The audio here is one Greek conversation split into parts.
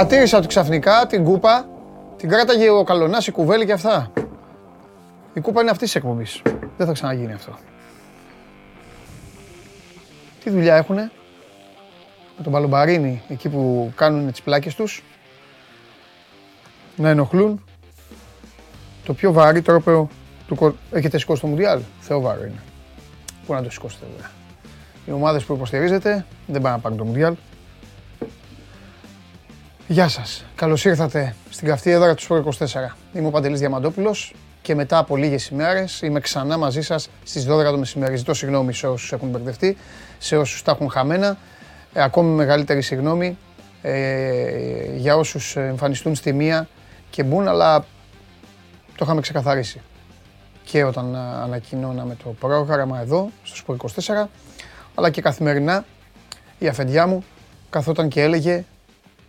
Παρατήρησα ότι ξαφνικά την κούπα την κράταγε ο Καλονάς, η κουβέλη και αυτά. Η κούπα είναι αυτή της εκπομπής. Δεν θα ξαναγίνει αυτό. Τι δουλειά έχουνε με τον Παλομπαρίνη εκεί που κάνουν τις πλάκες τους να ενοχλούν το πιο βαρύ τρόπο του κο... Έχετε σηκώσει το Μουντιάλ; Θεοβάρο είναι. Πού να το σηκώσετε βέβαια. Οι ομάδες που υποστηρίζετε δεν πάνε να πάρουν το Μουντιάλ. Γεια σας. Καλώς ήρθατε στην καυτή έδρα του Σπορ 24. Είμαι ο Παντελής Διαμαντόπουλος και μετά από λίγες ημέρες είμαι ξανά μαζί σας στις 12 το μεσημέρι. Ζητώ συγγνώμη σε όσους έχουν μπερδευτεί, σε όσους τα έχουν χαμένα. Ε, ακόμη μεγαλύτερη συγγνώμη ε, για όσους εμφανιστούν στη μία και μπουν, αλλά το είχαμε ξεκαθαρίσει. Και όταν ανακοινώναμε το πρόγραμμα εδώ, στο Σπορ 24, αλλά και καθημερινά η αφεντιά μου καθόταν και έλεγε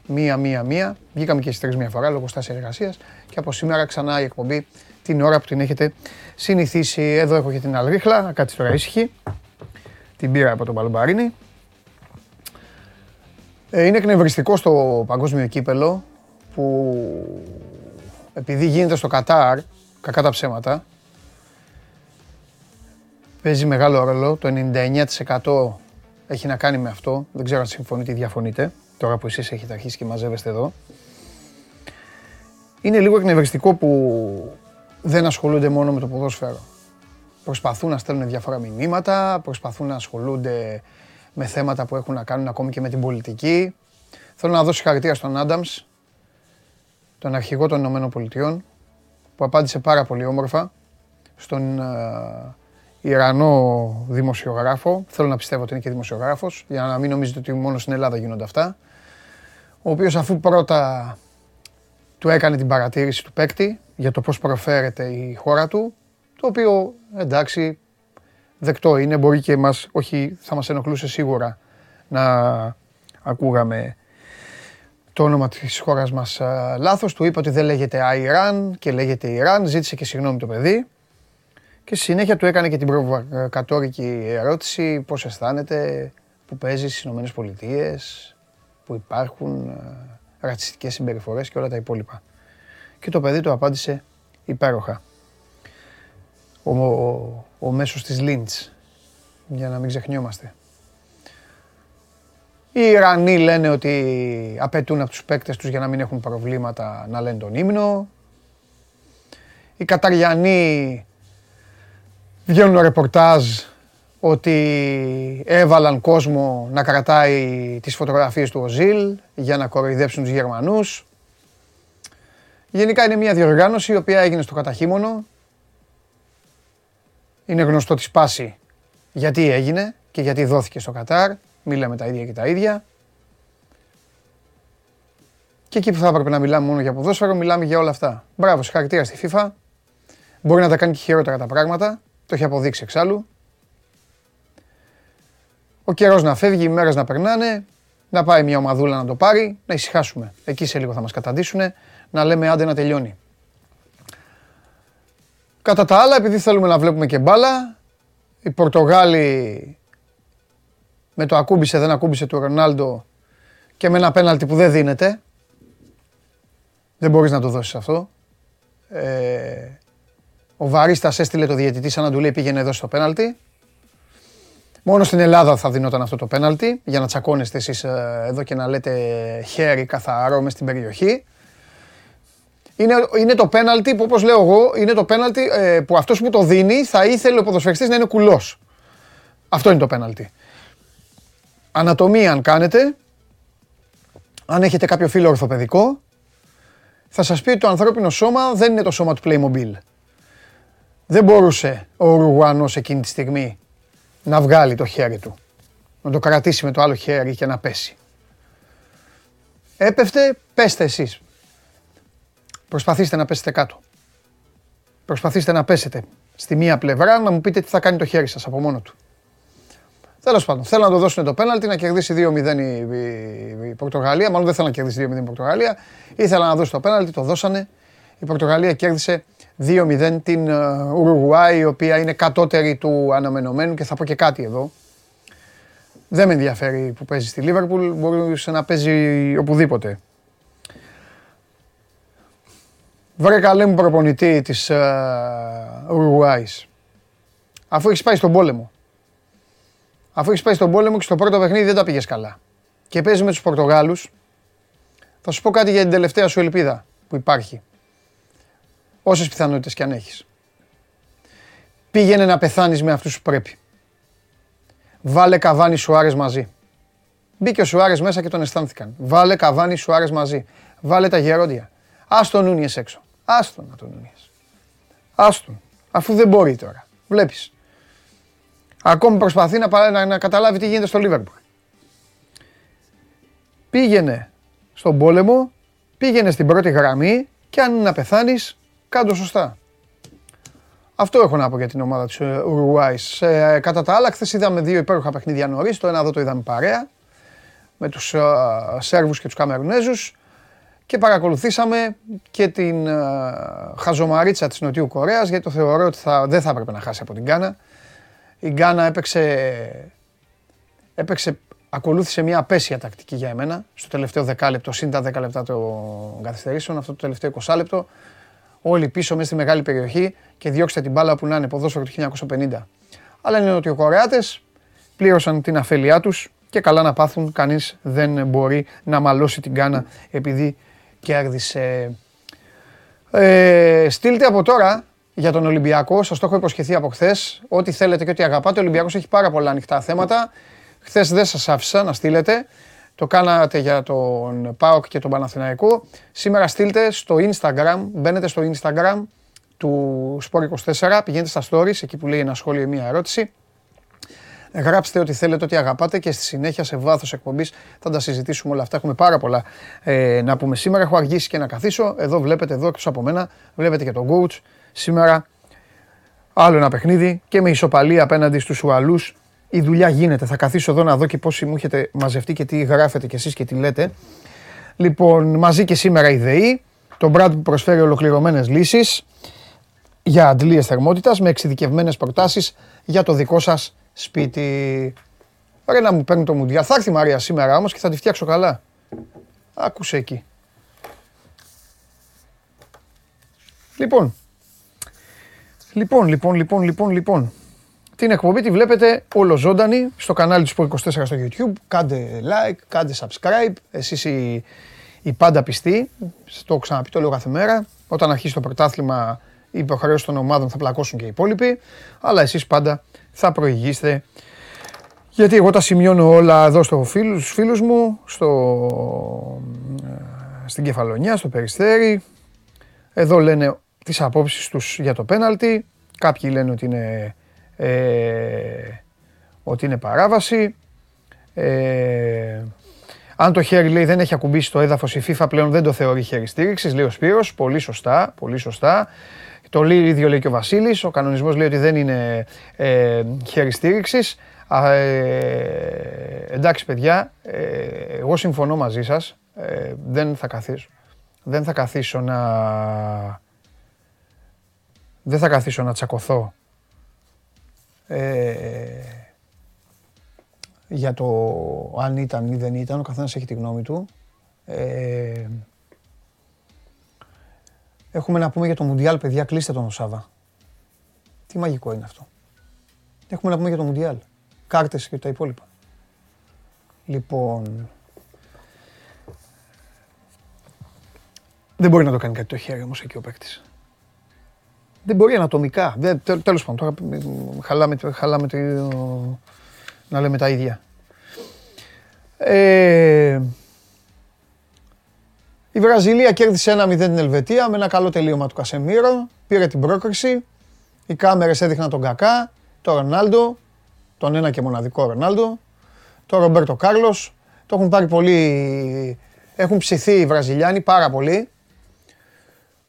μία, μία, μία. Βγήκαμε και στις τρεις μία φορά λόγω στάση εργασίας. Και από σήμερα ξανά η εκπομπή την ώρα που την έχετε συνηθίσει. Εδώ έχω και την Αλρίχλα, κάτσε τώρα ήσυχη. Την πήρα από τον Παλουμπαρίνη. Ε, είναι εκνευριστικό στο παγκόσμιο κύπελο που επειδή γίνεται στο Κατάρ, κακά τα ψέματα, παίζει μεγάλο ρόλο. Το 99% έχει να κάνει με αυτό. Δεν ξέρω αν συμφωνείτε ή διαφωνείτε τώρα που εσείς έχετε αρχίσει και μαζεύεστε εδώ. Είναι λίγο εκνευριστικό που δεν ασχολούνται μόνο με το ποδόσφαιρο. Προσπαθούν να στέλνουν διάφορα μηνύματα, προσπαθούν να ασχολούνται με θέματα που έχουν να κάνουν ακόμη και με την πολιτική. Θέλω να δώσω χαρακτήρα στον Άνταμς, τον αρχηγό των Ηνωμένων Πολιτειών, που απάντησε πάρα πολύ όμορφα στον ε, Ιρανό δημοσιογράφο. Θέλω να πιστεύω ότι είναι και δημοσιογράφος, για να μην νομίζετε ότι μόνο στην Ελλάδα γίνονται αυτά ο οποίος αφού πρώτα του έκανε την παρατήρηση του παίκτη για το πώς προφέρεται η χώρα του, το οποίο εντάξει δεκτό είναι, μπορεί και μας, όχι θα μας ενοχλούσε σίγουρα να ακούγαμε το όνομα της χώρας μας λάθος, του είπε ότι δεν λέγεται Αϊράν και λέγεται Ιράν, ζήτησε και συγγνώμη το παιδί. Και στη συνέχεια του έκανε και την προβοκατόρικη ερώτηση πώς αισθάνεται που παίζει στις Ηνωμένες Πολιτείες, που υπάρχουν ε, ρατσιστικές συμπεριφορές και όλα τα υπόλοιπα. Και το παιδί του απάντησε υπέροχα. Ο, ο, ο μέσος της Λίντς, για να μην ξεχνιόμαστε. Οι Ιρανοί λένε ότι απαιτούν από τους παίκτες τους για να μην έχουν προβλήματα να λένε τον ύμνο. Οι Καταριανοί βγαίνουν ρεπορτάζ ότι έβαλαν κόσμο να κρατάει τις φωτογραφίες του Οζίλ για να κοροϊδέψουν τους Γερμανούς. Γενικά είναι μια διοργάνωση η οποία έγινε στο καταχύμωνο. Είναι γνωστό τη σπάση γιατί έγινε και γιατί δόθηκε στο Κατάρ. Μιλάμε τα ίδια και τα ίδια. Και εκεί που θα έπρεπε να μιλάμε μόνο για ποδόσφαιρο, μιλάμε για όλα αυτά. Μπράβο, συγχαρητήρια στη FIFA. Μπορεί να τα κάνει και χειρότερα τα πράγματα. Το έχει αποδείξει εξάλλου ο καιρός να φεύγει, οι μέρες να περνάνε, να πάει μια ομαδούλα να το πάρει, να ησυχάσουμε. Εκεί σε λίγο θα μας καταντήσουν, να λέμε άντε να τελειώνει. Κατά τα άλλα, επειδή θέλουμε να βλέπουμε και μπάλα, οι Πορτογάλοι με το ακούμπησε δεν ακούμπησε του Ρονάλντο και με ένα πέναλτι που δεν δίνεται. Δεν μπορείς να το δώσεις αυτό. Ε, ο Βαρίστας έστειλε το διαιτητή σαν να του λέει πήγαινε εδώ στο πέναλτι. Μόνο στην Ελλάδα θα δίνονταν αυτό το πέναλτι για να τσακώνεστε εσείς ε, εδώ και να λέτε χέρι καθαρό μες στην περιοχή. Είναι, είναι το πέναλτι που όπως λέω εγώ, είναι το πέναλτι ε, που αυτός που το δίνει θα ήθελε ο ποδοσφαιριστής να είναι κουλός. Αυτό είναι το πέναλτι. Ανατομία αν κάνετε, αν έχετε κάποιο φίλο ορθοπαιδικό, θα σας πει ότι το ανθρώπινο σώμα δεν είναι το σώμα του Playmobil. Δεν μπορούσε ο Ουρουγουανός εκείνη τη στιγμή να βγάλει το χέρι του. Να το κρατήσει με το άλλο χέρι και να πέσει. Έπεφτε, πέστε εσείς. Προσπαθήστε να πέσετε κάτω. Προσπαθήστε να πέσετε στη μία πλευρά να μου πείτε τι θα κάνει το χέρι σας από μόνο του. Τέλος πάντων, θέλω να το δώσουν το πέναλτι να κερδίσει 2-0 η, η, Πορτογαλία. Μάλλον δεν θέλω να κερδίσει 2-0 η Πορτογαλία. Ήθελα να δώσει το πέναλτι, το δώσανε. Η Πορτογαλία κέρδισε 2-0 την Ουρουγουάη, η οποία είναι κατώτερη του αναμενωμένου και θα πω και κάτι εδώ. Δεν με ενδιαφέρει που παίζει στη Λίβερπουλ, μπορούσε να παίζει οπουδήποτε. Βρε καλέ μου προπονητή της uh, Αφού έχεις πάει στον πόλεμο. Αφού έχεις πάει στον πόλεμο και στο πρώτο παιχνίδι δεν τα πήγες καλά. Και παίζει με τους Πορτογάλους. Θα σου πω κάτι για την τελευταία σου ελπίδα που υπάρχει. Όσες πιθανότητες κι αν έχεις. Πήγαινε να πεθάνεις με αυτούς που πρέπει. Βάλε Καβάνι Σουάρες μαζί. Μπήκε ο Σουάρες μέσα και τον αισθάνθηκαν. Βάλε Καβάνι Σουάρες μαζί. Βάλε τα γερόντια. Άστον Νούνιες έξω. Άστον να τον Νούνιες. Άστον. Αφού δεν μπορεί τώρα. Βλέπεις. Ακόμη προσπαθεί να, να, να καταλάβει τι γίνεται στο Λίβερπουλ. Πήγαινε στον πόλεμο, πήγαινε στην πρώτη γραμμή και αν να πεθάνεις, κάντο σωστά. Αυτό έχω να πω για την ομάδα της Ουρουάης. Ε, κατά τα άλλα, χθες είδαμε δύο υπέροχα παιχνίδια νωρίς. Το ένα εδώ το είδαμε παρέα με τους uh, Σέρβους και τους Καμερουνέζους και παρακολουθήσαμε και την uh, χαζομαρίτσα της Νοτιού Κορέας γιατί το θεωρώ ότι θα, δεν θα έπρεπε να χάσει από την Γκάνα. Η Γκάνα έπαιξε, έπαιξε, ακολούθησε μια απέσια τακτική για εμένα στο τελευταίο δεκάλεπτο, συν τα 10 λεπτά των καθυστερήσεων, αυτό το τελευταίο 20 λεπτό. Όλοι πίσω μέσα στη μεγάλη περιοχή και διώξτε την μπάλα που να είναι ποδόσφαιρο του 1950. Αλλά είναι ότι οι Κορεάτες πλήρωσαν την αφέλειά τους και καλά να πάθουν. Κανείς δεν μπορεί να μαλώσει την κάνα επειδή κέρδισε. Ε, στείλτε από τώρα για τον Ολυμπιακό. Σας το έχω υποσχεθεί από χθες. Ό,τι θέλετε και ό,τι αγαπάτε. Ο Ολυμπιακός έχει πάρα πολλά ανοιχτά θέματα. Χθες δεν σας άφησα να στείλετε. Το κάνατε για τον ΠΑΟΚ και τον Παναθηναϊκό. Σήμερα στείλτε στο Instagram, μπαίνετε στο Instagram του Sport24, πηγαίνετε στα stories, εκεί που λέει ένα σχόλιο ή μία ερώτηση. Γράψτε ό,τι θέλετε, ό,τι αγαπάτε και στη συνέχεια σε βάθος εκπομπής θα τα συζητήσουμε όλα αυτά. Έχουμε πάρα πολλά ε, να πούμε σήμερα. Έχω αργήσει και να καθίσω. Εδώ βλέπετε, εδώ εκτός από μένα, βλέπετε και τον coach. Σήμερα άλλο ένα παιχνίδι και με ισοπαλία απέναντι στους Ουαλούς. Η δουλειά γίνεται. Θα καθίσω εδώ να δω και πόσοι μου έχετε μαζευτεί και τι γράφετε κι εσείς και τι λέτε. Λοιπόν, μαζί και σήμερα η ΔΕΗ, το Brad που προσφέρει ολοκληρωμένες λύσεις για αντλίες θερμότητας με εξειδικευμένες προτάσεις για το δικό σας σπίτι. Ρε να μου παίρνει το μουντιάλ. Θα έρθει η Μαρία σήμερα όμως και θα τη φτιάξω καλά. Άκουσε εκεί. Λοιπόν. Λοιπόν, λοιπόν, λοιπόν, λοιπόν, λοιπόν. Την εκπομπή τη βλέπετε όλο ζωντανή στο κανάλι του Sport 24 στο YouTube. Κάντε like, κάντε subscribe. Εσείς οι, οι πάντα πιστοί. Το ξαναπεί, το λέω κάθε μέρα. Όταν αρχίσει το πρωτάθλημα, οι υποχρεώσεις των ομάδων θα πλακώσουν και οι υπόλοιποι. Αλλά εσείς πάντα θα προηγήσετε. Γιατί εγώ τα σημειώνω όλα εδώ στο φίλου, στους φίλους μου, στο, ε, στην Κεφαλονιά, στο Περιστέρι. Εδώ λένε τις απόψεις τους για το πέναλτι. Κάποιοι λένε ότι είναι, ε, ότι είναι παράβαση. Ε, αν το χέρι λέει δεν έχει ακουμπήσει το έδαφος, η FIFA πλέον δεν το θεωρεί χέρι στήριξης, λέει ο Σπύρος. Πολύ σωστά, πολύ σωστά. Το λέει ίδιο λέει και ο Βασίλης, ο κανονισμός λέει ότι δεν είναι ε, χέρι στήριξης. Ε, εντάξει παιδιά, ε, εγώ συμφωνώ μαζί σας, ε, δεν θα καθίσω. Δεν θα καθίσω να... Δεν θα καθίσω να τσακωθώ ε, για το αν ήταν ή δεν ήταν, ο καθένας έχει τη γνώμη του. Ε, Έχουμε να πούμε για το Μουντιάλ, παιδιά, κλείστε τον Σάβα. Τι μαγικό είναι αυτό. Έχουμε να πούμε για το Μουντιάλ. Κάρτες και τα υπόλοιπα. Λοιπόν... Δεν μπορεί να το κάνει κάτι το χέρι όμως εκεί ο παίκτης. Δεν μπορεί ανατομικά. Δεν, τέλος πάντων, τώρα χαλάμε, χαλάμε το, να λέμε τα ίδια. Ε, η Βραζιλία κέρδισε 1-0 την Ελβετία με ένα καλό τελείωμα του Κασεμίρο. Πήρε την πρόκριση. Οι κάμερες έδειχναν τον Κακά, τον Ρονάλντο, τον ένα και μοναδικό Ρονάλντο, τον Ρομπέρτο Κάρλος. Το έχουν πάρει πολύ... Έχουν ψηθεί οι Βραζιλιάνοι πάρα πολύ.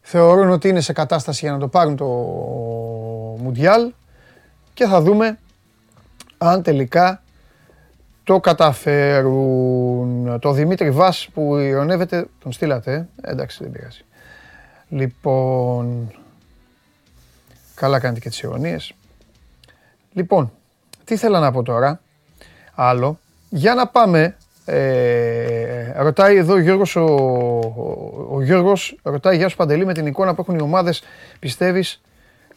Θεωρούν ότι είναι σε κατάσταση για να το πάρουν το Μουντιάλ και θα δούμε αν τελικά το καταφέρουν. Το Δημήτρη Βάς που ηρωνεύεται, τον στείλατε, ε; εντάξει δεν πειράζει. Λοιπόν, καλά κάνετε και τις ηρωνίες. Λοιπόν, τι θέλω να πω τώρα, άλλο, για να πάμε Ε, ρωτάει εδώ ο Γιώργος, ο, ο, Γιώργος ρωτάει Γεια σου Παντελή με την εικόνα που έχουν οι ομάδες πιστεύεις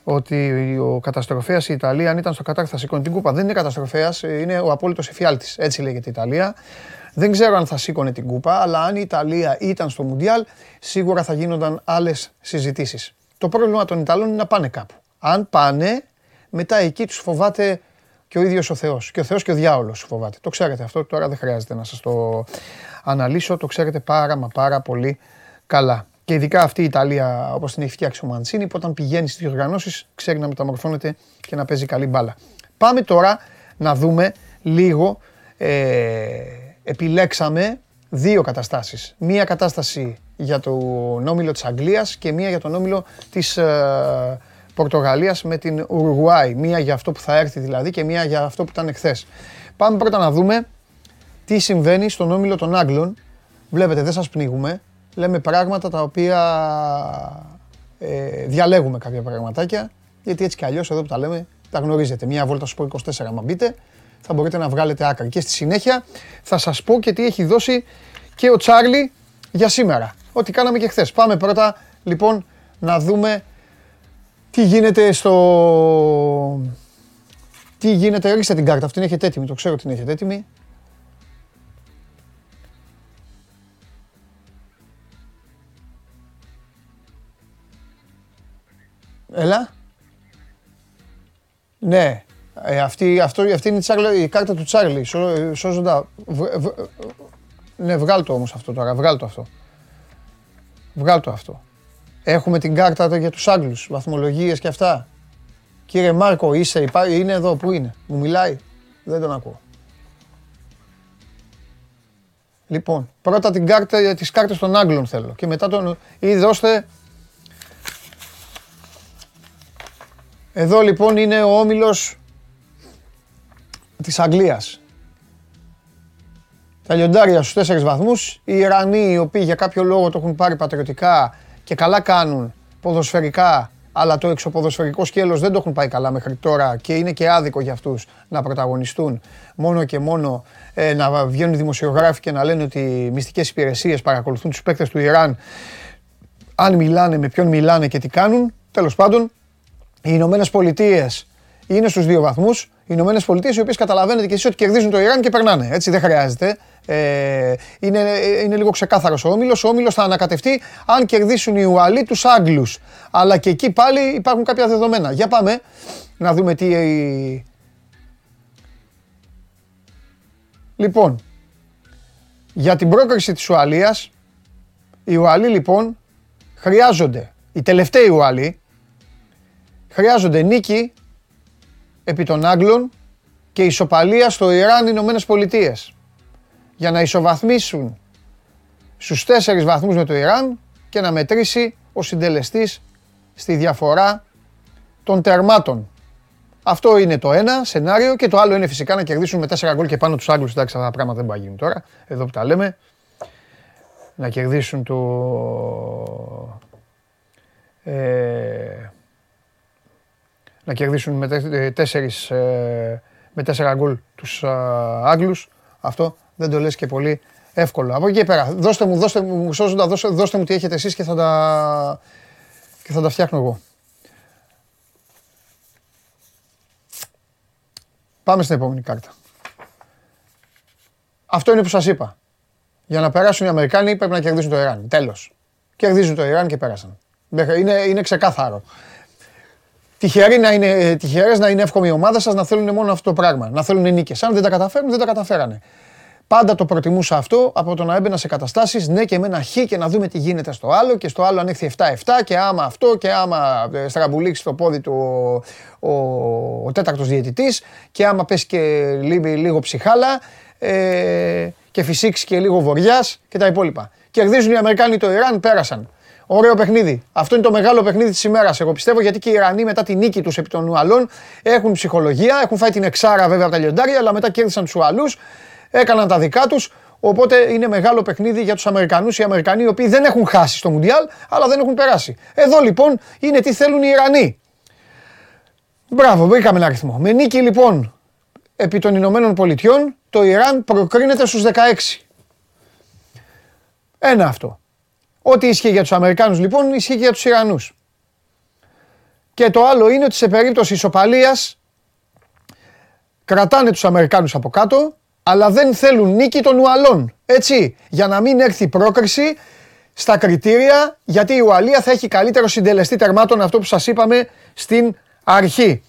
ότι ο καταστροφέας η Ιταλία, αν ήταν στο Κατάρ, θα σήκωνε την κούπα; Δεν είναι καταστροφέας, είναι ο απόλυτος εφιάλτης. Έτσι λέγεται η Ιταλία. Δεν ξέρω αν θα σήκωνε την κούπα, αλλά αν η Ιταλία ήταν στο Μουντιάλ, σίγουρα θα γίνονταν άλλες συζητήσεις. Το πρόβλημα των Ιταλών είναι να πάνε κάπου. Αν πάνε, μετά εκεί τους φοβάται και ο ίδιος ο Θεός. Και ο Θεός και ο διάολος φοβάται. Το ξέρετε αυτό, τώρα δεν χρειάζεται να σας το αναλύσω. Το ξέρετε πάρα μα πάρα πολύ καλά. Και ειδικά αυτή η Ιταλία, όπως την έχει φτιάξει ο Μαντσίνη, που όταν πηγαίνει στις διοργανώσεις ξέρει να μεταμορφώνεται και να παίζει καλή μπάλα. Πάμε τώρα να δούμε λίγο. Ε, επιλέξαμε δύο καταστάσεις. Μία κατάσταση για τον όμιλο της Αγγλίας και μία για τον όμιλο της ε, Πορτογαλίας με την Ουρουγουάη. Μία για αυτό που θα έρθει δηλαδή και μία για αυτό που ήταν εχθές. Πάμε πρώτα να δούμε τι συμβαίνει στον όμιλο των Άγγλων. Βλέπετε, δεν σας πνίγουμε λέμε πράγματα τα οποία ε, διαλέγουμε κάποια πραγματάκια, γιατί έτσι κι αλλιώς εδώ που τα λέμε τα γνωρίζετε. Μία βόλτα στο 24, άμα μπείτε, θα μπορείτε να βγάλετε άκρη. Και στη συνέχεια θα σας πω και τι έχει δώσει και ο Τσάρλι για σήμερα. Ό,τι κάναμε και χθες. Πάμε πρώτα λοιπόν να δούμε τι γίνεται στο... Τι γίνεται, ρίξτε την κάρτα, αυτήν έχετε έτοιμη, το ξέρω την έχετε έτοιμη. Έλα. Ναι. Ε, αυτή, αυτό, αυτή είναι η, Τσάρλι, η κάρτα του Τσάρλι. Σω, σώζοντα. Β, β, ναι, βγάλ το όμως αυτό τώρα. Βγάλ το αυτό. Βγάλ το αυτό. Έχουμε την κάρτα για τους Άγγλους, βαθμολογίες και αυτά. Κύριε Μάρκο, είσαι, είναι εδώ, πού είναι, μου μιλάει, δεν τον ακούω. Λοιπόν, πρώτα την κάρτα, τις κάρτες των Άγγλων θέλω και μετά τον, ή δώστε Εδώ λοιπόν είναι ο όμιλος της Αγγλίας. Τα λιοντάρια στους τέσσερις βαθμούς, οι Ιρανοί οι οποίοι για κάποιο λόγο το έχουν πάρει πατριωτικά και καλά κάνουν ποδοσφαιρικά, αλλά το εξωποδοσφαιρικό σκέλος δεν το έχουν πάει καλά μέχρι τώρα και είναι και άδικο για αυτούς να πρωταγωνιστούν μόνο και μόνο ε, να βγαίνουν δημοσιογράφοι και να λένε ότι οι μυστικές υπηρεσίες παρακολουθούν τους παίκτες του Ιράν αν μιλάνε, με ποιον μιλάνε και τι κάνουν. Τέλος πάντων, οι Ηνωμένες Πολιτείες είναι στους δύο βαθμούς. Οι Ηνωμένες Πολιτείες, οι οποίες καταλαβαίνετε και εσείς ότι κερδίζουν το Ιράν και περνάνε. Έτσι δεν χρειάζεται. Ε, είναι, είναι λίγο ξεκάθαρος ο όμιλος. Ο όμιλος θα ανακατευτεί αν κερδίσουν οι Ουαλοί τους Άγγλους. Αλλά και εκεί πάλι υπάρχουν κάποια δεδομένα. Για πάμε να δούμε τι. Λοιπόν, για την πρόκριση της Ουαλίας, οι Ουαλοί λοιπόν χρειάζονται, οι τελευταίοι Ουαλοί, χρειάζονται νίκη επί των Άγγλων και ισοπαλία στο Ιράν Ηνωμένες Πολιτείες για να ισοβαθμίσουν στους τέσσερις βαθμούς με το Ιράν και να μετρήσει ο συντελεστής στη διαφορά των τερμάτων. Αυτό είναι το ένα σενάριο και το άλλο είναι φυσικά να κερδίσουν με τέσσερα γκολ και πάνω τους Άγγλους. Εντάξει, αυτά τα πράγματα δεν μπορεί τώρα, εδώ που τα λέμε. Να κερδίσουν το... Ε, να κερδίσουν με, τέσσερις, ε, με τέσσερα γκολ τους ε, Άγγλους. Αυτό δεν το λες και πολύ εύκολο. Από εκεί και πέρα, δώστε μου, δώστε μου, σώζοντα, δώστε, δώστε μου τι έχετε εσείς και θα τα, και θα τα φτιάχνω εγώ. Πάμε στην επόμενη κάρτα. Αυτό είναι που σας είπα. Για να περάσουν οι Αμερικάνοι πρέπει να κερδίσουν το Ιράν. Τέλος. Κερδίζουν το Ιράν και πέρασαν. Είναι, είναι ξεκάθαρο. Τυχεροί να είναι, ε, τυχερές να είναι εύκολη η ομάδα σας να θέλουν μόνο αυτό το πράγμα. Να θέλουν νίκες. Αν δεν τα καταφέρουν, δεν τα καταφέρανε. Πάντα το προτιμούσα αυτό από το να έμπαινα σε καταστάσεις ναι και με ένα χ και να δούμε τι γίνεται στο άλλο και στο άλλο αν έρθει 7-7 και άμα αυτό και άμα ε, στραμπουλήξει το πόδι του ο, ο, ο τέταρτος διαιτητής και άμα πέσει και λίγο, λίγο ψυχάλα ε, και φυσήξεις και λίγο βοριάς και τα υπόλοιπα. Κερδίζουν οι Αμερικάνοι το Ιράν, πέρασαν. Ωραίο παιχνίδι. Αυτό είναι το μεγάλο παιχνίδι της ημέρας. Εγώ πιστεύω γιατί και οι Ιρανοί μετά τη νίκη τους επί των Ουαλών έχουν ψυχολογία. Έχουν φάει την εξάρα βέβαια από τα λιοντάρια, αλλά μετά κέρδισαν τους Ουαλούς. Έκαναν τα δικά τους. Οπότε είναι μεγάλο παιχνίδι για τους Αμερικανούς. Οι Αμερικανοί οι οποίοι δεν έχουν χάσει στο Μουντιάλ, αλλά δεν έχουν περάσει. Εδώ λοιπόν είναι τι θέλουν οι Ιρανοί. Μπράβο, βρήκαμε ένα αριθμό. Με νίκη λοιπόν επί των Ηνωμένων Πολιτειών, το Ιράν προκρίνεται στους 16. Ένα αυτό. Ό,τι ισχύει για τους Αμερικάνους λοιπόν ισχύει και για τους Ιρανούς. Και το άλλο είναι ότι σε περίπτωση ισοπαλίας κρατάνε τους Αμερικάνους από κάτω αλλά δεν θέλουν νίκη των Ουαλών. Έτσι, για να μην έρθει πρόκριση στα κριτήρια γιατί η Ουαλία θα έχει καλύτερο συντελεστή τερμάτων αυτό που σας είπαμε στην αρχή.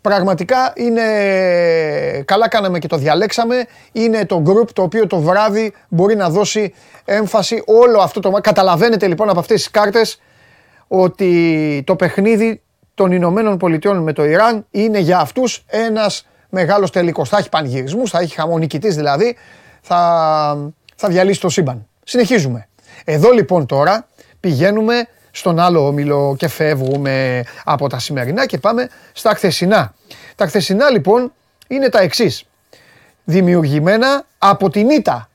Πραγματικά είναι, καλά κάναμε και το διαλέξαμε, είναι το group το οποίο το βράδυ μπορεί να δώσει έμφαση όλο αυτό το... Καταλαβαίνετε λοιπόν από αυτές τις κάρτες ότι το παιχνίδι των Ηνωμένων Πολιτειών με το Ιράν είναι για αυτούς ένας μεγάλος τελικός. Θα έχει πανηγυρισμούς, θα έχει χαμονικητής δηλαδή, θα, θα διαλύσει το σύμπαν. Συνεχίζουμε. Εδώ λοιπόν τώρα πηγαίνουμε στον άλλο όμιλο και φεύγουμε από τα σημερινά και πάμε στα χθεσινά. Τα χθεσινά λοιπόν είναι τα εξής. Δημιουργημένα από την ήττα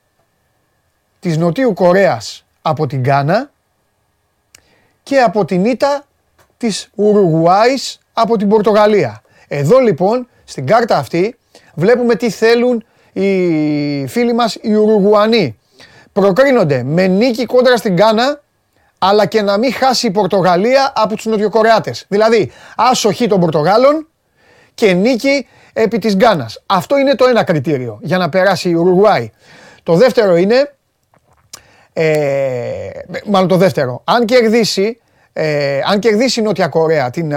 της Νοτιού Κορέας από την Γκάνα και από την ήττα της Ουρουγουάης από την Πορτογαλία. Εδώ λοιπόν στην κάρτα αυτή βλέπουμε τι θέλουν οι φίλοι μας οι Ουρουγουανοί. Προκρίνονται με νίκη κόντρα στην Γκάνα αλλά και να μην χάσει η Πορτογαλία από τους Νοτιοκορεάτες. Δηλαδή, άσοχη των Πορτογάλων και νίκη επί της Γκάνας. Αυτό είναι το ένα κριτήριο για να περάσει η Ουρουγουάη. Το δεύτερο είναι, ε, μάλλον το δεύτερο, αν κερδίσει, ε, αν κερδίσει η Νότια Κορέα την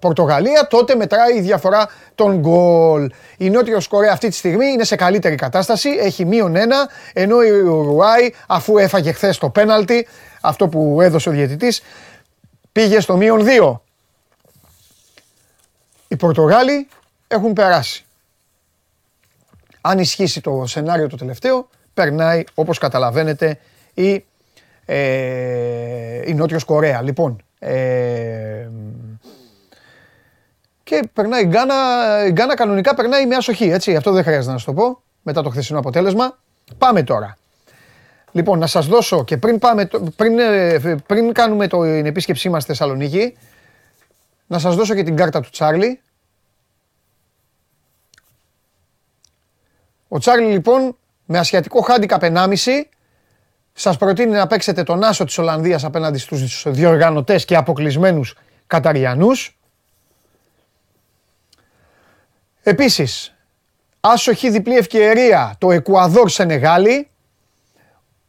Πορτογαλία, τότε μετράει η διαφορά των γκολ. Η Νότια Κορέα αυτή τη στιγμή είναι σε καλύτερη κατάσταση, έχει μείον ένα, ενώ η Ουρουάη αφού έφαγε χθες το πέναλτι, αυτό που έδωσε ο διαιτητής, πήγε στο μείον 2. Οι Πορτογάλοι έχουν περάσει. Αν ισχύσει το σενάριο το τελευταίο, περνάει όπως καταλαβαίνετε η, ε, η Νότιος Κορέα. Λοιπόν, ε, και περνάει η Γκάνα, η Γκάνα κανονικά περνάει μια σοχή, έτσι, αυτό δεν χρειάζεται να σου το πω, μετά το χθεσινό αποτέλεσμα. Πάμε τώρα. Λοιπόν, να σας δώσω και πριν, πάμε, πριν, ε, πριν κάνουμε την επίσκεψή μας στη Θεσσαλονίκη, να σας δώσω και την κάρτα του Τσάρλι. Ο Τσάρλι λοιπόν με ασιατικό χάντικα 1,5 σας προτείνει να παίξετε τον άσο της Ολλανδίας απέναντι στους διοργανωτές και αποκλεισμένους Καταριανούς. Επίσης, άσοχη διπλή ευκαιρία το Εκουαδόρ Σενεγάλη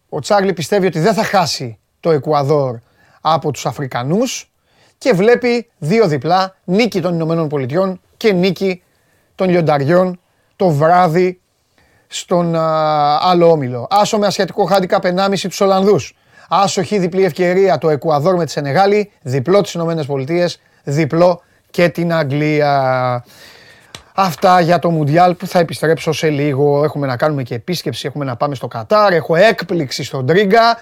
ο Τσάρλι πιστεύει ότι δεν θα χάσει το Εκουαδόρ από τους Αφρικανούς και βλέπει δύο διπλά, νίκη των Ηνωμένων Πολιτειών και νίκη των Λιονταριών το βράδυ στον άλλο όμιλο. Άσο με ασιατικό χάντικα 1,5 τους Ολλανδούς. Άσοχη διπλή ευκαιρία το Εκουαδόρ με τη Σενεγάλη, διπλό τις Ηνωμένες Πολιτείες, διπλό και την Αγγλία. Αυτά για το Μουντιάλ που θα επιστρέψω σε λίγο. Έχουμε να κάνουμε και επίσκεψη, έχουμε να πάμε στο Κατάρ. Έχω έκπληξη στον Τρίγκα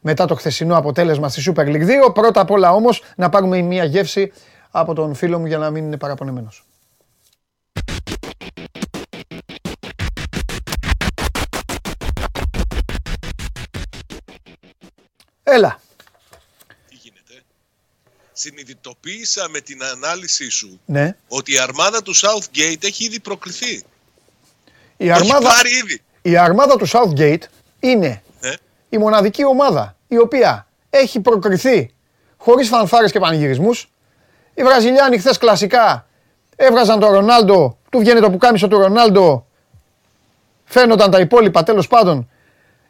μετά το χθεσινό αποτέλεσμα στη Super League 2. Πρώτα απ' όλα όμως να πάρουμε μια γεύση από τον φίλο μου για να μην είναι παραπονεμένος. Έλα συνειδητοποίησα με την ανάλυση σου ναι. ότι η αρμάδα του Southgate έχει ήδη προκληθεί. Η αρμάδα, ήδη. η αρμάδα του Southgate είναι ναι. η μοναδική ομάδα η οποία έχει προκριθεί χωρίς φανφάρες και πανηγυρισμούς. Οι Βραζιλιάνοι χθες κλασικά έβγαζαν τον Ρονάλντο, του βγαίνει το πουκάμισο του Ρονάλντο, φαίνονταν τα υπόλοιπα τέλος πάντων.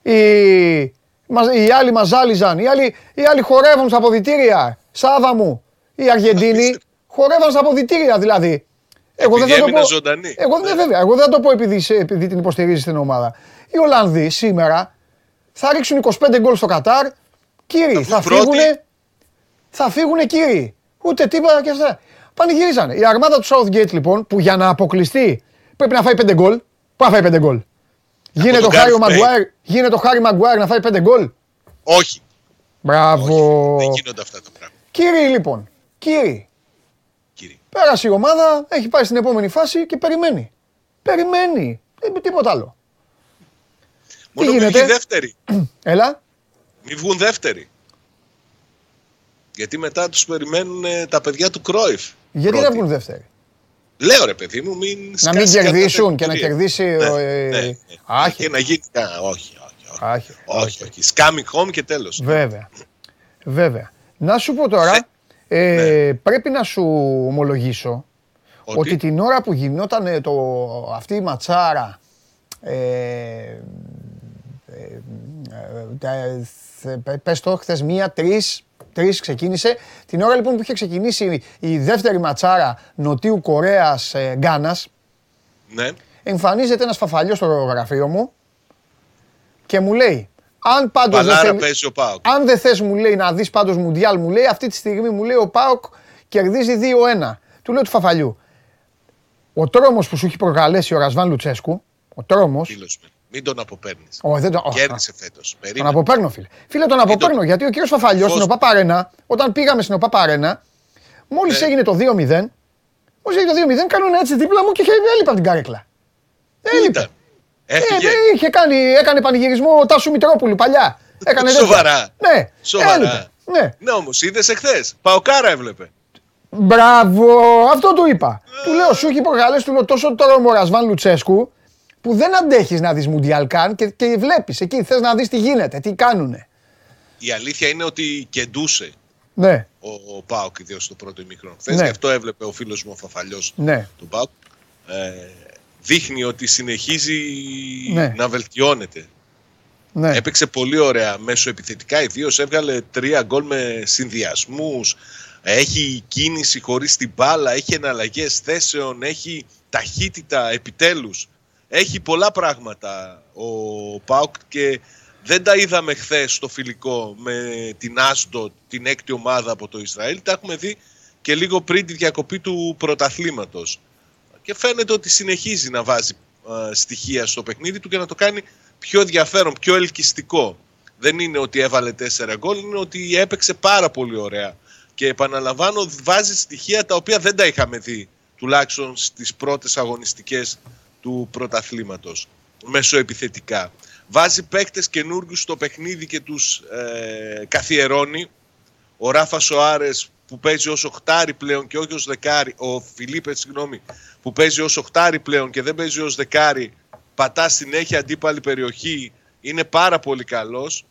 Οι, οι άλλοι μαζάλιζαν, οι άλλοι, οι άλλοι χορεύουν στα αποδητήρια. Σάβα μου, οι Αργεντίνοι χορεύαν στα αποδητήρια δηλαδή. Εγώ δεν θα το πω. Ζωντανή. Εγώ δεν, βέβαια, εγώ δεν θα το πω επειδή, επειδή την υποστηρίζεις την ομάδα. Οι Ολλανδοί σήμερα θα ρίξουν 25 γκολ στο Κατάρ. Κύριοι, θα, φύγουν. Θα φύγουν κύριοι. Ούτε τίποτα και αυτά. Πανηγυρίζανε. Η αρμάδα του Southgate λοιπόν που για να αποκλειστεί πρέπει να φάει 5 γκολ. Πού να φάει 5 γκολ. Γίνεται το, Χάρι Μαγκουάιρ, γίνεται το Χάρι Μαγκουάιρ να φάει 5 γκολ; Όχι. Μπράβο. Όχι, δεν γίνονται αυτά τα πράγματα. Κύριοι λοιπόν, κύριοι. Κύριοι. Πέρασε η ομάδα, έχει πάει στην επόμενη φάση και περιμένει. Περιμένει. Δεν τίποτα άλλο. Μόνο μην βγει δεύτερη. Έλα. Μην βγουν δεύτεροι. Γιατί μετά τους περιμένουν τα παιδιά του Κρόιφ. Γιατί δεν βγουν δεύτεροι. Λέω ρε παιδί μου, μην Να μην σκάσει κατά κερδίσουν και να κατηγορία. κερδίσει. Ναι, ο, ε, ναι, ναι. Άχι. Και να γίνει. Α, όχι, όχι. όχι. Άχι. Όχι, όχι. Scamming home και τέλος. Βέβαια. Βέβαια. Να σου πω τώρα, ε, Ναι. πρέπει να σου ομολογήσω ότι, Ότι, την ώρα που γινόταν το, αυτή η ματσάρα ε, ε, ε, τα- θε- πες το, χθες μία, τρεις, τρεις ξεκίνησε. Την ώρα λοιπόν που είχε ξεκινήσει η δεύτερη ματσάρα Νοτιού Κορέας ε, Γκάνας, ναι, εμφανίζεται ένας φαφαλιός στο γραφείο μου και μου λέει, αν πάντως δεν Παλάρα θέλει- παίζει ο Πάοκ. αν δεν θες μου λέει να δεις πάντως Μουντιάλ μου λέει αυτή τη στιγμή μου λέει ο Πάοκ κερδίζει 2-1. Του λέω του Φαφαλιού. Ο τρόμος που σου έχει προκαλέσει ο Ρασβάν Λουτσέσκου, ο τρόμος, Φίλος μου. Μην τον αποπέρνει. Ω, δεν το, ω, Κέρδισε φέτος. τον Περίμενε. αποπαίρνω φίλε. Φίλε τον αποπαίρνω γιατί ο κύριος Φαφαλιός Φως. στην ΟΠΑΠΑΡΕΝΑ, όταν πήγαμε στην ΟΠΑΠΑΡΕΝΑ, μόλις Ναι. έγινε το 2-0, μόλις έγινε το 2-0 κάνουν έτσι δίπλα μου και είχε- έλειπα από την καρέκλα. Πού Έλειπε. ήταν. Ε, Έφυγε. ε, είχε κάνει, έκανε πανηγυρισμό ο Τάσου Μητρόπουλου παλιά. Έκανε τέτοια. Σοβαρά. Ναι, Σοβαρά. έλειπε. Ναι. Ναι, όμως είδες εχθές. Παοκάρα έβλεπε. Μπράβο, αυτό του είπα. Του λέω, σου έχει προκαλέσει του λέω, τόσο τρόμο ο Ρασβάν Λουτσέσκου που δεν αντέχεις να δεις Μουντιάλ καν και, και βλέπεις εκεί. Θες να δεις τι γίνεται, τι κάνουνε. Η αλήθεια είναι ότι κεντούσε Ναι, ο, ο Πάοκ, ιδίως στο πρώτο ημίχρονο. Χθες Ναι. γι' αυτό έβλεπε ο φίλος μου ο Φαφαλιός ναι, τον Πάοκ. Ε, δείχνει ότι συνεχίζει Ναι. να βελτιώνεται. ναι. Έπαιξε πολύ ωραία μέσω επιθετικά, ιδίως έβγαλε τρία γκολ με συνδυασμούς. Έχει κίνηση χωρίς την μπάλα, έχει εναλλαγές θέσεων, έχει ταχύτητα επιτέλους. Έχει πολλά πράγματα ο Πάουκ και δεν τα είδαμε χθες στο φιλικό με την Άσντο, την έκτη ομάδα από το Ισραήλ. Τα έχουμε δει και λίγο πριν τη διακοπή του πρωταθλήματος. Και φαίνεται ότι συνεχίζει να βάζει α, στοιχεία στο παιχνίδι του και να το κάνει πιο ενδιαφέρον, πιο ελκυστικό. Δεν είναι ότι έβαλε τέσσερα γκολ, είναι ότι έπαιξε πάρα πολύ ωραία. Και επαναλαμβάνω, βάζει στοιχεία τα οποία δεν τα είχαμε δει, τουλάχιστον στις πρώτες αγωνιστικές του πρωταθλήματος, μεσοεπιθετικά. Βάζει παίκτες καινούργιους στο παιχνίδι και τους ε, καθιερώνει. Ο Ράφα Σοάρες που παίζει ως οχτάρι πλέον και όχι ως δεκάρι, ο Φιλίπε, συγγνώμη, που παίζει ως οχτάρι πλέον και δεν παίζει ως δεκάρι, πατά συνέχεια αντίπαλη περιοχή, είναι πάρα πολύ καλός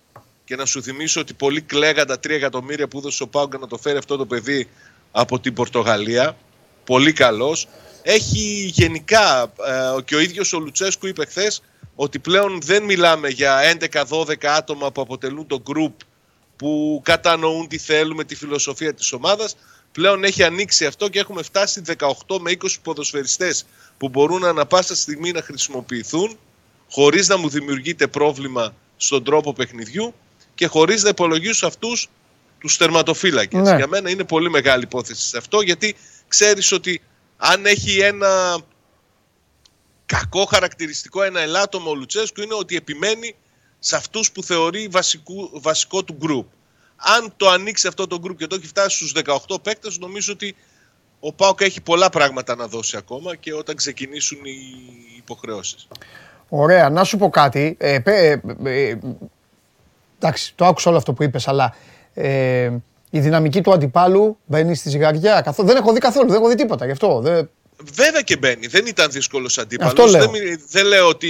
και να σου θυμίσω ότι πολλοί κλαίγαν τα 3 εκατομμύρια που έδωσε ο Πάουγκ να το φέρει αυτό το παιδί από την Πορτογαλία. Πολύ καλός. Έχει γενικά, ε, και ο ίδιος ο Λουτσέσκου είπε χθες ότι πλέον δεν μιλάμε για 11-12 άτομα που αποτελούν το group που κατανοούν τι θέλουμε, τη φιλοσοφία της ομάδας. Πλέον έχει ανοίξει αυτό και έχουμε φτάσει 18 με 20 ποδοσφαιριστές που μπορούν ανα πάσα στιγμή να χρησιμοποιηθούν χωρίς να μου δημιουργείται πρόβλημα στον τρόπο παιχνιδιού και χωρίς να υπολογίσω αυτούς τους τερματοφύλακες. Ναι. Για μένα είναι πολύ μεγάλη υπόθεση σε αυτό γιατί ξέρεις ότι αν έχει ένα κακό χαρακτηριστικό, ένα ελάττωμα ο Λουτσέσκου είναι ότι επιμένει σε αυτούς που θεωρεί βασικού, βασικό του γκρουπ. Αν το ανοίξει αυτό το γκρουπ και το έχει φτάσει στους 18 παίκτες, νομίζω ότι ο Πάοκ έχει πολλά πράγματα να δώσει ακόμα και όταν ξεκινήσουν οι υποχρεώσεις. Ωραία, να σου πω κάτι. Ε, πέ- ε, ε, εντάξει, το άκουσα όλο αυτό που είπες, αλλά ε, η δυναμική του αντιπάλου μπαίνει στη ζυγαριά. Καθό, δεν έχω δει καθόλου, δεν έχω δει τίποτα γι' αυτό. Δεν, Βέβαια και μπαίνει. Δεν ήταν δύσκολος αντίπαλο. Αυτό λέω. Δεν, μι- δεν λέω ότι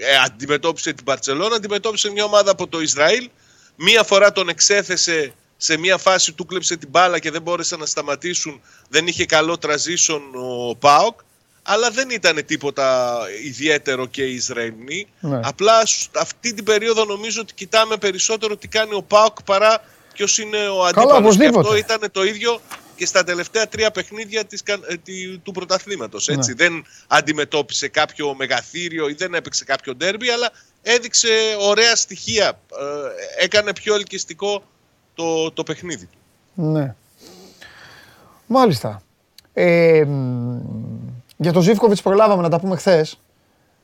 ε, αντιμετώπισε την Παρσελόνα, αντιμετώπισε μια ομάδα από το Ισραήλ. Μία φορά τον εξέθεσε σε μια φάση, του κλέψε την μπάλα και δεν μπόρεσαν να σταματήσουν. Δεν είχε καλό transition ο Πάοκ. Αλλά δεν ήταν τίποτα ιδιαίτερο και οι Ισραηλοί. Ναι. Απλά σ- αυτή την περίοδο νομίζω ότι κοιτάμε περισσότερο τι κάνει ο Πάοκ παρά ποιος είναι ο αντίπαλος. Και οπωσδήποτε. αυτό ήταν το ίδιο και στα τελευταία τρία παιχνίδια της, κα- ε, τη- του πρωταθλήματος. Ναι. Έτσι. Δεν αντιμετώπισε κάποιο μεγαθύριο ή δεν έπαιξε κάποιο ντέρμπι, αλλά έδειξε ωραία στοιχεία. Ε, έκανε πιο ελκυστικό το, το παιχνίδι του. ναι. Μάλιστα. Ε, μ, για τον Ζήφκοβιτς προλάβαμε να τα πούμε χθες.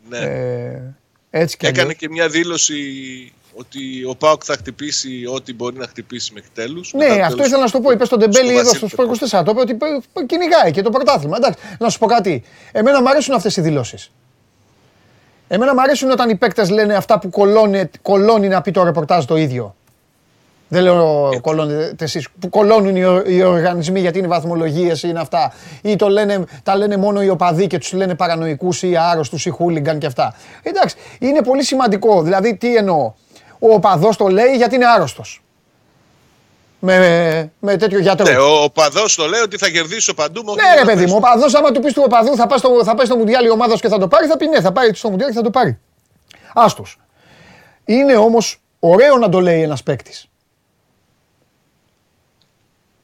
Ναι. Ε, έτσι και Έκανε αλλιώς. και μια δήλωση ότι ο Πάοκ θα χτυπήσει ό,τι μπορεί να χτυπήσει μέχρι τέλους. Ναι, Μετά το αυτό τέλος ήθελα να σου το πω. Είπες στον Ντεμπέλη στο εδώ στο Βασίλειο. Σπορ 24. Το είπε ότι π- π- κυνηγάει και το πρωτάθλημα. Εντάξει, να σου πω κάτι. Εμένα μου αρέσουν αυτές οι δηλώσεις. Εμένα μου αρέσουν όταν οι παίκτες λένε αυτά που κολώνει, κολώνει να πει το ρεπορτάζ το ίδιο. Δεν λέω κολώνετε εσεί. Που κολώνουν οι, οι οργανισμοί γιατί είναι βαθμολογίες ή είναι αυτά. Ή το λένε, τα λένε μόνο οι οπαδοί και τους λένε παρανοϊκούς ή άρρωστους ή χούλιγκαν και αυτά. Εντάξει, είναι πολύ σημαντικό. Δηλαδή, τι εννοώ. Ο οπαδός το λέει γιατί είναι άρρωστος. Με, με τέτοιο γιατρό. Ναι, ο οπαδός το λέει ότι θα κερδίσω παντού. Ναι, ρε παιδί μου, ο οπαδός, άμα του πεις του οπαδού θα πάει στο, θα πάει στο Μουντιάλ η ομάδα και θα το πάρει, θα πει ναι, θα πάει στο Μουντιάλ και θα το πάρει. Άστος. Είναι όμως ωραίο να το λέει ένας παίκτης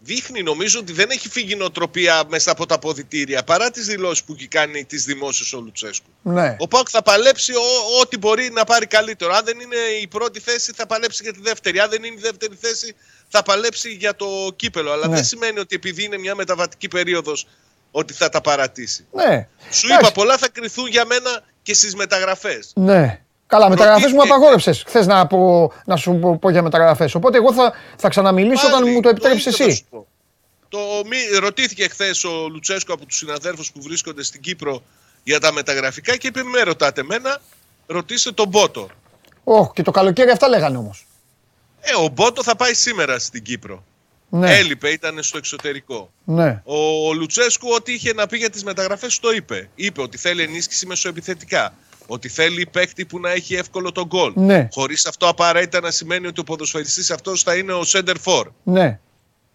δείχνει νομίζω ότι δεν έχει φύγει νοοτροπία μέσα από τα αποδητήρια παρά τις δηλώσεις που έχει κάνει τις δημόσιες ο Λουτσέσκου. Ναι. Ο Πάουκ θα παλέψει ό,τι μπορεί να πάρει καλύτερο. Αν δεν είναι η πρώτη θέση, θα παλέψει για τη δεύτερη. Αν δεν είναι η δεύτερη θέση, θα παλέψει για το κύπελο. Αλλά ναι. δεν σημαίνει ότι επειδή είναι μια μεταβατική περίοδος ότι θα τα παρατήσει. Ναι. Σου είπα, πολλά θα κρυθούν για μένα και στις μεταγραφές. Ναι. Καλά, μεταγραφές μου απαγόρευσες. Χθε να, να σου πω, πω για μεταγραφές. Οπότε εγώ θα, θα ξαναμιλήσω όταν μου το επιτρέψεις εσύ. Το, ρωτήθηκε χθες ο Λουτσέσκο από τους συναδέλφου που βρίσκονται στην Κύπρο για τα μεταγραφικά και είπε: Με ρωτάτε μένα, ρωτήστε τον Μπότο. Όχι, και το καλοκαίρι αυτά λέγανε όμως. Ε, ο Μπότο θα πάει σήμερα στην Κύπρο. Ναι. Έλειπε, ήταν στο εξωτερικό. Ναι. Ο, ο Λουτσέσκου, ό,τι είχε να πει για τις μεταγραφές, το είπε. Είπε ότι θέλει ενίσχυση μεσοεπιθετικά ότι θέλει παίκτη που να έχει εύκολο τον γκολ. Ναι. Χωρίς αυτό απαραίτητα να σημαίνει ότι ο ποδοσφαιριστής αυτός θα είναι ο center for. Ναι.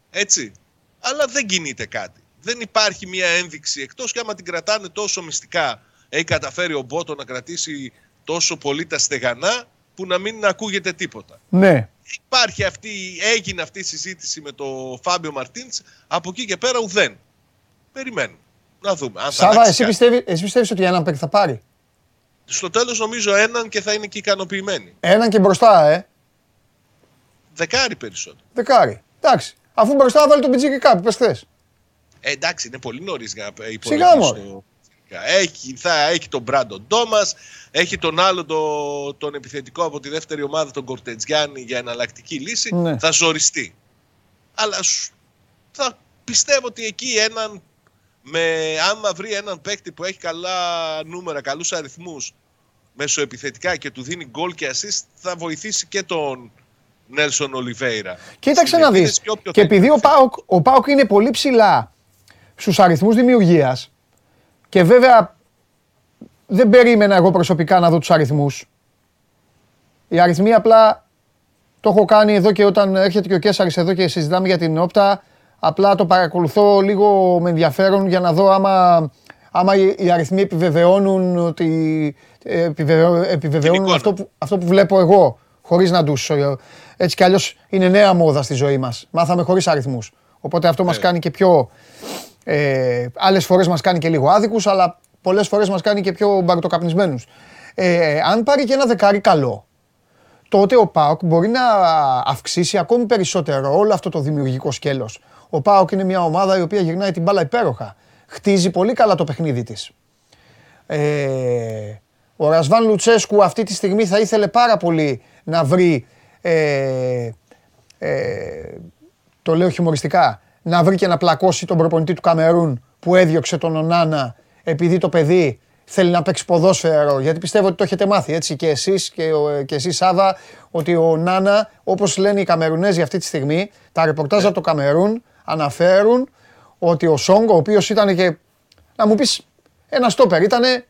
Έτσι. Αλλά δεν κινείται κάτι. Δεν υπάρχει μια ένδειξη εκτός και άμα την κρατάνε τόσο μυστικά, έχει καταφέρει ο Μπότο να κρατήσει τόσο πολύ τα στεγανά που να μην ακούγεται τίποτα. Ναι. Υπάρχει αυτή, έγινε αυτή η συζήτηση με τον Φάμπιο Μαρτίνς. Από εκεί και πέρα ουδέν. Περιμένουμε. Να δούμε. Αν Σάβα, εσύ πιστεύει ότι έναν παίκτη θα πάρει; Στο τέλος νομίζω έναν και θα είναι και ικανοποιημένοι. Έναν και μπροστά, ε. Δεκάρι περισσότερο. Δεκάρι. Εντάξει. Αφού μπροστά βάλει τον Πιτζίκι που πες χθες. Ε, εντάξει, είναι πολύ νωρίς για να υπολογίσει Έχει, θα, έχει τον Μπράντον Ντόμα, έχει τον άλλο το, τον επιθετικό από τη δεύτερη ομάδα, τον Κορτετζιάννη, για εναλλακτική λύση. Ναι. Θα ζοριστεί. Αλλά θα πιστεύω ότι εκεί έναν με, άμα βρει έναν παίκτη που έχει καλά νούμερα, καλούς αριθμούς μεσοεπιθετικά και του δίνει γκολ και assist, θα βοηθήσει και τον Νέλσον Ολιβέηρα. Κοίταξε να δεις. Και, και επειδή ο Πάοκ, ο Πάοκ είναι πολύ ψηλά στους αριθμούς δημιουργίας και βέβαια δεν περίμενα εγώ προσωπικά να δω τους αριθμούς. Οι αριθμοί απλά το έχω κάνει εδώ και όταν έρχεται και ο Κέσσαρης εδώ και συζητάμε για την όπτα Απλά το παρακολουθώ λίγο με ενδιαφέρον για να δω άμα, άμα οι αριθμοί επιβεβαιώνουν ότι επιβεβαιώνουν αυτό που, αυτό που βλέπω εγώ, χωρίς να τους... Ε, έτσι κι αλλιώς είναι νέα μόδα στη ζωή μας. Μάθαμε χωρίς αριθμούς. Οπότε αυτό μας ναι. κάνει και πιο... Ε, άλλες φορές μας κάνει και λίγο άδικους, αλλά πολλές φορές μας κάνει και πιο μπαρτοκαπνισμένους. Ε, αν πάρει και ένα δεκάρι καλό, τότε ο ΠΑΟΚ μπορεί να αυξήσει ακόμη περισσότερο όλο αυτό το δημιουργικό σκέλος. Ο ΠΑΟΚ είναι μια ομάδα η οποία γυρνάει την μπάλα υπέροχα. Χτίζει πολύ καλά το παιχνίδι της. Ε, ο Ρασβάν Λουτσέσκου αυτή τη στιγμή θα ήθελε πάρα πολύ να βρει, ε, ε, το λέω χιουμοριστικά, να βρει και να πλακώσει τον προπονητή του Καμερούν που έδιωξε τον Ονάνα επειδή το παιδί θέλει να παίξει ποδόσφαιρο, γιατί πιστεύω ότι το έχετε μάθει έτσι και εσείς και, και εσείς Σάβα, ότι ο Νάνα, όπως λένε οι Καμερουνέζοι αυτή τη στιγμή, τα ρεπορτάζ από το Καμερούν αναφέρουν ότι ο Σόγκο, ο οποίος ήταν και, να μου πεις, ένα στόπερ, ήτανε,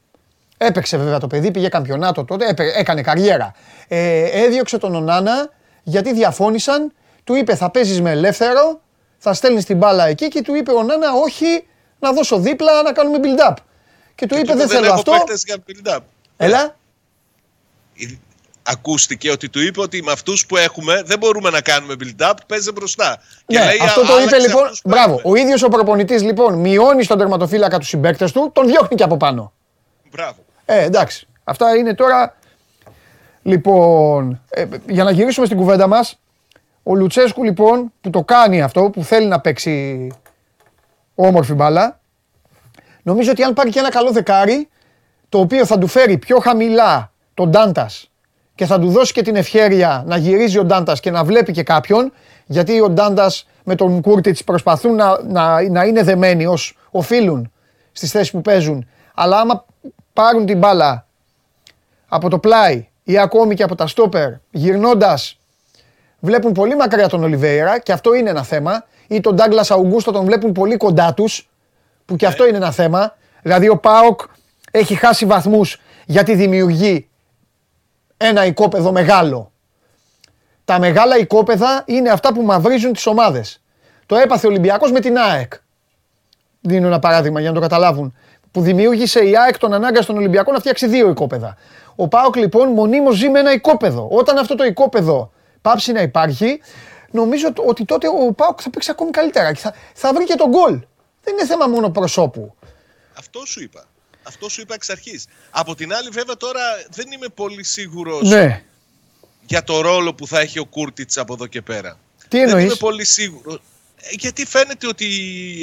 έπαιξε βέβαια το παιδί, πήγε καμπιονάτο τότε, έκανε καριέρα. Ε, έδιωξε τον Ονάνα γιατί διαφώνησαν, του είπε θα παίζεις με ελεύθερο, θα στέλνεις την μπάλα εκεί και του είπε ο Νάνα όχι, να δώσω δίπλα να κάνουμε build-up. Και του είπε δεν θέλω αυτό. Έλα. Ακούστηκε ότι του είπε ότι με αυτούς που έχουμε δεν μπορούμε να κάνουμε build-up, παίζει μπροστά. Ναι, λέει, αυτό το είπε λοιπόν. Μπράβο. Ο ίδιος ο προπονητής λοιπόν μειώνει στον τερματοφύλακα τους συμπαίκτες του, τον διώχνει και από πάνω. Μπράβο. Ε, εντάξει. Αυτά είναι τώρα. Λοιπόν, ε, για να γυρίσουμε στην κουβέντα μας, ο Λουτσέσκου λοιπόν που το κάνει αυτό, που θέλει να παίξει όμορφη μπάλα, Νομίζω ότι αν πάρει και ένα καλό δεκάρι, το οποίο θα του φέρει πιο χαμηλά τον Ντάντας και θα του δώσει και την ευχαίρεια να γυρίζει ο Ντάντας και να βλέπει και κάποιον, γιατί ο Ντάντας με τον Κούρτιτς προσπαθούν να, να, να είναι δεμένοι ως οφείλουν στις θέσεις που παίζουν. Αλλά άμα πάρουν την μπάλα από το πλάι ή ακόμη και από τα στόπερ, γυρνώντας βλέπουν πολύ μακριά τον Ολιβέηρα και αυτό είναι ένα θέμα. Ή τον Ντάγκλας Αουγκούστο τον βλέπουν πολύ κοντά τους, που και αυτό είναι ένα θέμα. Δηλαδή ο Πάοκ έχει χάσει βαθμούς γιατί δημιουργεί ένα οικόπεδο μεγάλο. Τα μεγάλα οικόπεδα είναι αυτά που μαυρίζουν τις ομάδες. Το έπαθε ο Ολυμπιακός με την ΑΕΚ. Δίνω ένα παράδειγμα για να το καταλάβουν. Που δημιούργησε η ΑΕΚ τον ανάγκα στον Ολυμπιακό να φτιάξει δύο οικόπεδα. Ο ΠΑΟΚ λοιπόν μονίμως ζει με ένα οικόπεδο. Όταν αυτό το οικόπεδο πάψει να υπάρχει, νομίζω ότι τότε ο ΠΑΟΚ θα παίξει ακόμη καλύτερα και θα, θα βρει και τον γκολ. Δεν είναι θέμα μόνο προσώπου. Αυτό σου είπα. Αυτό σου είπα εξ αρχής. Από την άλλη, βέβαια, τώρα δεν είμαι πολύ σίγουρος Ναι. για το ρόλο που θα έχει ο Κούρτιτς από εδώ και πέρα. Τι Δεν είμαι εννοείς. πολύ σίγουρο. Γιατί φαίνεται ότι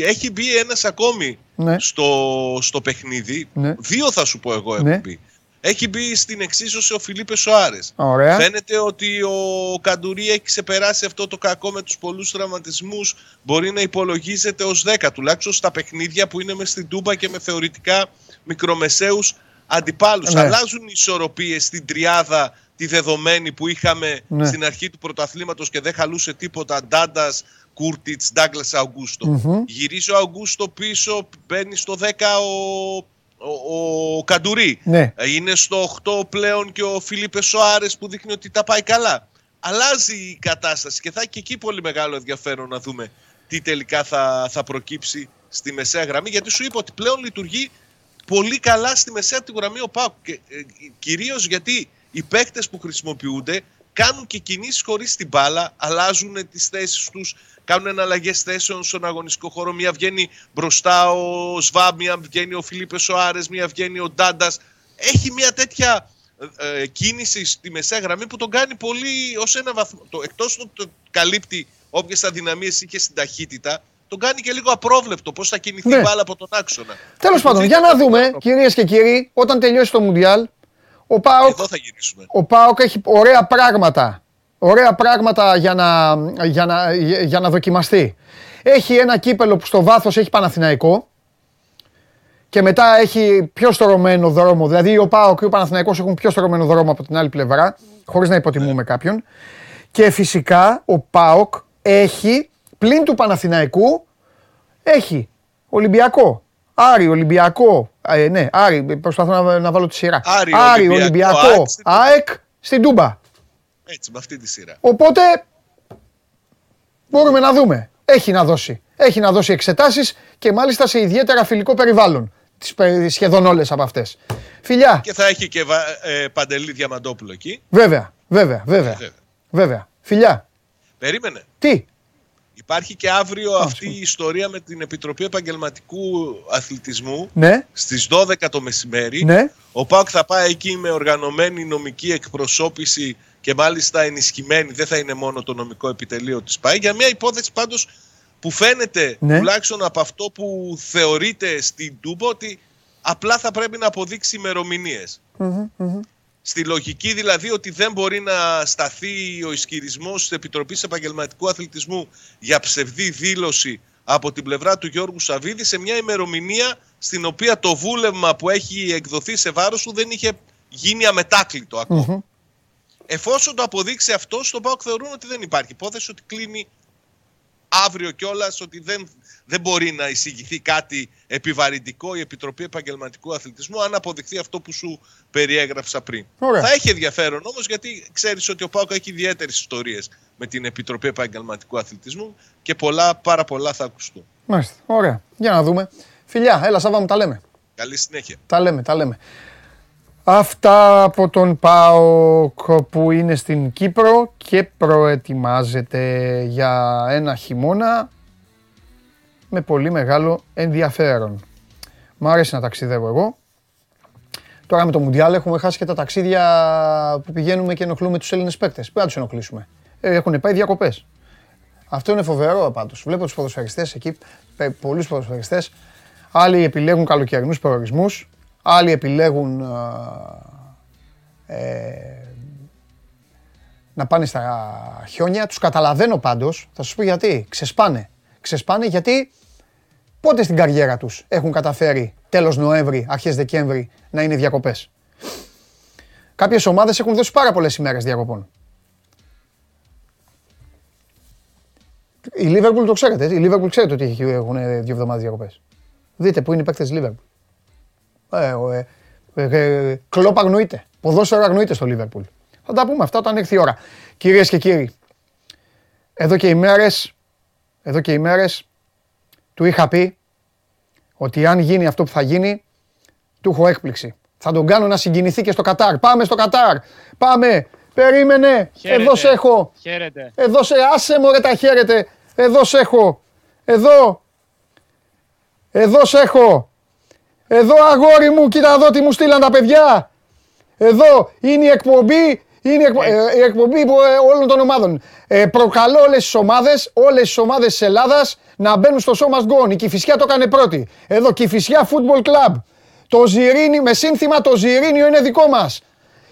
έχει μπει ένας ακόμη Ναι. στο, στο παιχνίδι. Ναι. Δύο θα σου πω εγώ έχουν Ναι. μπει. Έχει μπει στην εξίσωση ο Φιλίπε Σοάρες. Ωραία. Φαίνεται ότι ο Καντουρί έχει ξεπεράσει αυτό το κακό με τους πολλούς τραυματισμούς. Μπορεί να υπολογίζεται ως 10 τουλάχιστον στα παιχνίδια που είναι μες στην Τούμπα και με θεωρητικά μικρομεσαίους αντιπάλους. Ναι. Αλλάζουν οι ισορροπίες στην τριάδα τη δεδομένη που είχαμε Ναι. στην αρχή του πρωταθλήματος και δεν χαλούσε τίποτα. Ντάντας, Κούρτιτς, Ντάγκλας, Αουγκούστο. Μμμ. Γυρίζει ο Αουγκούστο πίσω, μπαίνει στο 10 ο, ο, ο Καντουρί. Ναι. Ε, Είναι στο 8 πλέον και ο Φίλιππε Σοάρες που δείχνει ότι τα πάει καλά. Αλλάζει η κατάσταση και θα έχει και εκεί πολύ μεγάλο ενδιαφέρον να δούμε τι τελικά θα, θα προκύψει στη μεσαία γραμμή. Γιατί σου είπα ότι πλέον λειτουργεί πολύ καλά στη μεσαία τη γραμμή ο Πάουκ. Και, ε, κυρίως γιατί οι παίκτες που χρησιμοποιούνται κάνουν και κινήσεις χωρίς την μπάλα, αλλάζουν τις θέσεις τους, κάνουν εναλλαγές θέσεων στον αγωνιστικό χώρο. Μία βγαίνει μπροστά ο Σβάμπ, μία βγαίνει ο Φιλίππε Σοάρες, μία βγαίνει ο Ντάντας. Έχει μια τέτοια ε, ε, κίνηση στη μεσαία γραμμή που τον κάνει πολύ ως ένα βαθμό. Το, εκτός του το καλύπτει όποιες αδυναμίες είχε στην ταχύτητα, τον κάνει και λίγο απρόβλεπτο πώς θα κινηθεί Ναι. η μπάλα από τον άξονα. Τέλος πάντων, για να δούμε, κυρίες και κύριοι, όταν τελειώσει το Μουντιάλ, ο ΠΑΟΚ Εδώ θα γυρίσουμε. ο ΠΑΟΚ έχει ωραία πράγματα. Ωραία πράγματα για να, για να, για για να δοκιμαστεί. Έχει ένα κύπελο που στο βάθος έχει Παναθηναϊκό και μετά έχει πιο στρωμένο δρόμο. Δηλαδή ο ΠΑΟΚ και ο Παναθηναϊκός έχουν πιο στρωμένο δρόμο από την άλλη πλευρά, χωρίς να υποτιμούμε κάποιον. Και φυσικά ο ΠΑΟΚ έχει, πλην του Παναθηναϊκού, έχει Ολυμπιακό. Άρη, Ολυμπιακό. Ε, ναι, Άρη, προσπαθώ να, να βάλω τη σειρά. Άρη, Ολυμπιακό, Ολυμπιακό, ΑΕΚ στην Τούμπα. ΑΕΚ στην Τούμπα. Έτσι, με αυτή τη σειρά. Οπότε μπορούμε να δούμε. Έχει να δώσει. Έχει να δώσει εξετάσεις και μάλιστα σε ιδιαίτερα φιλικό περιβάλλον. Τις πε- σχεδόν όλες από αυτές. Φιλιά, Και θα έχει και βα- ε, Παντελή Διαμαντόπουλο εκεί. βέβαια, βέβαια, βέβαια, Βέβαια. βέβαια. Φιλιά, Περίμενε. τι, Υπάρχει και αύριο αυτή η ιστορία με την Επιτροπή Επαγγελματικού Αθλητισμού ναι, στις 12 το μεσημέρι. ναι, Ο ΠΑΟΚ θα πάει εκεί με οργανωμένη νομική εκπροσώπηση και μάλιστα ενισχυμένη. Δεν θα είναι μόνο το νομικό επιτελείο της ΠΑΕ. Για μια υπόθεση πάντως που φαίνεται Ναι. τουλάχιστον από αυτό που θεωρείται στην Τούμπο ότι απλά θα πρέπει να αποδείξει ημερομηνίες. Στη λογική δηλαδή ότι δεν μπορεί να σταθεί ο ισχυρισμός της Επιτροπής Επαγγελματικού Αθλητισμού για ψευδή δήλωση από την πλευρά του Γιώργου Σαββίδη σε μια ημερομηνία στην οποία το βούλευμα που έχει εκδοθεί σε βάρος του δεν είχε γίνει αμετάκλητο ακόμα. Εφόσον το αποδείξει αυτό, στον ΠΑΟΚ θεωρούν ότι δεν υπάρχει υπόθεση ότι κλείνει αύριο κιόλας ότι δεν, δεν μπορεί να εισηγηθεί κάτι επιβαρυντικό η Επιτροπή Επαγγελματικού Αθλητισμού αν αποδειχθεί αυτό που σου περιέγραψα πριν. Ωραία. Θα έχει ενδιαφέρον όμως γιατί ξέρεις ότι ο ΠΑΟΚ έχει ιδιαίτερες ιστορίες με την Επιτροπή Επαγγελματικού Αθλητισμού και πολλά, πάρα πολλά θα ακουστούν. μάλιστα, ωραία. Για να δούμε. Φιλιά, έλα Σάβα μου, τα λέμε. Καλή συνέχεια. Τα λέμε, τα λέμε. Αυτά από τον ΠΑΟΚ που είναι στην Κύπρο και προετοιμάζεται για ένα χειμώνα με πολύ μεγάλο ενδιαφέρον. Μ' αρέσει να ταξιδεύω εγώ. Τώρα με το Μουντιάλ έχουμε χάσει και τα ταξίδια που πηγαίνουμε και ενοχλούμε τους Έλληνες παίκτες. Πού να τους ενοχλήσουμε. Ε, έχουν πάει διακοπές. Αυτό είναι φοβερό πάντως. Βλέπω τους ποδοσφαιριστές εκεί, πε- πολλούς ποδοσφαιριστές. Άλλοι επιλέγουν καλοκαιρινούς προορισμούς, άλλοι επιλέγουν α, ε, να πάνε στα χιόνια. Τους καταλαβαίνω πάντως, θα σας πω γιατί. Ξεσπάνε. Ξεσπάνε γιατί πότε στην καριέρα τους έχουν καταφέρει τέλος Νοέμβρη, αρχές Δεκέμβρη να είναι διακοπές. Κάποιες ομάδες έχουν δώσει πάρα πολλές ημέρες διακοπών. Η Λίβερπουλ το ξέρετε. Η Λίβερπουλ ξέρετε ότι έχουν δύο εβδομάδες διακοπές. Δείτε που είναι οι παίκτες της Λίβερπουλ. Ε, ε, ε, κλόπ αγνοείται. Ποδόσφαιρο αγνοείται στο Λίβερπουλ. Θα τα πούμε αυτά όταν έρθει η ώρα. Κυρίες και κύριοι, εδώ και ημέρε, εδώ και ημέρε του είχα πει ότι αν γίνει αυτό που θα γίνει, του έχω έκπληξη. Θα τον κάνω να συγκινηθεί και στο Κατάρ. Πάμε στο Κατάρ. Πάμε. Περίμενε. Χαίρετε. Εδώ σε έχω. Χαίρετε. Εδώ σε άσε μωρέ τα χαίρετε. Εδώ σε έχω. Εδώ. Εδώ σε έχω. Εδώ αγόρι μου, κοίτα εδώ τι μου στείλαν τα παιδιά. Εδώ είναι η εκπομπή, είναι η, εκπο... ε, η εκπομπή που, ε, όλων των ομάδων. Ε, προκαλώ όλες τις ομάδες, όλες τις ομάδες της Ελλάδας να μπαίνουν στο show must go on. Η Κηφισιά το έκανε πρώτη. Εδώ Κηφισιά Football Club. Το Ζιρίνι, με σύνθημα το Ζιρίνιο είναι δικό μας.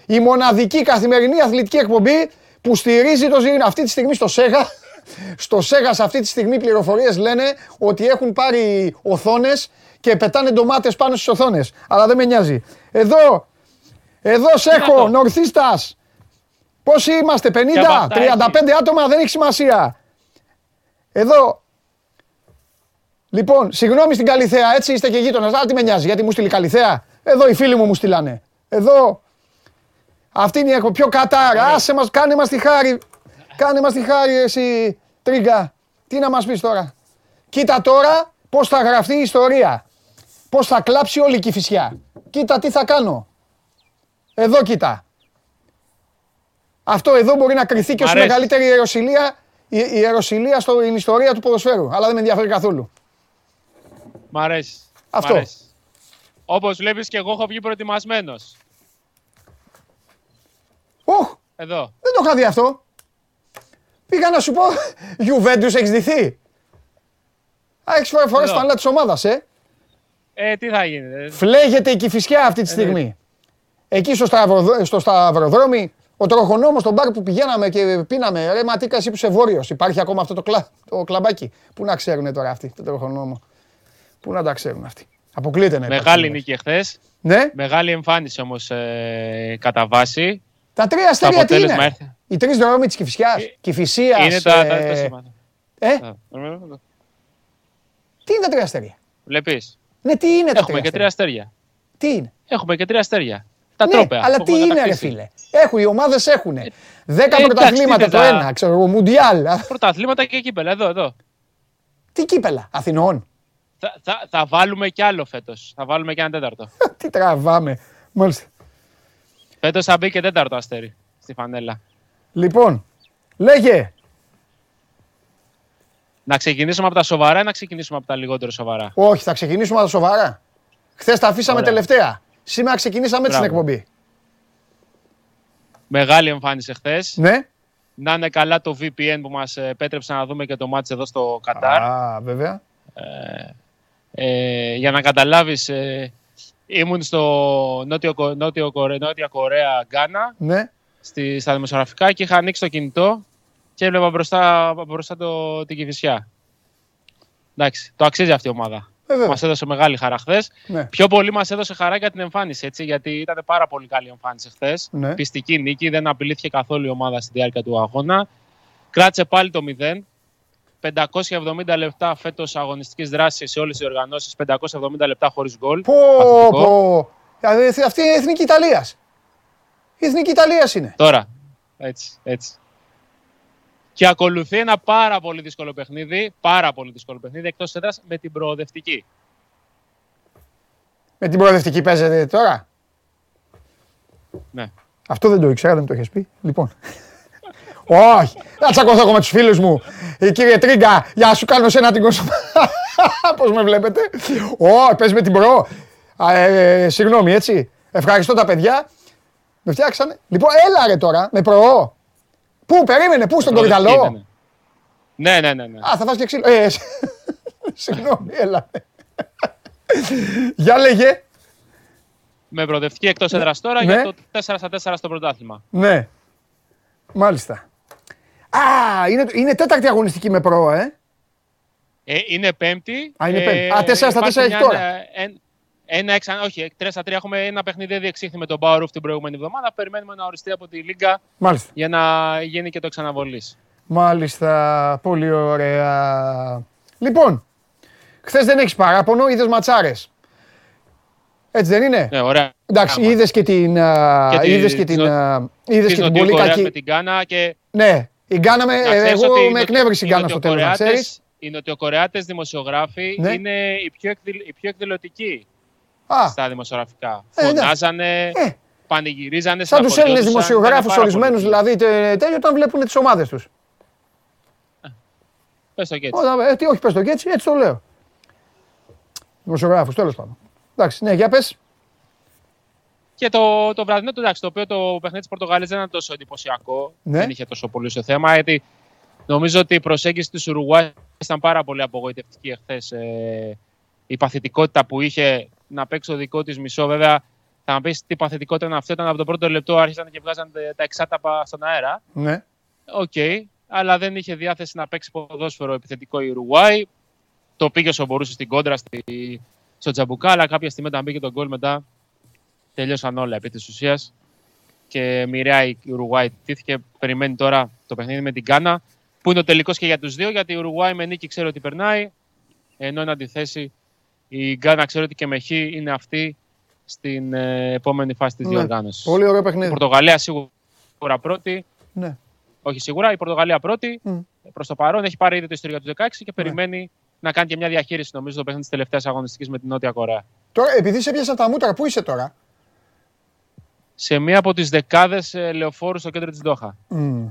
Η μοναδική καθημερινή αθλητική εκπομπή που στηρίζει το Ζιρίνιο. Αυτή τη στιγμή στο ΣΕΓΑ, στο ΣΕΓΑ σε αυτή τη στιγμή πληροφορίες λένε ότι έχουν πάρει οθόνες και πετάνε ντομάτες πάνω στις οθόνες. Αλλά δεν με νοιάζει. Εδώ, εδώ σε έχω, αυτό; νορθίστας. Πόσοι είμαστε, 50, Και από αυτά 35 άτομα, δεν έχει σημασία. Εδώ. Λοιπόν, συγγνώμη στην Καλιθέα, έτσι είστε και γείτονας. Αλλά τι με νοιάζει, γιατί μου στείλει η Καλιθέα. Εδώ οι φίλοι μου μου στείλανε. Εδώ. Αυτή είναι η εκπομπή. Πιο κατάρα. Άσε μας, κάνε μας τη χάρη. Κάνε μας τη χάρη, εσύ, Τρίγκα. Τι να μας πεις τώρα. Κοίτα τώρα πώς θα γραφτεί η ιστορία. Πώς θα κλάψει όλη η Κηφισιά. Κοίτα τι θα κάνω. Εδώ κοίτα. Αυτό εδώ μπορεί να κρυθεί και Μ' ως αρέσει. μεγαλύτερη ιεροσιλία, η η ιεροσιλία στην ιστορία του ποδοσφαίρου. Αλλά δεν με ενδιαφέρει καθόλου. Μ' αρέσει. Αυτό. Όπως βλέπεις και εγώ έχω βγει προετοιμασμένος. Οχ, Εδώ. δεν το είχα δει αυτό. Πήγα να σου πω, Juventus έχεις ντυθεί. Α, έχεις φορές φορές Εδώ. τα άλλα της ομάδας, ε. Ε, τι θα γίνει. ε, Φλέγεται η Κηφισιά αυτή τη στιγμή. Εκεί στο, σταυροδρό- στο σταυροδρόμι, ο τροχονόμος στον μπαρ που πηγαίναμε και πίναμε. Ρε Ματίκα, εσύ που είσαι βόρειος. Υπάρχει ακόμα αυτό το, κλα... το κλαμπάκι. Πού να ξέρουν τώρα αυτοί, το τροχονόμο; Πού να τα ξέρουν αυτοί; Αποκλείεται να υπάρχει Μεγάλη όμως. νίκη εχθές. Ναι. Μεγάλη εμφάνιση όμως ε, κατά βάση. Τα τρία αστέρια τι αποτέλεσμα είναι; έρθει. Οι τρεις δρόμοι της Κηφισιάς. Ε, Κηφισίας. Είναι τα, τα, τα ε, σήματα. ε, Α, τι είναι τα τρία αστέρια; Βλέπεις. Ναι, τι είναι τα Έχουμε και τρία αστέρια. αστέρια. Τι είναι; Έχουμε και τρία αστέρια. Τα ναι, τρόπαια. αλλά που τι έχουμε είναι, ρε κατακτήσει. φίλε; Έχουν, οι ομάδες έχουν. Δέκα εντάξει, πρωταθλήματα τι το είναι τα- ένα, ξέρω εγώ, Μουντιάλ. Α, Πρωταθλήματα και κύπελα. Εδώ, εδώ. Τι κύπελα, Αθηνών. Θα, θα, θα βάλουμε κι άλλο φέτος. Θα βάλουμε κι ένα τέταρτο. Τι τραβάμε. Μάλιστα. Φέτος θα μπει και τέταρτο αστέρι στη φανέλα. Λοιπόν, λέγε. Να ξεκινήσουμε από τα σοβαρά ή να ξεκινήσουμε από τα λιγότερο σοβαρά; Όχι, θα ξεκινήσουμε από τα σοβαρά. Χθες τα αφήσαμε Ωραία. τελευταία. Σήμερα ξεκινήσαμε έτσι την Μπράβο. εκπομπή. Μεγάλη εμφάνιση χθες. Ναι. Να είναι καλά το VPN που μας επέτρεψε να δούμε και το μάτς εδώ στο Κατάρ. Α, βέβαια. Ε, για να καταλάβεις, ε, ήμουν στο Νότιο, Κο- Νότιο, Κορε- Νότια Κορέα, Γκάνα, Ναι. στη, στα δημοσιογραφικά και είχα ανοίξει το κινητό και έβλεπα μπροστά, μπροστά το, την Κηφισιά. Εντάξει, το αξίζει αυτή η ομάδα. Ε, βέβαια. Μας έδωσε μεγάλη χαρά χθες. Ναι. Πιο πολύ μας έδωσε χαρά για την εμφάνιση, έτσι, γιατί ήταν πάρα πολύ καλή εμφάνιση χθες. Ναι. Πιστική νίκη, δεν απειλήθηκε καθόλου η ομάδα στη διάρκεια του αγώνα. Κράτησε πάλι το 0. 570 λεπτά φέτος αγωνιστικής δράσης σε όλες τις οργανώσεις. 570 λεπτά χωρίς γκολ. Πω, Παθητικό. πω. Δηλαδή, Αυτή είναι η εθνική Ιταλίας. Η εθνική Ιταλίας είναι. Τώρα. Έτσι, έτσι. Και ακολουθεί ένα πάρα πολύ δύσκολο παιχνίδι. Πάρα πολύ δύσκολο παιχνίδι εκτός έδρας με την προοδευτική. Με την προοδευτική παίζετε τώρα; Ναι. Αυτό δεν το ήξερα, δεν μου το έχει πει. Λοιπόν. Όχι, να τσακωθώ εγώ με τους φίλους μου. Ε, κύριε Τρίγκα, για να σου κάνω σένα την κονσόμα. Πώς με βλέπετε; Όχι, πες με την προ. Α, ε, ε, συγγνώμη, έτσι. Ευχαριστώ τα παιδιά. Με φτιάξανε. Λοιπόν, έλα ρε τώρα, με προ. Πού, περίμενε, πού, στον Προοδευτική κορυδαλό. ήταν. Ναι, ναι, ναι. ναι. Α, θα φας και ξύλο. Ε, συγγνώμη, έλα. Για λέγε. Με προοδευτική εκτός έδρας τώρα Ναι. για το 4 στα 4 στο πρωτάθλημα. Ναι. Μάλιστα. Α, είναι, είναι τέταρτη αγωνιστική με προ, ε. Ε, είναι πέμπτη. Α, είναι πέμπτη. Α, υπάρχει τέσσερα στα τέσσερα έχει μια- τώρα. εν- ένα εξα... Όχι, 3 στα 3 έχουμε ένα παιχνίδι διεξήχθη με τον Μπάουρουφ την προηγούμενη εβδομάδα. Περιμένουμε να οριστεί από τη Λίγκα Μάλιστα. για να γίνει και το εξαναβολή. Μάλιστα, πολύ ωραία. Λοιπόν, χθες δεν έχεις παράπονο, είδες ματσάρες. Έτσι δεν είναι; Ναι, ωραία. Εντάξει, Άμα. είδες και την. α, Και τη- είδες και την. της α, είδες Της και την πολύ Νοτιοκορέας κακή. με την Γκάνα και Ναι, η Γκάνα με. να ξέρεις Εγώ ότι οι με Νοτιο- εκνεύρισε η οι Γκάνα στο τέλος, να ξέρεις. Νοτιοκορεάτες- Οι Νοτιοκορεάτες δημοσιογράφοι Ναι. είναι οι πιο, εκδηλ, οι πιο εκδηλωτικοί Α, στα δημοσιογραφικά. Ε, εντάξει. Φωνάζανε, ε, πανηγυρίζανε, σαν τους Έλληνες στεναχωριόντουσαν, δημοσιογράφους ήταν πάρα πολύ ορισμένους εκεί. δηλαδή τε- τέτοιο όταν βλέπουν τις ομάδες τους. Πες το και έτσι. Όταν, ε, τι, όχι, πες το και έτσι, έτσι το λέω. Δημοσιογράφους, τέλος πάντων. Εντάξει, ναι, για πες. Και το, το βραδινό του εντάξει, το οποίο το παιχνίδι της Πορτογαλίας δεν ήταν τόσο εντυπωσιακό. Ναι. Δεν είχε τόσο πολύ στο θέμα. Γιατί νομίζω ότι η προσέγγιση του Ουρουγουάης ήταν πάρα πολύ απογοητευτική εχθές. Ε, η παθητικότητα που είχε να παίξει το δικό της μισό, βέβαια. Θα μου πεις τι παθητικότητα είναι αυτό. Ήταν από το πρώτο λεπτό άρχισαν και βγάζαν τα εξάταπα στον αέρα. Ναι. Οκ. αλλά δεν είχε διάθεση να παίξει ποδόσφαιρο επιθετικό η Ουρουγουάη. Το πήγε όσο μπορούσε στην κόντρα στη, στο τσαμπουκά, αλλά κάποια στιγμή όταν μπήκε το γκολ μετά τελειώσαν όλα επί της ουσίας και μοιραία η Ουρουγουάη ηττήθηκε. Περιμένει τώρα το παιχνίδι με την Γκάνα, που είναι ο τελικός και για τους δύο, γιατί η Ουρουγουάη με νίκη ξέρει ότι περνάει, ενώ εν αντιθέσει η Γκάνα ξέρει ότι και με χ είναι αυτή στην ε, επόμενη φάση της Ναι. διοργάνωσης. Πολύ ωραίο Η παιχνίδι. Πορτογαλία σίγουρα πρώτη, Ναι. όχι σίγουρα, η Πορτογαλία πρώτη. Μμ. Προς το παρόν έχει πάρει ήδη το ιστορία του 16 και περιμένει να κάνει και μια διαχείριση νομίζω το παιχνίδι της τελευταίας αγωνιστικής με την Νότια Κορέα. Τώρα, επειδή σε πιάσα τα μούτρα, πού είσαι τώρα; Σε μία από τις δεκάδες λεωφόρους στο κέντρο της Ντόχα. Μμ.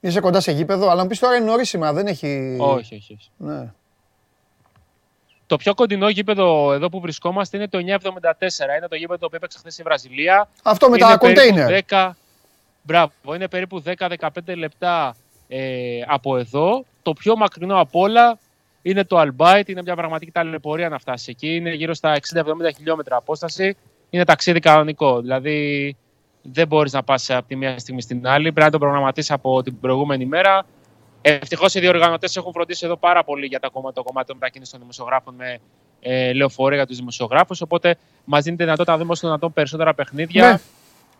Είσαι κοντά σε γήπεδο, αλλά μου πεις τώρα είναι νωρίς σήμερα, δεν έχει... Όχι, όχι, όχι. Ναι. Το πιο κοντινό γήπεδο εδώ που βρισκόμαστε είναι το 974. Είναι το γήπεδο που έπαιξε χθες η Βραζιλία. Αυτό με Είναι τα περίπου κοντέινερ. 10, μπράβο, είναι περίπου 10-15 λεπτά ε, από εδώ. Το πιο μακρινό απ' όλα είναι το Αλμπάιτ. Είναι μια πραγματική ταλαιπωρία να φτάσει εκεί. Είναι γύρω στα 60-70 χιλιόμετρα απόσταση. Είναι ταξίδι κανονικό. Δηλαδή δεν μπορείς να πας από τη μία στιγμή στην άλλη. Πρέπει να το προγραμματίσεις από την προηγούμενη μέρα. Ευτυχώς οι διοργανωτές έχουν φροντίσει εδώ πάρα πολύ για τα κόμματα, το κομμάτι των μετακίνησης των δημοσιογράφων με ε, λεωφορεία για τους δημοσιογράφους. Οπότε μας δίνεται δυνατότητα να δούμε όσο δυνατόν περισσότερα παιχνίδια. Ναι.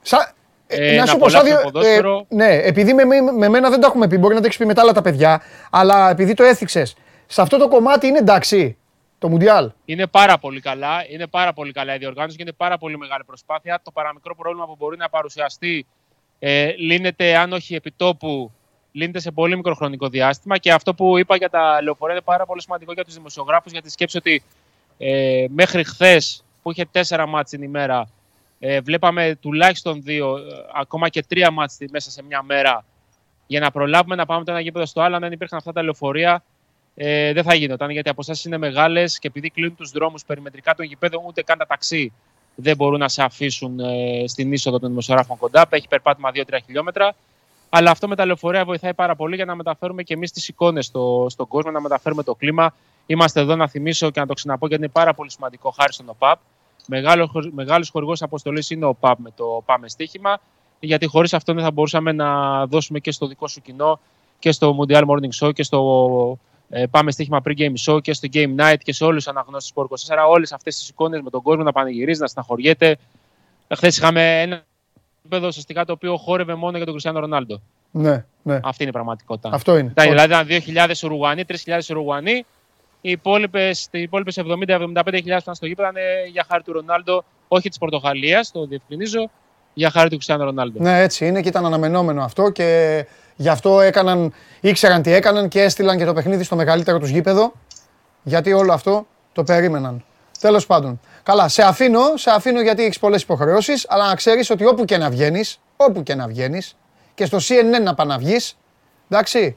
Σα... Ε, να να σου πω, σαν απολαύσουμε δύο- ποδόσφαιρο. ναι, επειδή με, με, με μένα δεν το έχουμε πει, μπορεί να το έχεις πει μετά άλλα τα παιδιά, αλλά επειδή το έθιξες, σε αυτό το κομμάτι είναι εντάξει το Μουντιάλ. Είναι πάρα πολύ καλά. Είναι πάρα πολύ καλά η διοργάνωση και είναι πάρα πολύ μεγάλη προσπάθεια. Το παραμικρό πρόβλημα που μπορεί να παρουσιαστεί ε, λύνεται, αν όχι επιτόπου, λύνεται σε πολύ μικρό χρονικό διάστημα. Και αυτό που είπα για τα λεωφορεία είναι πάρα πολύ σημαντικό για τους δημοσιογράφους, γιατί σκέψη ότι ε, μέχρι χθες που είχε τέσσερα μάτς την ημέρα, ε, βλέπαμε τουλάχιστον δύο, ε, ακόμα και τρία μάτς τη- μέσα σε μια μέρα για να προλάβουμε να πάμε το ένα γήπεδο στο άλλο. Αν δεν υπήρχαν αυτά τα λεωφορεία, ε, δεν θα γινόταν γιατί οι αποστάσεις είναι μεγάλες και επειδή κλείνουν τους δρόμους περιμετρικά των γηπέδων, ούτε καν τα ταξί δεν μπορούν να σε αφήσουν ε, στην είσοδο των δημοσιογράφων κοντά. Έχει περπάτημα 2-3 χιλιόμετρα. Αλλά αυτό με τα λεωφορεία βοηθάει πάρα πολύ για να μεταφέρουμε και εμείς τις εικόνες στο, στον κόσμο, να μεταφέρουμε το κλίμα. Είμαστε εδώ να θυμίσω και να το ξαναπώ γιατί είναι πάρα πολύ σημαντικό χάρη στον ΟΠΑΠ. Μεγάλο, μεγάλος χορηγός αποστολής είναι ο ΟΠΑΠ με το Πάμε Στοίχημα γιατί χωρίς αυτό δεν θα μπορούσαμε να δώσουμε και στο δικό σου κοινό και στο Mundial Morning Show και στο ε, Πάμε Στοίχημα Pre-Game Show και στο Game Night και σε όλους τους αναγνώσεις Sport 24 όλες αυτές τις εικόνες με τον κόσμο να πανηγυρίζει, να στεναχωριέται. Χθες είχαμε ένα επίπεδο ουσιαστικά το οποίο χόρευε μόνο για τον Κριστιανό Ρονάλντο. Ναι, ναι. Αυτή είναι η πραγματικότητα. Αυτό είναι. Ήταν, δηλαδή ήταν 2.000 Ουρουγουανοί, 3.000 Ουρουγουανοί. Οι υπόλοιπε 70-75.000 που ήταν στο γήπεδο ήταν ε, για χάρη του Ρονάλντο, όχι της Πορτογαλίας, το διευκρινίζω, για χάρη του Κριστιανού Ρονάλντο. Ναι, έτσι είναι και ήταν αναμενόμενο αυτό και γι' αυτό έκαναν, ήξεραν τι έκαναν και έστειλαν και το παιχνίδι στο μεγαλύτερο τους γήπεδο γιατί όλο αυτό το περίμεναν. Τέλος πάντων. Καλά, σε αφήνω, σε αφήνω γιατί έχεις πολλές υποχρεώσεις, αλλά να ξέρεις ότι όπου και να βγαίνεις, όπου και να βγαίνεις και στο CNN να πας να βγεις, εντάξει,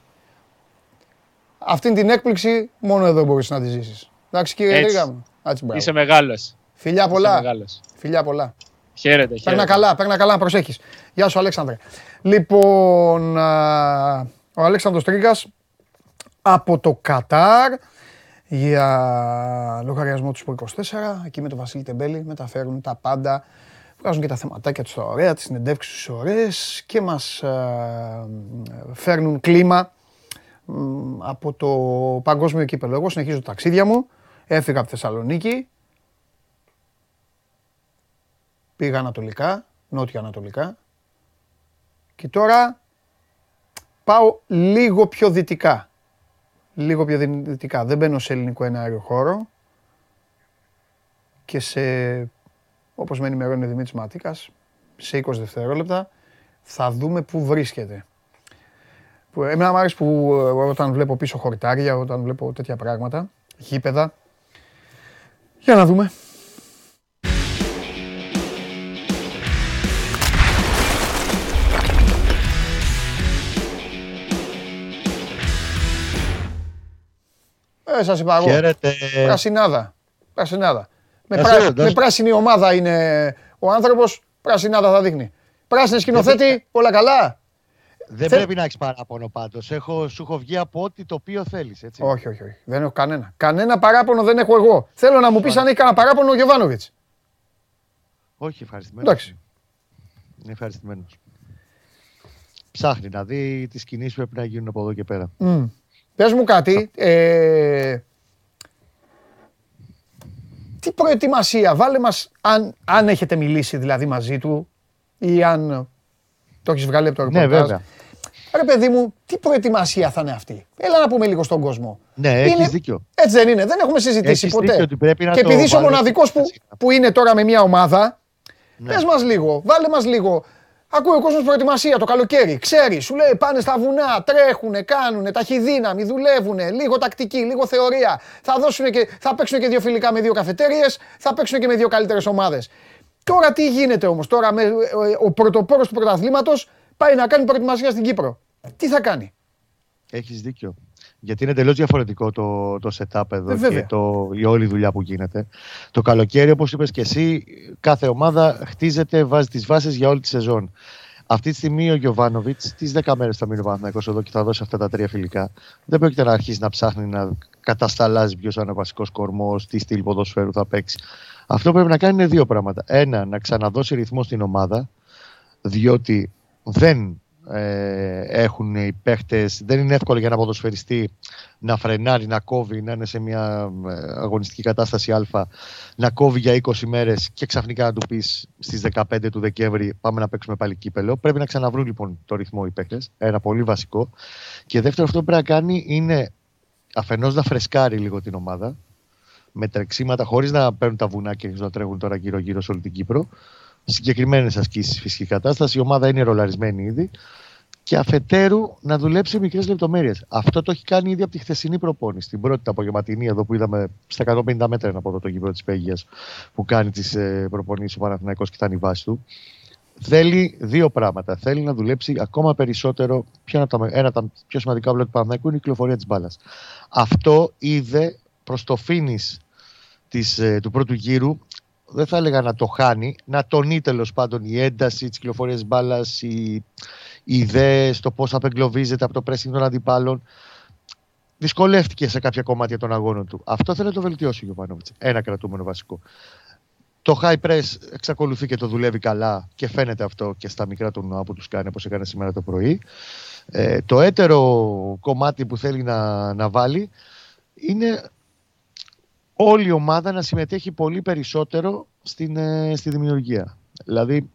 αυτήν την έκπληξη μόνο εδώ μπορείς να τη ζήσεις. Εντάξει κύριε Έτσι. Ρίγα μου. Έτσι, μπράβο. Είσαι μεγάλος. Φιλιά πολλά. Μεγάλος. Φιλιά πολλά. Χαίρετε, Παίρνα χαίρετε. καλά, παίρνα καλά, να προσέχεις. Γεια σου Αλέξανδρε. Λοιπόν, α, ο Αλέξανδρος Τρίγκας από το Κατάρ για λογαριασμό τους Σπορ 24, εκεί με τον Βασίλη Τεμπέλη μεταφέρουν τα πάντα, βγάζουν και τα θεματάκια τους τα ωραία, τις συνεντεύξεις τους ωραίες και μας α, φέρνουν κλίμα μ, από το παγκόσμιο κύπελο. Εγώ συνεχίζω τα ταξίδια μου, έφυγα από Θεσσαλονίκη, πήγα ανατολικά, νότια ανατολικά και τώρα πάω λίγο πιο δυτικά. Λίγο πιο δυτικά. Δεν μπαίνω σε ελληνικό ενάριο χώρο και σε, όπως με ενημερώνει ο Δημήτρης Ματίκας, σε 20 δευτερόλεπτα θα δούμε πού βρίσκεται. Που, εμένα μου άρεσε που ε, όταν βλέπω πίσω χορτάρια, όταν βλέπω τέτοια πράγματα, γήπεδα. Για να δούμε. Ε, σας είπα εγώ. Χαίρετε. Πρασινάδα. Πρασινάδα. Με, Εσύ, πρά- εντάξει. με πράσινη ομάδα είναι ο άνθρωπος, πρασινάδα θα δείχνει. Πράσινη σκηνοθέτη, όλα καλά. Δεν Θε- πρέπει να έχεις παράπονο πάντως. Έχω, σου έχω βγει από ό,τι το οποίο θέλεις. Όχι, όχι, όχι. Δεν έχω κανένα. Κανένα παράπονο δεν έχω εγώ. Θέλω να μου πεις αν έχει κανένα παράπονο ο Γιωβάνοβιτς. όχι, ευχαριστημένος. Εντάξει. Είναι ευχαριστημένος. Ψάχνει να δει τις κινήσεις που πρέπει να γίνουν από εδώ και πέρα. Μμ. Πες μου κάτι. Ε, τι προετοιμασία, βάλε μας, αν, αν έχετε μιλήσει δηλαδή μαζί του ή αν το έχεις βγάλει από το Ναι, ρεπορτάζ. βέβαια. Ρε παιδί μου, τι προετοιμασία θα είναι αυτή. Έλα να πούμε λίγο στον κόσμο. Ναι, Είναι- έχει δίκιο. Έτσι δεν είναι, δεν έχουμε συζητήσει Έχεις ποτέ. δίκιο ότι πρέπει να και το επειδή είσαι ο βάλω μοναδικός στην που, διαδικασία. που είναι τώρα με μια ομάδα, Ναι. πες μας λίγο, βάλε μας λίγο. Ακούει ο κόσμος προετοιμασία το καλοκαίρι. Ξέρει, σου λέει πάνε στα βουνά, τρέχουνε, κάνουνε, ταχυδύναμη, δουλεύουνε, λίγο τακτική, λίγο θεωρία. Θα, δώσουνε και, θα παίξουν και δύο φιλικά με δύο καφετέριες, θα παίξουν και με δύο καλύτερες ομάδες. Τώρα τι γίνεται όμως, τώρα με, ε, ο πρωτοπόρος του πρωταθλήματος πάει να κάνει προετοιμασία στην Κύπρο. Τι θα κάνει; Έχεις δίκιο. Γιατί είναι τελείω διαφορετικό το, το setup εδώ Ε, βέβαια. και το, η όλη δουλειά που γίνεται. Το καλοκαίρι, όπως είπες και εσύ, κάθε ομάδα χτίζεται, βάζει τις βάσεις για όλη τη σεζόν. Αυτή τη στιγμή ο Γιωβάνοβιτς, τις 10 μέρες θα μείνει ο Παναθηναϊκός εδώ και θα δώσει αυτά τα τρία φιλικά. Δεν πρόκειται να αρχίσει να ψάχνει να κατασταλάζει ποιος θα είναι ο βασικός κορμός, τι στυλ ποδοσφαίρου θα παίξει. Αυτό που πρέπει να κάνει είναι δύο πράγματα. Ένα, να ξαναδώσει ρυθμό στην ομάδα, διότι δεν ε, έχουν οι παίχτες, δεν είναι εύκολο για ένα ποδοσφαιριστή να φρενάρει, να κόβει, να είναι σε μια ε, αγωνιστική κατάσταση α, να κόβει για 20 μέρες και ξαφνικά να του πεις στις 15 του Δεκέμβρη πάμε να παίξουμε πάλι κύπελο. Πρέπει να ξαναβρούν λοιπόν το ρυθμό οι παίχτες, ένα πολύ βασικό. Και δεύτερο αυτό που πρέπει να κάνει είναι αφενός να φρεσκάρει λίγο την ομάδα, με τρεξίματα χωρίς να παίρνουν τα βουνά και να τρέχουν τώρα γύρω-γύρω σε όλη την Κύπρο. Συγκεκριμένες ασκήσεις φυσική κατάσταση. Η ομάδα είναι ρολαρισμένη ήδη. Και αφετέρου να δουλέψει μικρές λεπτομέρειες. Αυτό το έχει κάνει ήδη από τη χθεσινή προπόνηση. Την πρώτη την απογευματινή, εδώ που είδαμε στα 150 μέτρα είναι από εδώ το γήπεδο της Πέγεια που κάνει τις ε, προπονήσεις ο Παναθηναϊκός και ήταν η βάση του. Θέλει δύο πράγματα. Θέλει να δουλέψει ακόμα περισσότερο. Ποιο είναι τα, ένα από τα πιο σημαντικά βλέπει του Παναθηναϊκού είναι η κυκλοφορία της μπάλας. Αυτό είδε προς το φίνις ε, του πρώτου γύρου δεν θα έλεγα να το χάνει, να τονεί τέλος πάντων η ένταση τη κυκλοφορία μπάλας, οι, οι ιδέες, το πώς απεγκλωβίζεται από το pressing των αντιπάλων. Δυσκολεύτηκε σε κάποια κομμάτια των αγώνων του. Αυτό θέλει να το βελτιώσει ο Γιωβάνοβιτς. Ένα κρατούμενο βασικό. Το high press εξακολουθεί και το δουλεύει καλά και φαίνεται αυτό και στα μικρά τουρνουά που τους κάνει όπως έκανε σήμερα το πρωί. Ε, το έτερο κομμάτι που θέλει να, να βάλει είναι όλη η ομάδα να συμμετέχει πολύ περισσότερο στην, ε, στη δημιουργία. Δηλαδή,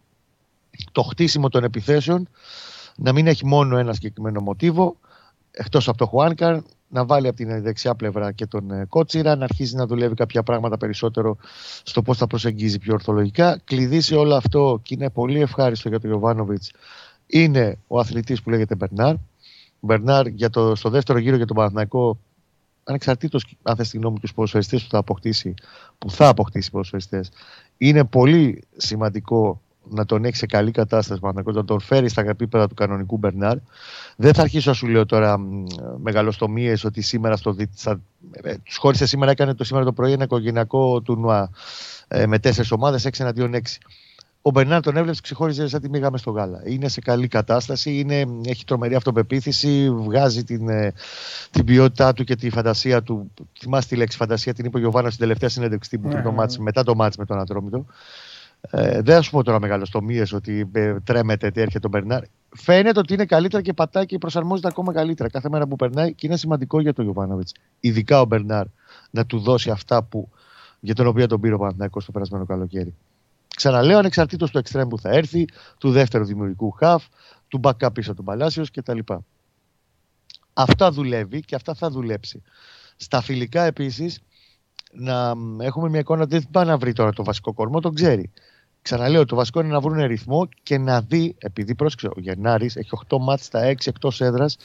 το χτίσιμο των επιθέσεων να μην έχει μόνο ένα συγκεκριμένο μοτίβο, εκτός από το Χουάνκαρ, να βάλει από την δεξιά πλευρά και τον ε, Κότσιρα, να αρχίζει να δουλεύει κάποια πράγματα περισσότερο στο πώς θα προσεγγίζει πιο ορθολογικά. Κλειδί σε όλο αυτό και είναι πολύ ευχάριστο για τον Ιωβάνοβιτς είναι ο αθλητής που λέγεται Μπερνάρ. Ο Μπερνάρ για το, στο δεύτερο γύρο για τον Παναθηναϊκό ανεξαρτήτως αν θες τη γνώμη τους ποδοσφαιριστές που θα αποκτήσει, που θα αποκτήσει ποδοσφαιριστές, είναι πολύ σημαντικό να τον έχεις σε καλή κατάσταση, να τον φέρεις στα επίπεδα του κανονικού Μπερνάρ. Δεν θα αρχίσω να σου λέω τώρα μεγαλοστομίες ότι σήμερα στο, στα, ε, τους χώρισε σήμερα, έκανε το σήμερα το πρωί ένα οικογενειακό τουρνουά ε, με τέσσερις ομάδες, 6 εναντίον 6. Ο Μπερνάρ τον έβλεψε, ξεχώριζε σαν τη μήγαμε στο γάλα. Είναι σε καλή κατάσταση, είναι, έχει τρομερή αυτοπεποίθηση, βγάζει την, ε, την ποιότητά του και τη φαντασία του. Θυμάστε τη λέξη φαντασία, την είπε ο Γιωβάνα στην τελευταία συνέντευξη που Ναι, το ναι, μάτς, ναι. μετά το μάτς με τον Ατρόμητο. Ε, δεν θα σου πω τώρα μεγαλοστομίε ότι ε, τρέμεται τι έρχεται ο Μπερνάρ. Φαίνεται ότι είναι καλύτερα και πατάει και προσαρμόζεται ακόμα καλύτερα κάθε μέρα που περνάει και είναι σημαντικό για τον Γιωβάνοβιτς. Ειδικά ο Μπερνάρ να του δώσει αυτά που, για τον οποίο τον πήρε ο Παναθηναϊκός το περασμένο καλοκαίρι. Ξαναλέω, ανεξαρτήτως του εξτρέμ που θα έρθει, του δεύτερου δημιουργικού χαφ, του backup πίσω του Παλάσιος κτλ. Αυτά δουλεύει και αυτά θα δουλέψει. Στα φιλικά επίσης να έχουμε μια εικόνα ότι δεν πάει να βρει τώρα το βασικό κορμό, τον ξέρει. Ξαναλέω, το βασικό είναι να βρουν ρυθμό και να δει, επειδή πρόσεξε, ο Γενάρης έχει 8 μάτς στα 6 εκτός έδρας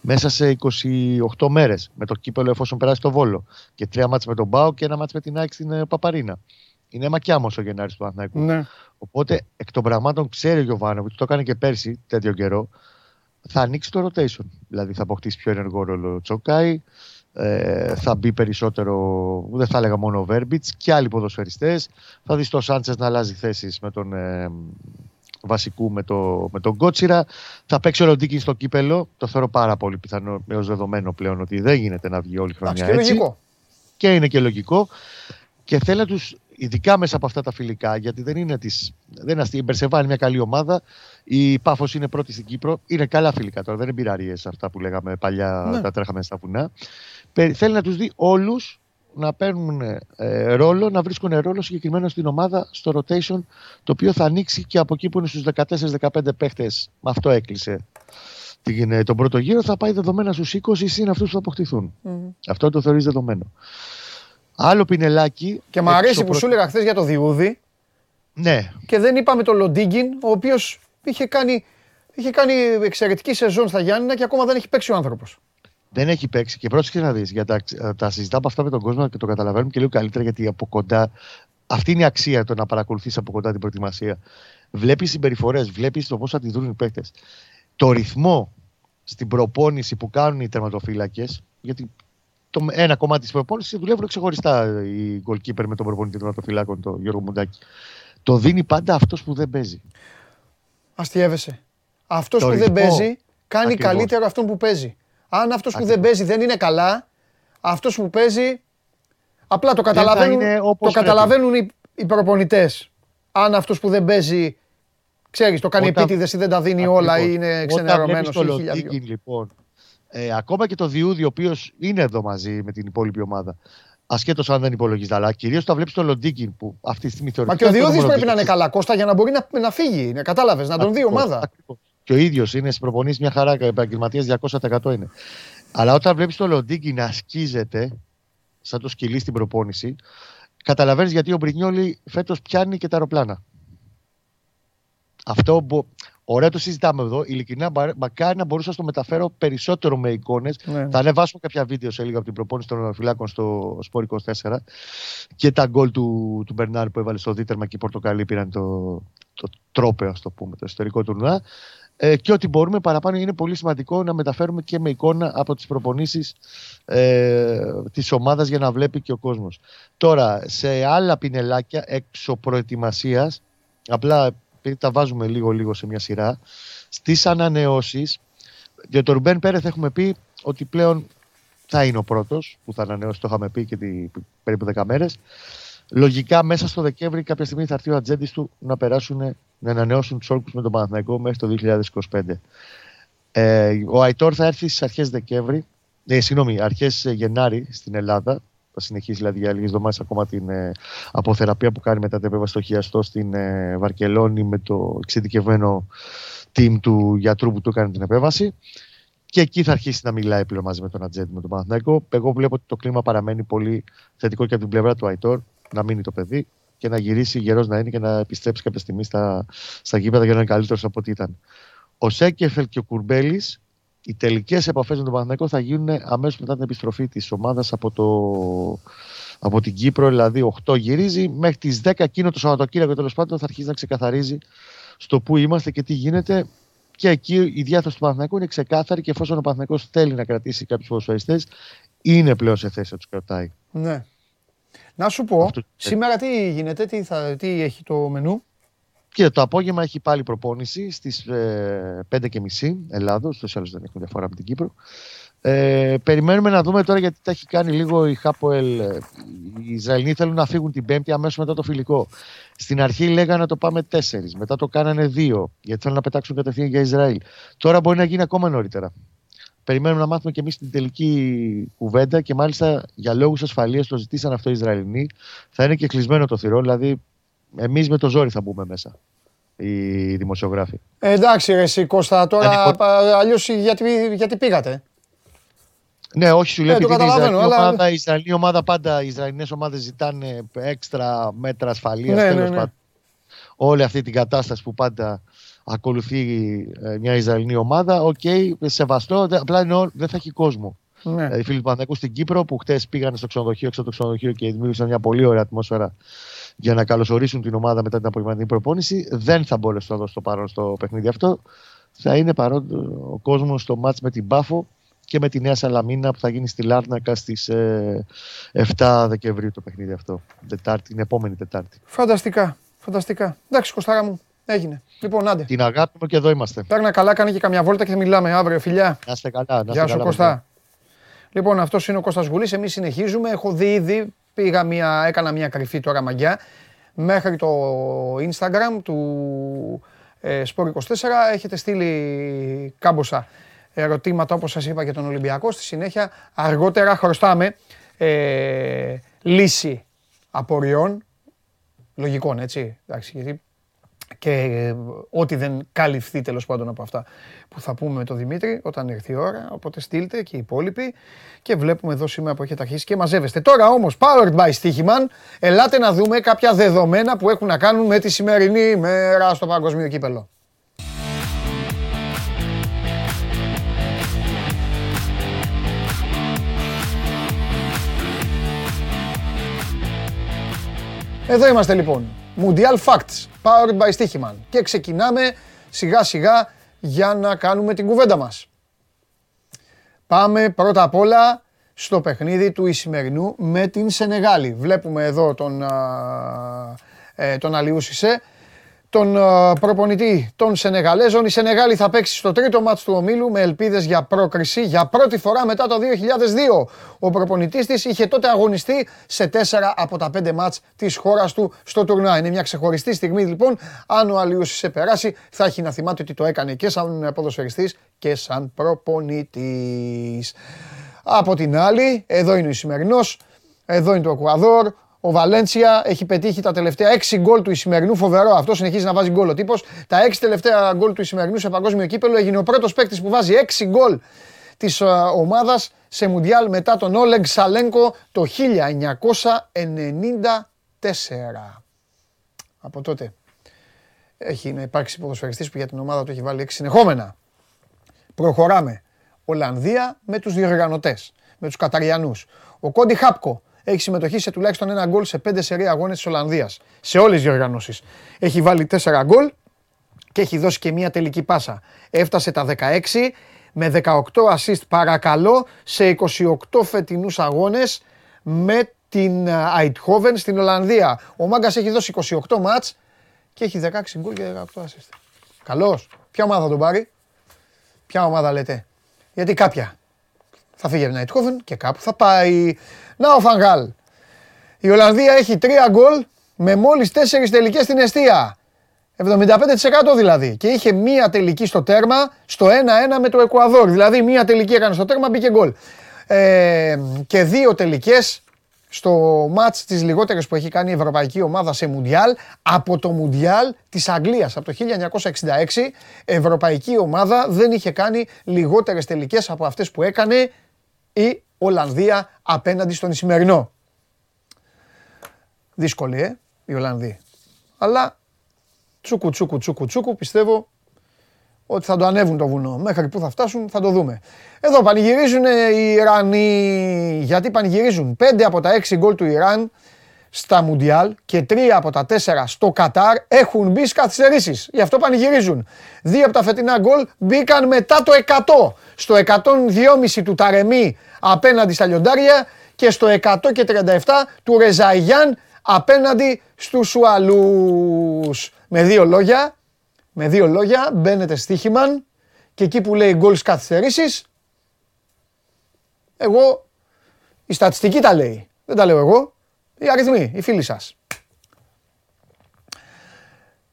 μέσα σε 28 μέρες με το κύπελο εφόσον περάσει το Βόλο και 3 μάτς με τον Μπάο και ένα μάτς με την ΑΕΚ στην ε, Παπαρίνα. Είναι μακιάμος ο Γενάρης του Αθηναϊκού. Ναι. Οπότε εκ των πραγμάτων ξέρει ο Γιωβάνοβιτς, το έκανε και πέρσι τέτοιο καιρό, θα ανοίξει το rotation. Δηλαδή θα αποκτήσει πιο ενεργό ρόλο ο Τσοκάη, ε, θα μπει περισσότερο, δεν θα έλεγα μόνο ο Βέρμπιτς και άλλοι ποδοσφαιριστές. Θα δεις το Σάντσες να αλλάζει θέσεις με τον ε, βασικού με, το, με τον Κότσιρα. Θα παίξει ο Ροντίκη στο κύπελο. Το θεωρώ πάρα πολύ πιθανό έως δεδομένο πλέον ότι δεν γίνεται να βγει όλη η χρονιά και έτσι. λογικό. Και είναι και λογικό. Και θέλει να τους, ειδικά μέσα από αυτά τα φιλικά, γιατί δεν είναι της, δεν είναι αστεία. Η Μπερσεβά είναι μια καλή ομάδα. Η Πάφος είναι πρώτη στην Κύπρο. Είναι καλά φιλικά τώρα. Δεν είναι πειραρίε αυτά που λέγαμε παλιά, Ναι. τα τρέχαμε στα βουνά. Πε- Θέλει να τους δει όλους να παίρνουν ε, ρόλο, να βρίσκουν ρόλο συγκεκριμένο στην ομάδα, στο rotation, το οποίο θα ανοίξει και από εκεί που είναι στους 14-15 παίχτες. Με αυτό έκλεισε την, ε, τον πρώτο γύρο, θα πάει δεδομένα στους 20 συν αυτούς που θα αποκτηθούν. Μμμ. Αυτό το θεωρείς δεδομένο. Άλλο πινελάκι. Και μου αρέσει που εξωπρο- σου έλεγα χθες για το Διούδη Ναι, και δεν είπαμε τον Λοντίγκιν, ο οποίος είχε κάνει, είχε κάνει εξαιρετική σεζόν στα Γιάννηνα και ακόμα δεν έχει παίξει ο άνθρωπος. δεν έχει παίξει και πρόσεξε να δεις. Για τα, τα συζητάμε αυτά με τον κόσμο και το καταλαβαίνουμε και λίγο καλύτερα γιατί από κοντά. Αυτή είναι η αξία το να παρακολουθείς από κοντά την προετοιμασία. Βλέπεις συμπεριφορές, βλέπεις το πώς θα τη δουν οι παίκτες. Το ρυθμό στην προπόνηση που κάνουν οι τερματοφύλακες, γιατί το ένα κομμάτι της προπόνησης δουλεύουν ξεχωριστά οι goalkeeper με τον προπονητή των τερματοφυλάκων, τον Γιώργο Μουντάκη. Το δίνει πάντα αυτός που δεν παίζει. Αστειεύεσαι. Αυτός Το που δεν ρυθμό. παίζει κάνει Ακριβώς. καλύτερο αυτόν που παίζει. Αν αυτός που Ακριβώς. δεν παίζει δεν είναι καλά, αυτός που παίζει. Απλά το καταλαβαίνουν, είναι το όπως πρέπει. καταλαβαίνουν οι, οι προπονητές. Αν αυτός που δεν παίζει, ξέρεις, το κάνει Όταν- επίτηδες ή δεν τα δίνει όλα ή Ακριβώς. είναι Όταν ξενερωμένος βλέπεις το ή χίλια δυο. Λοντίκιν, λοιπόν, ε, ακόμα και το Διούδη, ο οποίος είναι εδώ μαζί με την υπόλοιπη ομάδα, ασχέτως αν δεν υπολογίζεται, αλλά κυρίως τα βλέπεις το Λοντίκιν που αυτή τη στιγμή Μα θεωρητικά. και ο είναι το Διούδης πρέπει να μονοδίκης. είναι καλά Κώστα για να μπορεί να, να φύγει. Κατάλαβες, να τον δει η Ακριβώς, ομάδα. ακριβώς. Και ο ίδιος είναι στι προπονήσει μια χαρά, επαγγελματίας 200% είναι. Αλλά όταν βλέπεις το Λοντίκι να ασκίζεται, σαν το σκυλί στην προπόνηση, καταλαβαίνεις γιατί ο Μπρινιόλη φέτος πιάνει και τα αεροπλάνα. Αυτό μπο... Ωραία το συζητάμε εδώ. Ειλικρινά, μπα- μακάρι να μπορούσα να το μεταφέρω περισσότερο με εικόνες. Ναι. Θα ανεβάσουμε κάποια βίντεο σε λίγο από την προπόνηση των φυλάκων στο Σπόρ 24 και τα γκολ του, του Μπερνάρ που έβαλε στο δίτερμα και οι Πορτοκαλί πήραν το, το τρόπαιο, ας το πούμε, το ιστορικό τουρνουά. Ε, και ό,τι μπορούμε παραπάνω είναι πολύ σημαντικό να μεταφέρουμε και με εικόνα από τις προπονήσεις ε, της ομάδας για να βλέπει και ο κόσμος. Τώρα, σε άλλα πινελάκια έξω προετοιμασίας, απλά επειδή τα βάζουμε λίγο-λίγο σε μια σειρά, στις ανανεώσεις, για τον Ρουμπέν Πέρεθ έχουμε πει ότι πλέον θα είναι ο πρώτος που θα ανανεώσει, το είχαμε πει και την, περίπου 10 μέρες. Λογικά μέσα στο Δεκέμβρη κάποια στιγμή θα έρθει ο ατζέντης του να περάσουν, να ανανεώσουν τους όρκους με τον Παναθηναϊκό μέχρι το 2025. Ε, ο Αϊτόρ θα έρθει στις αρχές Δεκέμβρη, ε, συγγνώμη, αρχές Γενάρη στην Ελλάδα. Θα συνεχίσει δηλαδή για λίγες εβδομάδες ακόμα την ε, αποθεραπεία που κάνει μετά την επέμβαση στο χιαστό στην ε, Βαρκελόνη με το εξειδικευμένο team του γιατρού που του έκανε την επέμβαση. Και εκεί θα αρχίσει να μιλάει πλέον μαζί με τον Ατζέντη, με τον Παναθηναϊκό. Εγώ βλέπω ότι το κλίμα παραμένει πολύ θετικό και από την πλευρά του Αϊτόρ να μείνει το παιδί και να γυρίσει γερός να είναι και να επιστρέψει κάποια στιγμή στα, στα γήπεδα για να είναι καλύτερος από ό,τι ήταν. Ο Σέκεφελ και ο Κουρμπέλης, οι τελικές επαφές με τον Παναθηναϊκό θα γίνουν αμέσως μετά την επιστροφή της ομάδας από, το, από την Κύπρο. Δηλαδή, 8 γυρίζει μέχρι τις 10 εκείνο το Σαββατοκύριακο τέλος πάντων θα αρχίσει να ξεκαθαρίζει στο που είμαστε και τι γίνεται. Και εκεί η διάθεση του Παναθηναϊκού είναι ξεκάθαρη και εφόσον ο Παναθηναϊκός θέλει να κρατήσει κάποιους ποδοσφαιριστές, είναι πλέον σε θέση να τους κρατάει. Ναι. Να σου πω, Αυτό- σήμερα τι γίνεται, τι, θα, τι έχει το μενού; Και το απόγευμα έχει πάλι προπόνηση στις ε, 5.30 Ελλάδος, τόσο άλλως δεν έχουν διαφορά με την Κύπρο. Ε, περιμένουμε να δούμε τώρα γιατί τα έχει κάνει λίγο η Χάποελ. ε, Οι Ισραηλοί θέλουν να φύγουν την Πέμπτη αμέσως μετά το φιλικό. Στην αρχή λέγανε να το πάμε 4, μετά το κάνανε 2, γιατί θέλουν να πετάξουν κατευθείαν για Ισραήλ. Τώρα μπορεί να γίνει ακόμα νωρίτερα. Περιμένουμε να μάθουμε και εμείς την τελική κουβέντα και μάλιστα για λόγους ασφαλείας το ζητήσαν αυτό οι Ισραηλινοί. Θα είναι και κλεισμένο το θύρο, δηλαδή εμείς με το ζόρι θα μπούμε μέσα. Οι δημοσιογράφοι. Ε, εντάξει ρε εσύ Κώστα, τώρα Ανυπο- αλλιώς γιατί, γιατί πήγατε; Ναι, όχι, σου λέω Ε, το επειδή η καταλαβαίνω, Ισραηλινή αλλά- ομάδα, η Ισραηλινή ομάδα πάντα, οι Ισραηλινές ομάδες ζητάνε έξτρα μέτρα ασφαλείας. Ναι, ναι, ναι. Όλη αυτή την κατάσταση που πάντα ακολουθεί ε, μια Ισραηλινή ομάδα, οκ, σεβαστό, δε- απλά εννοώ δεν θα έχει κόσμο. Ναι. Ε, Οι φίλοι του Παναθηναϊκού στην Κύπρο που χτες πήγαν στο ξενοδοχείο, έξω από το ξενοδοχείο και δημιούργησαν μια πολύ ωραία ατμόσφαιρα για να καλωσορίσουν την ομάδα μετά την απογευματινή προπόνηση, δεν θα μπορέσουν να δώσουν το παρόν στο παιχνίδι αυτό. Θα είναι παρόν ο κόσμος στο μάτς με την Πάφο και με τη Νέα Σαλαμίνα που θα γίνει στη Λάρνακα στις 7 Δεκεμβρίου το παιχνίδι αυτό. Τετάρτη, την επόμενη Τετάρτη. Φανταστικά. Φανταστικά. Εντάξει, Κωστάρα μου. Έγινε. Λοιπόν, άντε. Την αγάπη μου και εδώ είμαστε. Παίρνα καλά, κάνει και καμιά βόλτα και μιλάμε αύριο, φιλιά. Να είστε καλά. Να είστε Γεια σου καλά, Κωστά. Λοιπόν, αυτός είναι ο Κώστας Γουλής. Εμείς συνεχίζουμε. Έχω δει ήδη, πήγα μια, έκανα μια κρυφή τώρα μαγιά μέχρι το Instagram του ε, Sport24. Έχετε στείλει κάμποσα ερωτήματα όπως σας είπα για τον Ολυμπιακό. Στη συνέχεια αργότερα χρωστάμε ε, λύση απορριών. Λογικών, έτσι. Εντάξει, γιατί και ε, ό,τι δεν καλυφθεί τέλος πάντων από αυτά που θα πούμε με τον Δημήτρη όταν έρθει η ώρα. Οπότε στείλτε και οι υπόλοιποι και βλέπουμε εδώ σήμερα που έχετε αρχίσει και μαζεύεστε. Τώρα όμως, powered by Stichiman, ελάτε να δούμε κάποια δεδομένα που έχουν να κάνουν με τη σημερινή ημέρα στο παγκοσμίο κύπελο. Εδώ είμαστε λοιπόν. Mundial Facts, powered by Stichiman. Και ξεκινάμε σιγά σιγά για να κάνουμε την κουβέντα μας. Πάμε πρώτα απ' όλα στο παιχνίδι του Ισημερινού με την Σενεγάλη. Βλέπουμε εδώ τον, α, ε, τον Αλιούς Σισε, τον α, προπονητή των Σενεγαλέζων. Η Σενεγάλη θα παίξει στο τρίτο μάτς του ομίλου με ελπίδες για πρόκριση για πρώτη φορά μετά το 2002. Ο προπονητής της είχε τότε αγωνιστεί σε τέσσερα από τα πέντε μάτς της χώρας του στο τουρνά. Είναι μια ξεχωριστή στιγμή λοιπόν. Αν ο Αλιούς Σισε περάσει θα έχει να θυμάται ότι το έκανε και σαν ποδοσφαιριστής και σαν προπονητής. Από την άλλη, εδώ είναι ο Ισημερινός, εδώ είναι το Εκουαδόρ, ο Βαλένσια έχει πετύχει τα τελευταία 6 γκολ του Ισημερινού. Φοβερό αυτό, συνεχίζει να βάζει γκολ ο τύπος. Τα 6 τελευταία γκολ του Ισημερινού σε παγκόσμιο κύπελο έγινε ο πρώτος παίκτης που βάζει 6 γκολ της ομάδας σε Μουντιάλ μετά τον Όλεγκ Σαλένκο το 1994. Από τότε έχει να υπάρξει ποδοσφαιριστής που για την ομάδα του έχει βάλει 6 συνεχόμενα. Προχωράμε. Ολλανδία με τους διοργανωτές, με τους Καταριανούς. Ο Κόντι Χάπκο έχει συμμετοχή σε τουλάχιστον ένα γκολ σε πέντε σερή αγώνες της Ολλανδίας. Σε όλες τις διοργανώσεις. Έχει βάλει τέσσερα γκολ και έχει δώσει και μία τελική πάσα. Έφτασε τα 16 με 18 assist παρακαλώ σε 28 φετινούς αγώνες με την Eindhoven στην Ολλανδία. Ο Μάγκας έχει δώσει 28 μάτς και έχει 16 γκολ και 18 assist. Καλός. Ποια ομάδα θα τον πάρει; Ποια ομάδα λέτε; Γιατί κάποια θα φύγει από την Eindhoven και κάπου θα πάει. Να ο Φανγάλ. Η Ολλανδία έχει 3 γκολ με μόλις 4 τελικές στην αιστεία. 75% δηλαδή. Και είχε μία τελική στο τέρμα, στο 1-1 με το Εκουαδόρ. Δηλαδή μία τελική έκανε στο τέρμα, μπήκε γκολ. Ε, και δύο τελικές στο μάτς της λιγότερης που έχει κάνει η ευρωπαϊκή ομάδα σε Μουντιάλ από το Μουντιάλ της Αγγλίας. Από το 1966 ευρωπαϊκή ομάδα δεν είχε κάνει λιγότερες τελικές από αυτές που έκανε η Ολλανδία απέναντι στον Ισημερινό. Δύσκολη, ε, η Ολλανδία. Αλλά τσούκου τσούκου τσούκου τσούκου πιστεύω ότι θα το ανέβουν το βουνό. Μέχρι που θα φτάσουν θα το δούμε. Εδώ πανηγυρίζουν οι Ιρανοί. Γιατί πανηγυρίζουν; 5 από τα 6 γκολ του Ιράν στα Μουντιάλ και 3 από τα 4 στο Κατάρ έχουν μπει στις καθυστερήσεις. Γι' αυτό πανηγυρίζουν. Δύο από τα φετινά γκολ μπήκαν μετά το 100. Στο 102,5 του Ταρεμί απέναντι στα λιοντάρια και στο 100 και 37 του Ρεζαϊγιάν απέναντι στους Σουαλούς. Με δύο λόγια, με δύο λόγια μπαίνετε στοίχημαν και εκεί που λέει γκολ καθυστερήσεις, εγώ, η στατιστική τα λέει, δεν τα λέω εγώ, οι αριθμοί, οι φίλοι σας.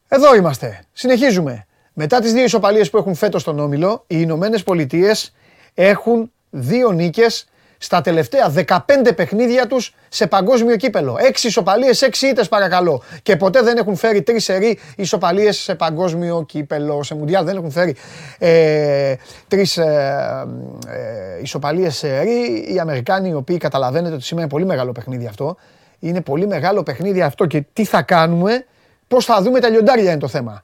Εδώ είμαστε, συνεχίζουμε. Μετά τις δύο ισοπαλίες που έχουν φέτος στον Όμιλο, οι Ηνωμένες Πολιτείες έχουν δύο νίκες στα τελευταία 15 παιχνίδια τους σε παγκόσμιο κύπελο. Έξι ισοπαλίες, έξι ήττες παρακαλώ. Και ποτέ δεν έχουν φέρει τρεις σερί ισοπαλίες σε παγκόσμιο κύπελο. Σε Μουντιάλ δεν έχουν φέρει ε, τρεις ε, ε, ισοπαλίες σε ρί, οι Αμερικάνοι οι οποίοι καταλαβαίνετε ότι σήμερα είναι πολύ μεγάλο παιχνίδι αυτό. Είναι πολύ μεγάλο παιχνίδι αυτό και τι θα κάνουμε, πώς θα δούμε τα λιοντάρια είναι το θέμα.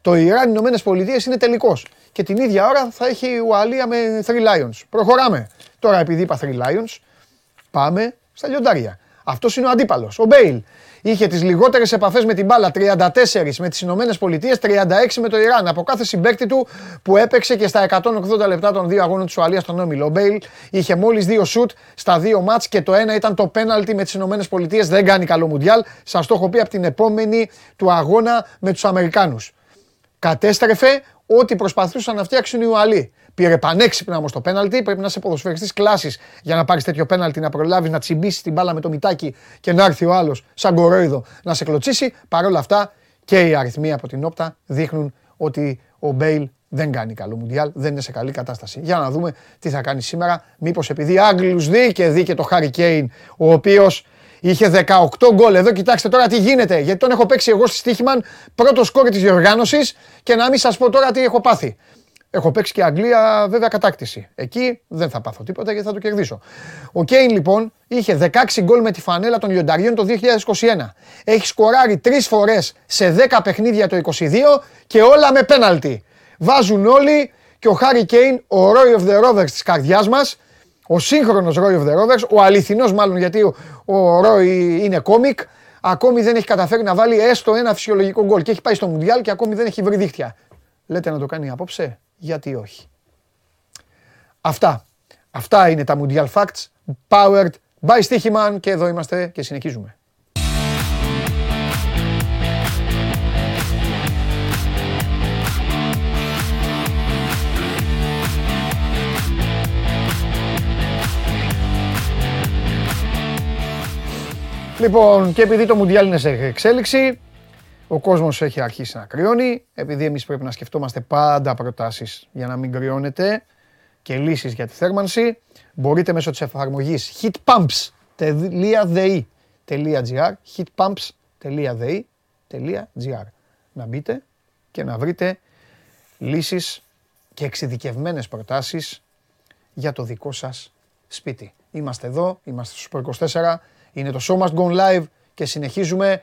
Το Ιράν, οι Ηνωμένες Πολιτείες είναι τελικός. Και την ίδια ώρα θα έχει η Ουαλία με Three Lions. Προχωράμε. Τώρα, επειδή είπα Three Lions, πάμε στα λιοντάρια. Αυτός είναι ο αντίπαλος. Ο Μπέιλ. Είχε τις λιγότερες επαφές με την μπάλα 34 με τις Ηνωμένες Πολιτείες, 36 με το Ιράν. Από κάθε συμπαίκτη του που έπαιξε και στα 180 λεπτά των δύο αγώνων της Ουαλίας στον Όμιλο. Ο Μπέιλ είχε μόλις δύο σουτ στα δύο μάτς και το ένα ήταν το πέναλτι με τις Ηνωμένες Πολιτείες. Δεν κάνει καλό Μουντιάλ. Σας το έχω πει από την επόμενη του αγώνα με τους Αμερικάνους. Κατέστρεφε ό,τι προσπαθούσαν να φτιάξουν οι Ουαλοί. Πήρε πανέξυπνα όμως το πέναλτι. Πρέπει να είσαι ποδοσφαιριστής κλάσης για να πάρεις τέτοιο πέναλτι, να προλάβεις να τσιμπήσεις την μπάλα με το μυτάκι και να έρθει ο άλλος σαν κορόιδο να σε κλωτσήσει. Παρ' όλα αυτά και οι αριθμοί από την Opta δείχνουν ότι ο Μπέιλ δεν κάνει καλό Μουντιάλ, δεν είναι σε καλή κατάσταση. Για να δούμε τι θα κάνει σήμερα. Μήπως επειδή Άγγλους δει και δει και το Χάρι Κέιν, ο οποίος Είχε 18 γκολ. Εδώ κοιτάξτε τώρα τι γίνεται. Γιατί τον έχω παίξει εγώ στη Στίχημαν, πρώτο σκόρ της διοργάνωσης και να μην σας πω τώρα τι έχω πάθει. Έχω παίξει και Αγγλία, βέβαια, κατάκτηση. Εκεί δεν θα πάθω τίποτα γιατί θα το κερδίσω. Ο Κέιν λοιπόν είχε 16 γκολ με τη φανέλα των Λιονταριών το 2021. Έχει σκοράρει τρεις φορές σε 10 παιχνίδια το 2022 και όλα με πέναλτι. Βάζουν όλοι και ο Χάρι Κέιν, ο Roy of the Rovers της καρδιάς μας, ο σύγχρονος Roy of the Rovers, ο αληθινός μάλλον γιατί ο, ο Roy είναι κόμικ, ακόμη δεν έχει καταφέρει να βάλει έστω ένα φυσιολογικό γκολ και έχει πάει στο Μουντιάλ και ακόμη δεν έχει βρει δίχτυα. Λέτε να το κάνει απόψε, γιατί όχι. Αυτά. Αυτά είναι τα Mundial Facts, powered by Stichiman και εδώ είμαστε και συνεχίζουμε. Λοιπόν, και επειδή το Μουντιάλ είναι σε εξέλιξη, ο κόσμος έχει αρχίσει να κρυώνει. Επειδή εμείς πρέπει να σκεφτόμαστε πάντα προτάσεις για να μην κρυώνετε και λύσεις για τη θέρμανση, μπορείτε μέσω της εφαρμογής heatpumps.de.gr heatpumps.de.gr να μπείτε και να βρείτε λύσεις και εξειδικευμένες προτάσεις για το δικό σας σπίτι. Είμαστε εδώ, είμαστε στο 24 είναι το Show Must Go Live και συνεχίζουμε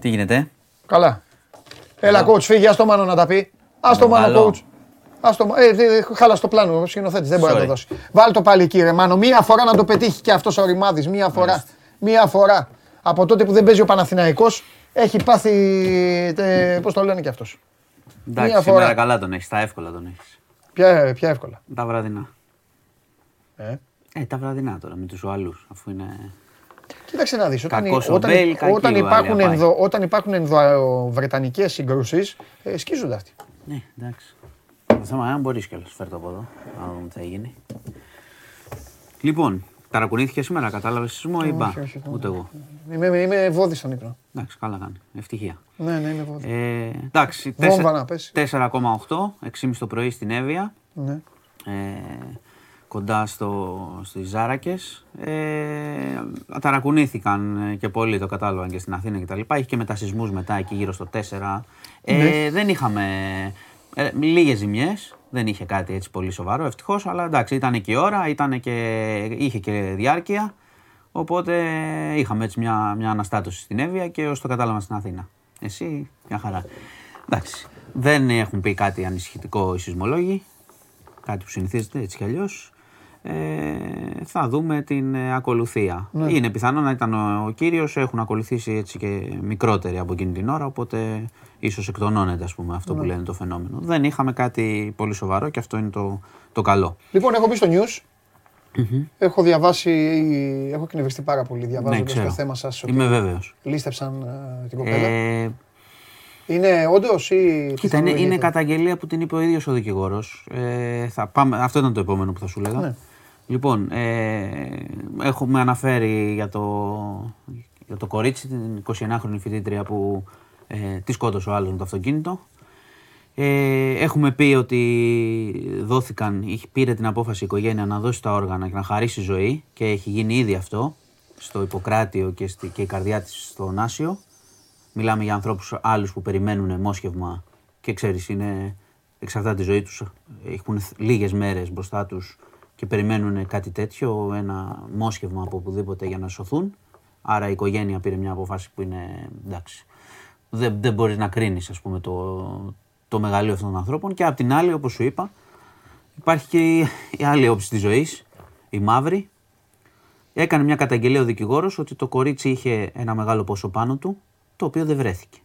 Τι γίνεται; Καλά. Έλα, coach, φύγει, ας το μάνο να τα πει. Ας το μάνο, coach. Ας το, ε, χάλα στο πλάνο, ο σκηνοθέτης, δεν μπορεί να το δώσει. Βάλ το πάλι κύριε Μάνο, μία φορά να το πετύχει και αυτός ο Ρημάδης, μία φορά. Μία φορά. Από τότε που δεν παίζει ο Παναθηναϊκός, έχει πάθει, τε, πώς το λένε και αυτός. Εντάξει, μία σήμερα φορά. καλά τον έχεις, τα εύκολα τον έχεις. Ποια, ποια εύκολα. Τα βραδινά. Ε. Ε, τα βραδινά τώρα με τους Ουαλούς, αφού είναι... Κοίταξε να δεις, όταν, όταν, Μπέιλ, όταν, υπάρχουν ενδο, όταν υπάρχουν ενδοβρετανικές συγκρούσεις, ε, σκίζονται αυτοί. Ναι, εντάξει. Το θέμα είναι αν μπορείς κιόλας, φέρ το από εδώ, να δούμε τι θα γίνει. Λοιπόν, Ταρακουνήθηκε σήμερα, κατάλαβες σεισμό ή μπα; Ούτε εγώ. Είμαι, είμαι βόδι στον ύπνο. Εντάξει, καλά κάνει. Ευτυχία. Ναι, ναι, είμαι βόδι. Ε, εντάξει, 4,8, 6,5 το πρωί στην Εύβοια. Ναι. Ε, κοντά στο, στις Ζάρακες. Ε, ταρακουνήθηκαν και πολύ, το κατάλαβαν και στην Αθήνα και τα λοιπά. Είχε και μετασυσμούς μετά εκεί γύρω στο 4. Ε, ναι. Δεν είχαμε ε, λίγες ζημιές, δεν είχε κάτι έτσι πολύ σοβαρό ευτυχώς, αλλά εντάξει ήταν και η ώρα, ήταν και, είχε και διάρκεια. Οπότε είχαμε έτσι μια, μια αναστάτωση στην Εύβοια και ως το κατάλαβα στην Αθήνα. Εσύ, μια χαρά. Εντάξει. Δεν έχουν πει κάτι ανησυχητικό οι σεισμολόγοι. Κάτι που συνηθίζεται έτσι κι αλλιώς ε, θα δούμε την ε, ακολουθία. Ναι. Είναι πιθανό να ήταν ο, ο κύριος, έχουν ακολουθήσει έτσι και μικρότεροι από εκείνη την ώρα, οπότε ίσως εκτονώνεται ας πούμε αυτό που ναι. λένε το φαινόμενο. Δεν είχαμε κάτι πολύ σοβαρό και αυτό είναι το, το καλό. Λοιπόν, έχω μπει στο news. Έχω διαβάσει, έχω κνευριστεί πάρα πολύ διαβάζοντας ναι, το θέμα σας. Είμαι βέβαιος. Λίστεψαν uh, την κοπέλα. Ε, Είναι όντως ή. Κοίτα, είναι, είναι πιθανολογείται; καταγγελία που την είπε ο ίδιος ο δικηγόρος. Ε, θα πάμε, αυτό ήταν το επόμενο που θα σου λέγα. Ναι. Λοιπόν, ε, έχουμε αναφέρει για το, για το κορίτσι, την 29χρονη φοιτήτρια που ε, τη σκότωσε ο άλλος με το αυτοκίνητο. Ε, έχουμε πει ότι δόθηκαν, είχε- πήρε την απόφαση η οικογένεια να δώσει τα όργανα και να χαρίσει ζωή και έχει γίνει ήδη αυτό στο Ιπποκράτιο και, στη, και η καρδιά της στο Νάσιο. Μιλάμε για ανθρώπους άλλους που περιμένουν μόσχευμα και ξέρεις είναι εξαρτάται τη ζωή τους. Έχουν λίγες μέρες μπροστά τους και περιμένουν κάτι τέτοιο, ένα μόσχευμα από οπουδήποτε για να σωθούν. Άρα η οικογένεια πήρε μια αποφάση που είναι εντάξει. Δεν, δεν μπορείς να κρίνεις ας πούμε το, το μεγαλείο αυτών των ανθρώπων και απ' την άλλη όπως σου είπα υπάρχει και η, η άλλη όψη της ζωής, η μαύρη. Έκανε μια καταγγελία ο δικηγόρος ότι το κορίτσι είχε ένα μεγάλο ποσό πάνω του, το οποίο δεν βρέθηκε.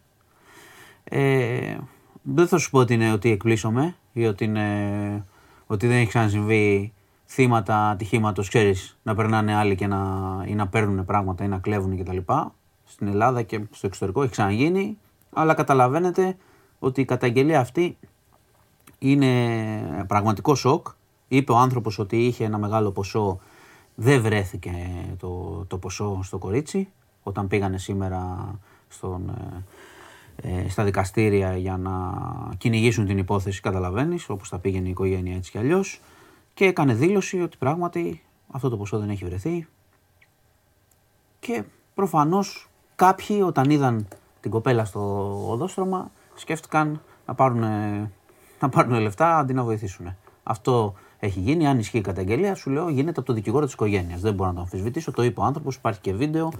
Ε, δεν θα σου πω ότι είναι ότι εκπλήσωμαι ή ότι, είναι, ότι δεν έχει ξανασυμβεί θύματα ατυχήματος, ξέρεις, να περνάνε άλλοι και να, ή να παίρνουν πράγματα ή να κλέβουν κτλ. Στην Ελλάδα και στο εξωτερικό έχει ξαναγίνει, αλλά καταλαβαίνετε ότι η καταγγελία αυτή είναι πραγματικό σοκ. Είπε ο άνθρωπος ότι είχε ένα μεγάλο ποσό, δεν βρέθηκε το, το ποσό στο κορίτσι. Όταν πήγανε σήμερα στον, ε, ε, στα δικαστήρια για να κυνηγήσουν την υπόθεση, καταλαβαίνεις, όπως θα πήγαινε η οικογένεια έτσι κι αλλιώς. Και έκανε δήλωση ότι πράγματι αυτό το ποσό δεν έχει βρεθεί. Και προφανώς κάποιοι όταν είδαν την κοπέλα στο οδόστρωμα σκέφτηκαν να πάρουν, να πάρουν λεφτά αντί να βοηθήσουν. Αυτό έχει γίνει. Αν ισχύει η καταγγελία, σου λέω γίνεται από το δικηγόρο της οικογένειας. Δεν μπορώ να το αμφισβητήσω. Το είπε ο άνθρωπος, υπάρχει και βίντεο.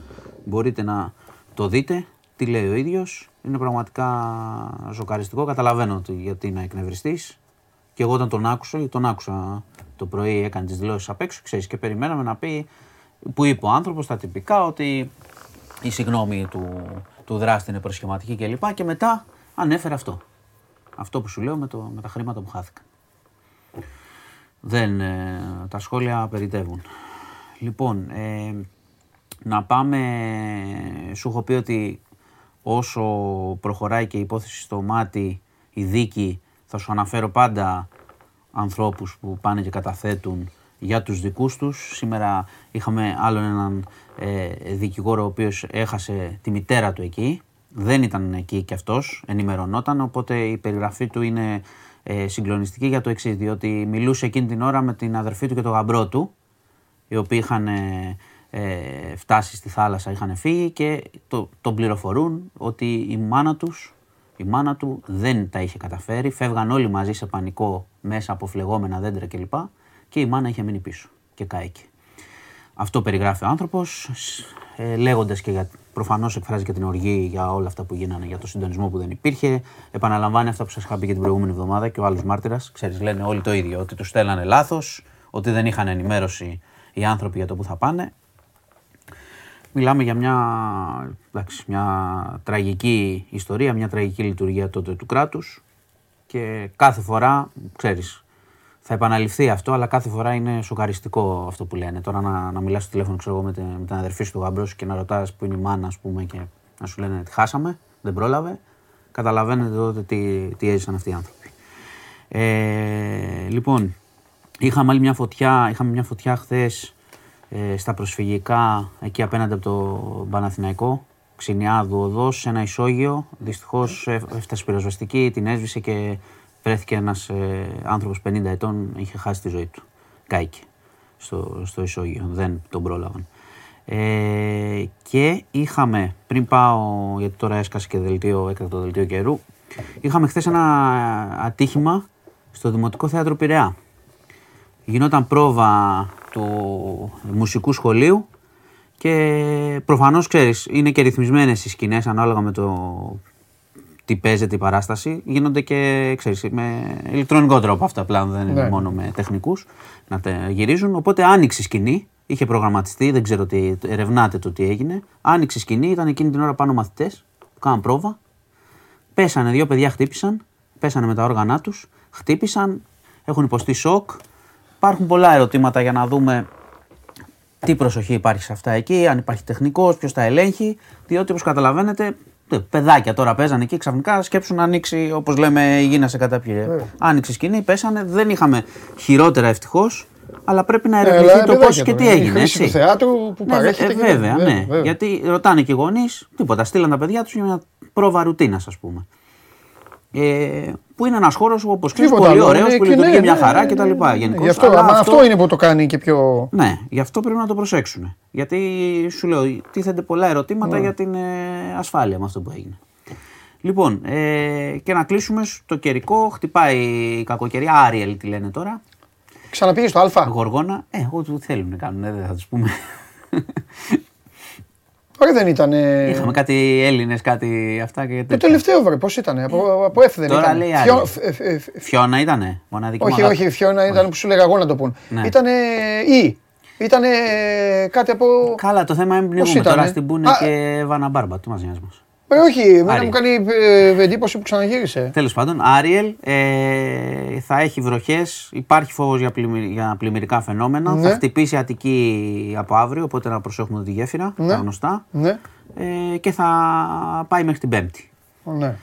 Μπορείτε να το δείτε. Τι λέει ο ίδιος. Είναι πραγματικά ζοκαριστικό. Καταλαβαίνω ότι γιατί να εκνευριστείς. Και εγώ όταν τον άκουσα, γιατί τον άκουσα το πρωί, έκανε τις δηλώσεις απ' έξω, ξέρεις, και περιμέναμε να πει που είπε ο άνθρωπος τα τυπικά ότι η συγγνώμη του, του δράστη είναι προσχηματική κλπ. Και μετά ανέφερε αυτό. Αυτό που σου λέω με, το, με τα χρήματα που χάθηκαν. Δεν, ε, τα σχόλια περιτεύουν. Λοιπόν, ε, να πάμε, σου έχω πει ότι όσο προχωράει και η υπόθεση στο μάτι, η δίκη, θα σου αναφέρω πάντα ανθρώπους που πάνε και καταθέτουν για τους δικούς τους. Σήμερα είχαμε άλλον έναν ε, δικηγόρο ο οποίος έχασε τη μητέρα του εκεί. Δεν ήταν εκεί κι αυτός, ενημερωνόταν, οπότε η περιγραφή του είναι ε, συγκλονιστική για το εξής, διότι μιλούσε εκείνη την ώρα με την αδερφή του και τον γαμπρό του, οι οποίοι είχαν ε, ε, φτάσει στη θάλασσα, είχαν φύγει και το, τον πληροφορούν ότι η μάνα τους, η μάνα του δεν τα είχε καταφέρει, φεύγαν όλοι μαζί σε πανικό μέσα από φλεγόμενα δέντρα κλπ. Και η μάνα είχε μείνει πίσω και κάηκε. Αυτό περιγράφει ο άνθρωπος, ε, λέγοντας και για, προφανώς εκφράζει και την οργή για όλα αυτά που γίνανε, για το συντονισμό που δεν υπήρχε. Επαναλαμβάνει αυτά που σας είχα πει και την προηγούμενη εβδομάδα και ο άλλος μάρτυρας. Ξέρεις, λένε όλοι το ίδιο, ότι τους στέλνανε λάθος, ότι δεν είχαν ενημέρωση οι άνθρωποι για το που θα πάνε. Μιλάμε για μια, εντάξει, μια τραγική ιστορία, μια τραγική λειτουργία τότε του κράτους και κάθε φορά, ξέρεις, θα επαναληφθεί αυτό, αλλά κάθε φορά είναι σοκαριστικό αυτό που λένε. Τώρα να, να μιλάς στο τηλέφωνο ξέρω, εγώ, με, την, με την αδερφή σου του γαμπρό σου και να ρωτάς που είναι η μάνα, ας πούμε, και να σου λένε ότι χάσαμε, δεν πρόλαβε. Καταλαβαίνετε τότε τι, τι έζησαν αυτοί οι άνθρωποι. Ε, λοιπόν, είχαμε άλλη μια φωτιά, είχαμε μια φωτιά χθες ε, στα προσφυγικά εκεί απέναντι από το Παναθηναϊκό. Ξινιάδου οδός, σε ένα ισόγειο. Δυστυχώς έφτασε πυροσβεστική, την έσβησε και βρέθηκε ένας ε, άνθρωπος 50 ετών, είχε χάσει τη ζωή του. Κάηκε στο, στο ισόγειο, δεν τον πρόλαβαν. Ε, και είχαμε, πριν πάω, γιατί τώρα έσκασε και δελτίο, έκτακτο δελτίο καιρού, είχαμε χθες ένα ατύχημα στο Δημοτικό Θέατρο Πειραιά. Γινόταν πρόβα του μουσικού σχολείου και προφανώς ξέρεις είναι και ρυθμισμένες οι σκηνές ανάλογα με το τι παίζεται η παράσταση. Γίνονται και ξέρεις, με ηλεκτρονικό τρόπο αυτά απλά δεν είναι Ναι. μόνο με τεχνικούς να τα γυρίζουν. Οπότε άνοιξε η σκηνή, είχε προγραμματιστεί, δεν ξέρω τι, ερευνάτε το τι έγινε. Άνοιξε η σκηνή, ήταν εκείνη την ώρα πάνω μαθητές που κάναν πρόβα. Πέσανε, δύο παιδιά χτύπησαν, πέσανε με τα όργανά τους, χτύπησαν, έχουν υποστεί σοκ. Υπάρχουν πολλά ερωτήματα για να δούμε τι προσοχή υπάρχει σε αυτά εκεί, αν υπάρχει τεχνικός, ποιος τα ελέγχει, διότι όπως καταλαβαίνετε τε, παιδάκια τώρα παίζανε εκεί, ξαφνικά σκέψουν να ανοίξει, όπως λέμε, γίνασε κατά πιέ. Άνοιξε σκηνή, πέσανε. Δεν είχαμε χειρότερα ευτυχώς, αλλά πρέπει να Ναι, ερευνηθεί αλλά το πώς παιδάκια και τώρα, τι είναι η έγινε. χρήση του Έτσι. θεάτρου που Ναι, βε- παρέχεται. ε, και- βέβαια, βέβαια, ναι. βέβαια. Γιατί ρωτάνε και οι γονείς, τίποτα. Στείλαν τα παιδιά τους για μια πρόβα ρουτίνα, ας πούμε. Ε, που είναι ένας χώρος όπως ξέρεις, Τίποτα πολύ άλλο, ωραίος, ναι, που και λειτουργεί ναι, μια ναι, χαρά ναι, κτλ. ναι, ναι. γενικώς. Γι' αυτό, Αλλά άμα αυτό είναι που το κάνει και πιο. ναι, γι' αυτό πρέπει να το προσέξουν. Γιατί σου λέω, τίθενται πολλά ερωτήματα Ναι. για την ε, ασφάλεια με αυτό που έγινε. Λοιπόν, ε, και να κλείσουμε στο καιρικό. Χτυπάει η κακοκαιρία. Άριελ τη λένε τώρα. Ξαναπήγε στο Α; Γοργόνα. Ε, εγώ του θέλουν να κάνουν, ε, δεν θα του πούμε. Ωραία δεν ήταν. Είχαμε κάτι Έλληνες, κάτι αυτά και Το τέτοια. τελευταίο βρε, πώς ήταν. Από, από F δεν Τώρα ήταν. λέει Φιο- άλλη. φ- φ- φ- Φιώνα ήτανε, μοναδική μου Όχι, αγάπη. όχι, η Φιώνα ήταν που σου λέγα εγώ να το πούν. Ναι. Ήταν Ή. Ήταν κάτι από. Καλά, το θέμα είναι Πώς πνιγούμε. ήτανε; Τώρα στην πούνε Α, και Βάνα Μπάρμπα. Τι μα νοιάζει μας. Ε, όχι, εμένα Άρη. μου κάνει ε, εντύπωση που ξαναγύρισε. Τέλος πάντων, Άριελ ε, θα έχει βροχές. Υπάρχει φόβος για, πλημμυ- για πλημμυρικά φαινόμενα. Ναι. Θα χτυπήσει Αττική από αύριο, οπότε να προσέχουμε τη γέφυρα. Ναι. Τα γνωστά. Ναι. Ε, και θα πάει μέχρι την Πέμπτη. ναι.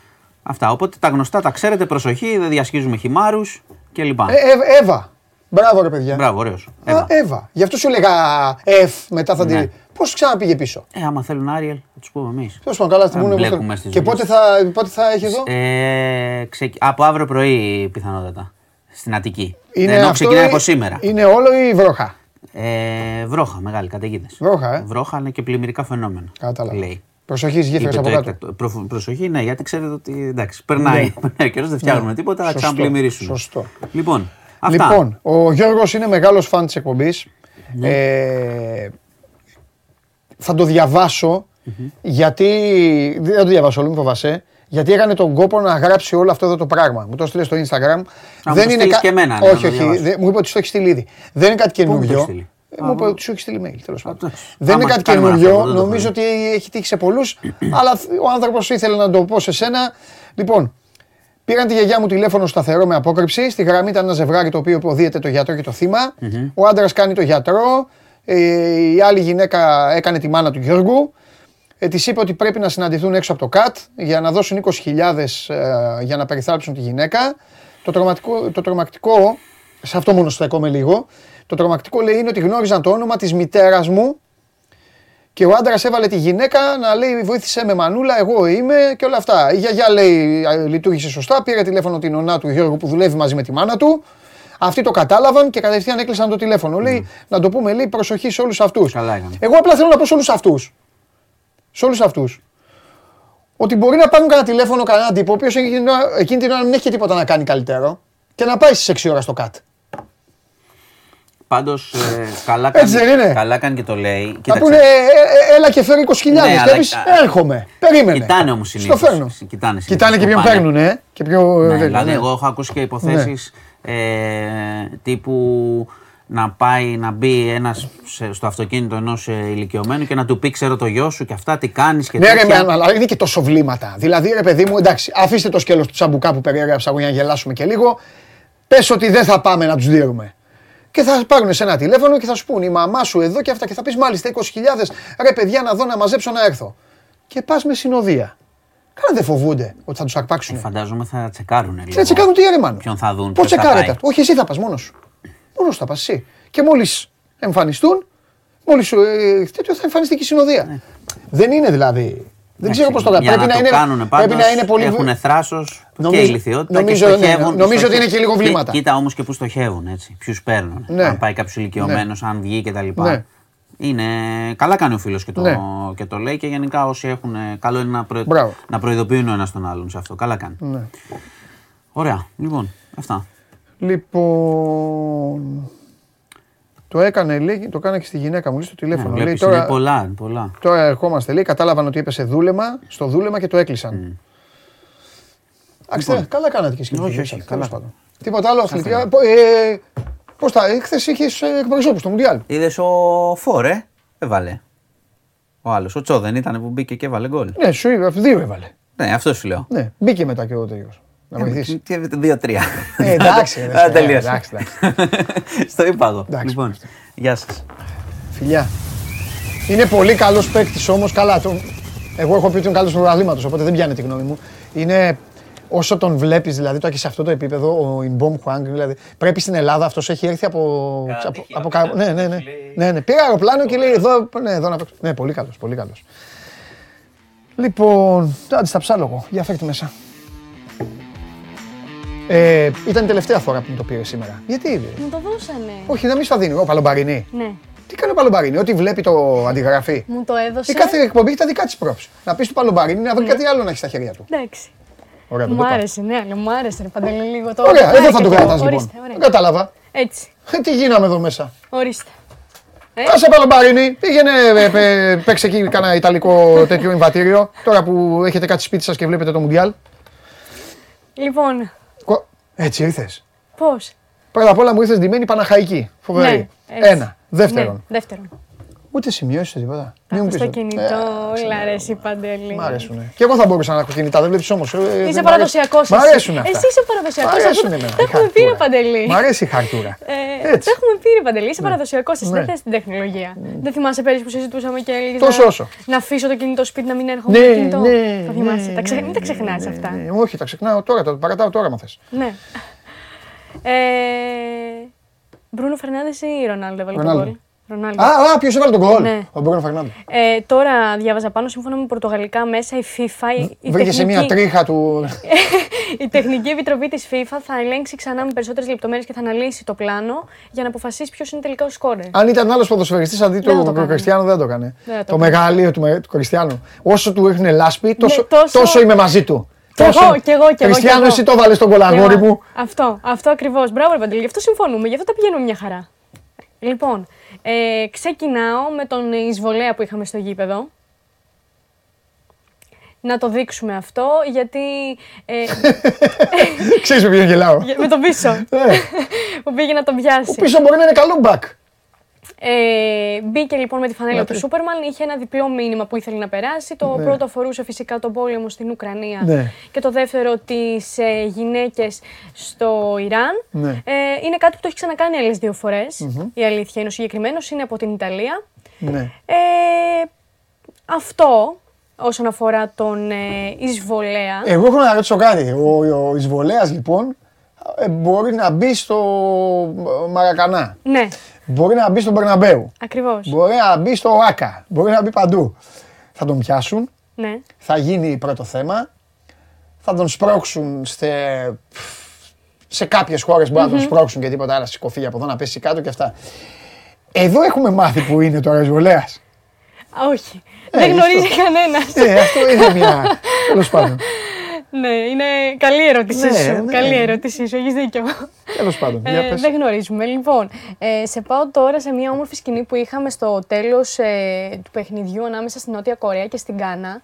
Αυτά. Οπότε τα γνωστά τα ξέρετε, προσοχή, δεν διασχίζουμε χυμάρους κλπ. Ε, ε, Εύα. Μπράβο ρε παιδιά. Μπράβο, ωραίος. Α, Εύα. Γι' αυτό σου έλεγα F μετά θα Ναι. Την. Πώς ξαναπήγε πίσω; Ε, άμα θέλουν Άριελ, θα τους πούμε εμείς. Τέλος πάντων, καλά, θα Να μου μπλέκουμε στις Και δουλειές. πότε θα, πότε θα έχει εδώ; Ε, ξεκι- Από αύριο πρωί πιθανότατα. Στην Αττική. Είναι Ενώ αυτό ξεκινάει ή- από σήμερα. Είναι όλο ή βρόχα; Ε, βρόχα, μεγάλη καταιγίδες. Βρόχα, ε. Βρόχα είναι και πλημμυρικά φαινόμενα. Κατάλαβα. Λέει. Προσοχής στι γέφυρε Είπε από το κάτω. έκτακτο. Προ- προσοχή, ναι, γιατί ξέρετε ότι εντάξει, περνάει, Ναι. περνάει ο καιρός, δεν φτιάχνουμε τίποτα, θα Σωστό, ξαναπλημμυρίσουμε. σωστό. Λοιπόν, αυτά. Λοιπόν, ο Γιώργος είναι μεγάλος φαν της εκπομπής. Ναι. Ε, θα το διαβασω γιατί, δεν θα το διαβάσω όλο, μην φοβάσαι, γιατί έκανε τον κόπο να γράψει όλο αυτό εδώ το πράγμα. Μου το στείλε στο Instagram. μου το στείλεις και εμένα, ναι, να όχι, το όχι, διαβάσω. δεν- μου είπε ότι στο έχει στείλει ήδη. Δεν είναι κάτι μου το καινούριο. έχεις στείλει; Ε, Μου είπε ότι σου έχει στείλει mail, τέλος πάντων. εντάξει. Δεν είναι Άμα κάτι κάνουμε καινούριο, αυτό, δεν το νομίζω έχω ότι έχει τύχει σε πολλούς, αλλά ο άνθρωπος ήθελε να το πω σε σένα. Λοιπόν, Πήραν τη γιαγιά μου τηλέφωνο σταθερό με απόκρυψη. Στη γραμμή ήταν ένα ζευγάρι το οποίο υποδίεται το γιατρό και το θυμα Ο άντρας κάνει το γιατρό. Ε, η άλλη γυναίκα έκανε τη μάνα του Γιώργου. Ε, της είπε ότι πρέπει να συναντηθούν έξω από το ΚΑΤ για να δώσουν 20.000 ε, για να περιθάλψουν τη γυναίκα. Το τρομακτικό, το τρομακτικό, σε αυτό μόνο στέκομαι λίγο, το τρομακτικό λέει είναι ότι γνώριζαν το όνομα της μητέρας μου και ο άντρας έβαλε τη γυναίκα να λέει: Βοήθησε με μανούλα, εγώ είμαι και όλα αυτά. Η γιαγιά λέει: «Α, Λειτουργήσε σωστά. Πήρε τηλέφωνο την ονά του Γιώργου που δουλεύει μαζί με τη μάνα του. Αυτοί το κατάλαβαν και κατευθείαν έκλεισαν το τηλέφωνο. Λέει: Να το πούμε, λέει: Προσοχή σε όλους αυτούς. Καλά έκανε. Εγώ απλά θέλω να πω σε όλους αυτούς. Σε όλους αυτούς. Ότι μπορεί να πάρουν κανένα τηλέφωνο, κανέναν τύπο, ο οποίος εκείνη την ώρα δεν έχει και τίποτα να κάνει καλύτερο και να πάει στις 6 ώρα στο ΚΑΤ. Πάντως, καλά, Έτσι κάνει, δεν είναι; καλά κάνει και το λέει. Να Κοίταξε, πούνε, «Ε, ε, έλα και φέρει 20.000 Ναι, και αλλά- εμείς έρχομαι. Περίμενε. Κοιτάνε όμως Στο συνήθως. φέρνω. Κοιτάνε συνήθως Κοιτάνε και που ποιον πάνε. παίρνουν, ε. Και ποιο, Ναι, δεν- δηλαδή, ναι. εγώ έχω ακούσει και υποθέσεις ε, τύπου να πάει να μπει ένας στο αυτοκίνητο ενός ηλικιωμένου και να του πει: Ξέρω το γιο σου και αυτά, τι κάνεις και Ναι, ρε, τέτοια. με, αλλά είναι και τόσο βλήματα. Δηλαδή, ρε παιδί μου, εντάξει, αφήστε το σκέλος του τσαμπουκά που περιέγραψα εγώ για να γελάσουμε και λίγο. Πες ότι δεν θα πάμε να τους δίνουμε. Και θα πάρουν σε ένα τηλέφωνο και θα σου πούνε η μαμά σου εδώ και αυτά. Και θα πεις μάλιστα 20.000 ρε παιδιά να δω να μαζέψω να έρθω. Και πας με συνοδεία. Καλά δεν φοβούνται ότι θα τους αρπάξουν. Φαντάζομαι θα τσεκάρουν λίγο. Θα τσεκάρουν τι έρεμαν. Ποιον θα δουν, Πώς ποιος θα τσεκάρετε; πάει. Όχι, εσύ θα πας μόνος σου. Μόνος σου θα πας εσύ. Και μόλις εμφανιστούν, μόλις σου ε, τέτοιο θα εμφανιστεί και η συνοδεία. Δεν είναι δηλαδή. Δεν ξέρω πώς το Ναι. Για Πρέπει να να το είναι. κάνουν πάντως, Πρέπει να είναι πολύ. έχουν θράσος και Νομίζω- ηλικιότητα νομίζω, και ναι, στοχεύουν. νομίζω ότι είναι στοχε- και λίγο Κοί- βλήματα. Κοίτα όμως και πού στοχεύουν, έτσι. Ποιους παίρνουν. Ναι. Αν πάει κάποιος ηλικιωμένος, αν βγει κτλ. Ναι. Είναι... Καλά κάνει ο φίλος και το, Ναι. και το λέει και γενικά όσοι έχουν... Καλό είναι να, προε... Μπράβο. να προειδοποιούν ο ένας τον άλλον σε αυτό. Καλά κάνει. Ναι. Ωραία. Λοιπόν, αυτά. Λοιπόν. Το έκανε, λέει, το έκανε και στη γυναίκα μου, λέει στο τηλέφωνο. Ναι, λέει, βλέπεις, τώρα, είναι πολλά, είναι πολλά. τώρα ερχόμαστε, λέει, κατάλαβαν ότι έπεσε δούλεμα, στο δούλεμα και το έκλεισαν. Εντάξει, καλά κάνατε και εσείς. Λοιπόν. Όχι, Όχι, όχι, καλά. Τίποτα άλλο αθλητικά; Ε, Πώς τα, χθε είχες εκπροσώπους στο Μουντιάλ. Είδες ο Φόρε, έβαλε. Ο άλλος, ο Τσό δεν ήταν που μπήκε και έβαλε γκολ. Ναι, σου είπα, δύο έβαλε. Ναι, αυτό σου λέω. Ναι, μπήκε μετά και ο Τέγιο. Να βοηθήσει. Τι- Δύο-τρία. Ε, εντάξει, ρε, Α, ε, τελείωσε. εντάξει, εντάξει. Στο είπα εγώ. Εντάξει. Λοιπόν, γεια σας. Φιλιά. Είναι πολύ καλός παίκτης όμως. Καλά, το... Εγώ έχω πει ότι είναι καλός πρωταθλήματο, οπότε δεν πιάνει τη γνώμη μου. Είναι όσο τον βλέπεις, δηλαδή τώρα και σε αυτό το επίπεδο, ο Ιμπομ Χουάνγκ, δηλαδή πρέπει στην Ελλάδα αυτός έχει έρθει από. Κατά από, τύχη, από, από κα- κάπου, ναι, ναι, ναι. σου λέει. ναι, ναι. Πήρε αεροπλάνο και λέει εδώ, ναι, εδώ να παίξω. Ναι, πολύ καλός, πολύ καλός. Λοιπόν, άντε στα ψάλογο, για φέρτε μέσα. Ε, ήταν η τελευταία φορά που μου το πήρε σήμερα. Γιατί, Μου το δώσανε. όχι, να μην σφαδίνει, ο Παλομπαρινή. Ναι. Τι κάνει ο Παλομπαρίνη, ό,τι βλέπει το αντιγραφεί. Μου το έδωσε. Η κάθε εκπομπή έχει τα δικά της πρόψη. Να πεις του Παλομπαρίνη να βρει κάτι άλλο να έχει στα χέρια του. Εντάξει. Ωραία, τον Μου το πάω. άρεσε, ναι, αλλά μου άρεσε ρε Παντελή λίγο το. Ωραία, εδώ θα το και εγώ. κρατάς λοιπόν. Ορίστε, ωραία. Δεν κατάλαβα. Έτσι, Ε, τι γίναμε εδώ μέσα; ορίστε. Ε. Άσε Παλομπαρίνη, πήγαινε, ε, πε- παίξε εκεί κάνα ιταλικό τέτοιο εμβατήριο. Τώρα που έχετε κάτι σπίτι σας και βλέπετε το Μουντιάλ. Λοιπόν, Κο- Έτσι ήρθες. πώς; Πρώτα απ' όλα μου ήρθες ντυμένη Παναχαϊκή. Φοβερή. έτσι. Ένα. Δεύτερον. Ναι, δεύτερον. Ούτε σημειώσεις τίποτα. Μην μου Άκου πεις στο ότι- κινητό, Ε, όλα αρέσει Παντελή. Μ' αρέσουνε. Και εγώ θα μπορούσα να έχω κινητά, δεν βλέπεις όμως. Είσαι παραδοσιακός. Μ' αρέσουν αυτά. Εσύ είσαι παραδοσιακός. Μ' αρέσουν εμένα. Τα η έχουμε πει, ρε χαρτούρα. Παντελή. Μ' αρέσει η χαρτούρα. Ε, Έτσι. Τα έχουμε πει, ρε Παντελή. Είσαι παραδοσιακός. Εσύ Ναι. δεν θε την τεχνολογία. Δεν θυμάσαι πέρυσι που συζητούσαμε και έλεγες. Τόσο όσο. Να αφήσω το κινητό σπίτι να μην έρχομαι Ναι, με το κινητό. ναι, Θα θυμάσαι. ναι, Τα ξε- ναι, Μην τα ναι, ξεχνάς ναι, αυτά. ναι. Όχι, τα ξεχνάω τώρα, τα παρατάω τώρα μα θες. Ναι. Ε, Μπρούνο Φερνάνδε ή Ρονάλντο έβαλε τον Ρονάλντο. γκολ. Ρονάλντο. Α, α ποιος έβαλε τον κόλ. Ναι. Ο Μπρόνο Φερνάντο. Ε, τώρα διάβαζα πάνω, σύμφωνα με πορτογαλικά μέσα, η FIFA, η, η Βρήκε σε μια τεχνική- τρίχα του. η τεχνική επιτροπή της FIFA θα ελέγξει ξανά με περισσότερες λεπτομέρειες και θα αναλύσει το πλάνο για να αποφασίσει ποιος είναι τελικά ο σκόρερ. Αν ήταν άλλος ποδοσφαιριστής αντί Δεν θα το του έκανε. Κριστιανού, δεν το έκανε. Δεν θα το Το έκανε. μεγαλείο του, με- του Κριστιανού. Όσο του έχνε λάσπη, τόσο, Ναι, τόσο- τόσο είμαι μαζί του. Κι εγώ, Τόσο- κι εγώ, κι εγώ, Κριστιανό, κι εγώ. εσύ το βάλες στον κολαγόρι Εγώ. μου. Αυτό, αυτό ακριβώς. Μπράβο, ρε Παντελή, γι' αυτό συμφωνούμε, γι' αυτό τα πηγαίνουμε μια χαρά. Λοιπόν, ε, ξεκινάω με τον εισβολέα που είχαμε στο γήπεδο. Να το δείξουμε αυτό, γιατί. Ε, Ξέρεις με ποιον γελάω. για- με τον πίσω. Ε, που πήγε να τον Ο πιάσει. πίσω μπορεί να είναι καλό μπακ. Ε, μπήκε λοιπόν με τη φανέλα Γιατί; του Σούπερμαν, είχε ένα διπλό μήνυμα που ήθελε να περάσει. Το Ναι. πρώτο αφορούσε φυσικά τον πόλεμο στην Ουκρανία Ναι. και το δεύτερο τις ε, γυναίκες στο Ιράν. Ναι. Ε, είναι κάτι που το έχει ξανακάνει άλλες δύο φορές. Η αλήθεια είναι ο συγκεκριμένος, είναι από την Ιταλία. Ναι. Ε, αυτό όσον αφορά τον ε, εισβολέα. Εγώ έχω να ρωτήσω κάτι. Ο, ο εισβολέας λοιπόν ε, μπορεί να μπει στο Μαρακανά. Ναι, Μπορεί να μπει στον Περναμπέου. ακριβώς. Μπορεί να μπει στο Άκα. Μπορεί να μπει παντού. Θα τον πιάσουν. Ναι. Θα γίνει πρώτο θέμα. Θα τον σπρώξουν σε, σε κάποιες χώρες. Μπορεί να τον σπρώξουν και τίποτα άλλο. Σηκωθεί από εδώ να πέσει κάτω και αυτά. Εδώ έχουμε μάθει που είναι τώρα ο Εισβολέα. Α, όχι. Δεν γνωρίζει κανένας. Ε, αυτό είναι μια. Τέλος πάντων. Ναι, είναι καλή ερώτησή Ναι, σου. ναι. Καλή ερώτησή σου, έχεις δίκιο. Τέλος πάντων. Για Ε, πες. δεν γνωρίζουμε. Λοιπόν, ε, σε πάω τώρα σε μια όμορφη σκηνή που είχαμε στο τέλος ε, του παιχνιδιού ανάμεσα στην Νότια Κορέα και στην Γκάνα.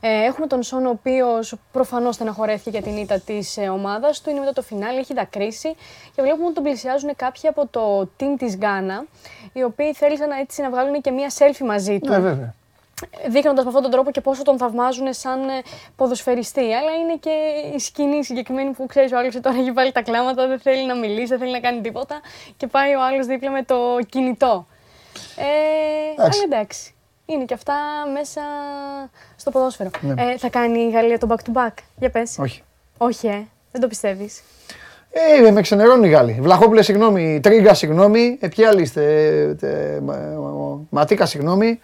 Ε, έχουμε τον Σον, ο οποίος προφανώς στεναχωρέθηκε για την ήττα της ε, ομάδας του. Είναι μετά το φινάλι, έχει δακρύσει και βλέπουμε ότι τον πλησιάζουν κάποιοι από το team της Γκάνα, οι οποίοι θέλησαν να, έτσι, να βγάλουν και μια selfie μαζί του Ναι, βέβαια. Δείχνοντας με αυτόν τον τρόπο και πόσο τον θαυμάζουν σαν ε, ποδοσφαιριστή. Αλλά είναι και η σκηνή συγκεκριμένη που ξέρεις ο άλλο τώρα έχει βάλει τα κλάματα, δεν θέλει να μιλήσει, δεν θέλει να κάνει τίποτα και πάει ο άλλος δίπλα με το κινητό. Ε, Εντάξει. αλλά εντάξει. Είναι και αυτά μέσα στο ποδόσφαιρο. Ναι. Ε, θα κάνει η Γαλλία το back to back. Για πες. Όχι. Όχι, ε. Δεν το πιστεύεις. Ε, με ξενερώνουν οι Γάλλοι. Βλαχόπουλε, συγγνώμη. Τρίγκα, συγγνώμη. Ε, ποιοι άλλοι είστε. Ε, ε, μα- ο- Ματίκα, συγγνώμη.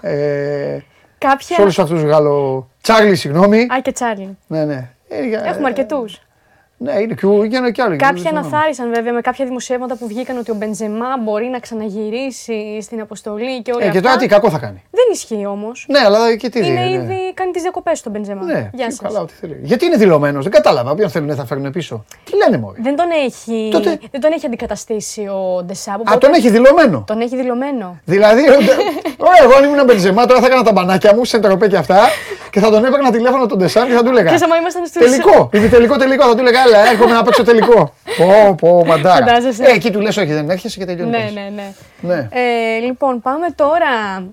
Ε, Κάποια. σε όλους αυτούς του Γάλλο. Τσάρλι, συγγνώμη. Α, και Τσάρλι. Ναι, ναι. Ε, για- Έχουμε αρκετούς. Ναι, είναι και, ο- και, και άλλοι. Κάποιοι Συγγνώμη. αναθάρισαν βέβαια με κάποια δημοσιεύματα που βγήκαν ότι ο Μπεντζεμά μπορεί να ξαναγυρίσει στην αποστολή και όλα Ε, και αυτά. τώρα τι κακό θα κάνει. Δεν ισχύει όμως. Ναι, αλλά και τι Είναι ναι. ήδη κάνει τις διακοπές στον Μπεντζεμά. Ναι, Γεια πιο σας. καλά, ό,τι θέλει. Γιατί είναι δηλωμένος, δεν κατάλαβα. Όποιον θέλουν θα φέρουν πίσω. Τι λένε μόλι. Δεν τον έχει, Τότε- δεν τον έχει αντικαταστήσει ο Ντεσάμπ. Α, οπότε τον έχει δηλωμένο; τον έχει δηλωμένο. Δηλαδή, ωραία, εγώ αν ήμουν Μπεντζεμά, τώρα θα έκανα τα μπανάκια μου, σε τροπέ και αυτά και θα τον έπαιρνα τηλέφωνο τον Ντεσάν και θα του έλεγα. Και σαν να ήμασταν στους... Τελικό, τελικό, τελικό. Θα του έλεγα, έλα, έρχομαι να παίξω τελικό. Πω, πω, μαντάρα. Φαντάζεσαι. Ε, εκεί του λες, όχι, δεν έρχεσαι και τελειώνει. Ναι, το ναι, ναι. ναι. Ε, λοιπόν, πάμε τώρα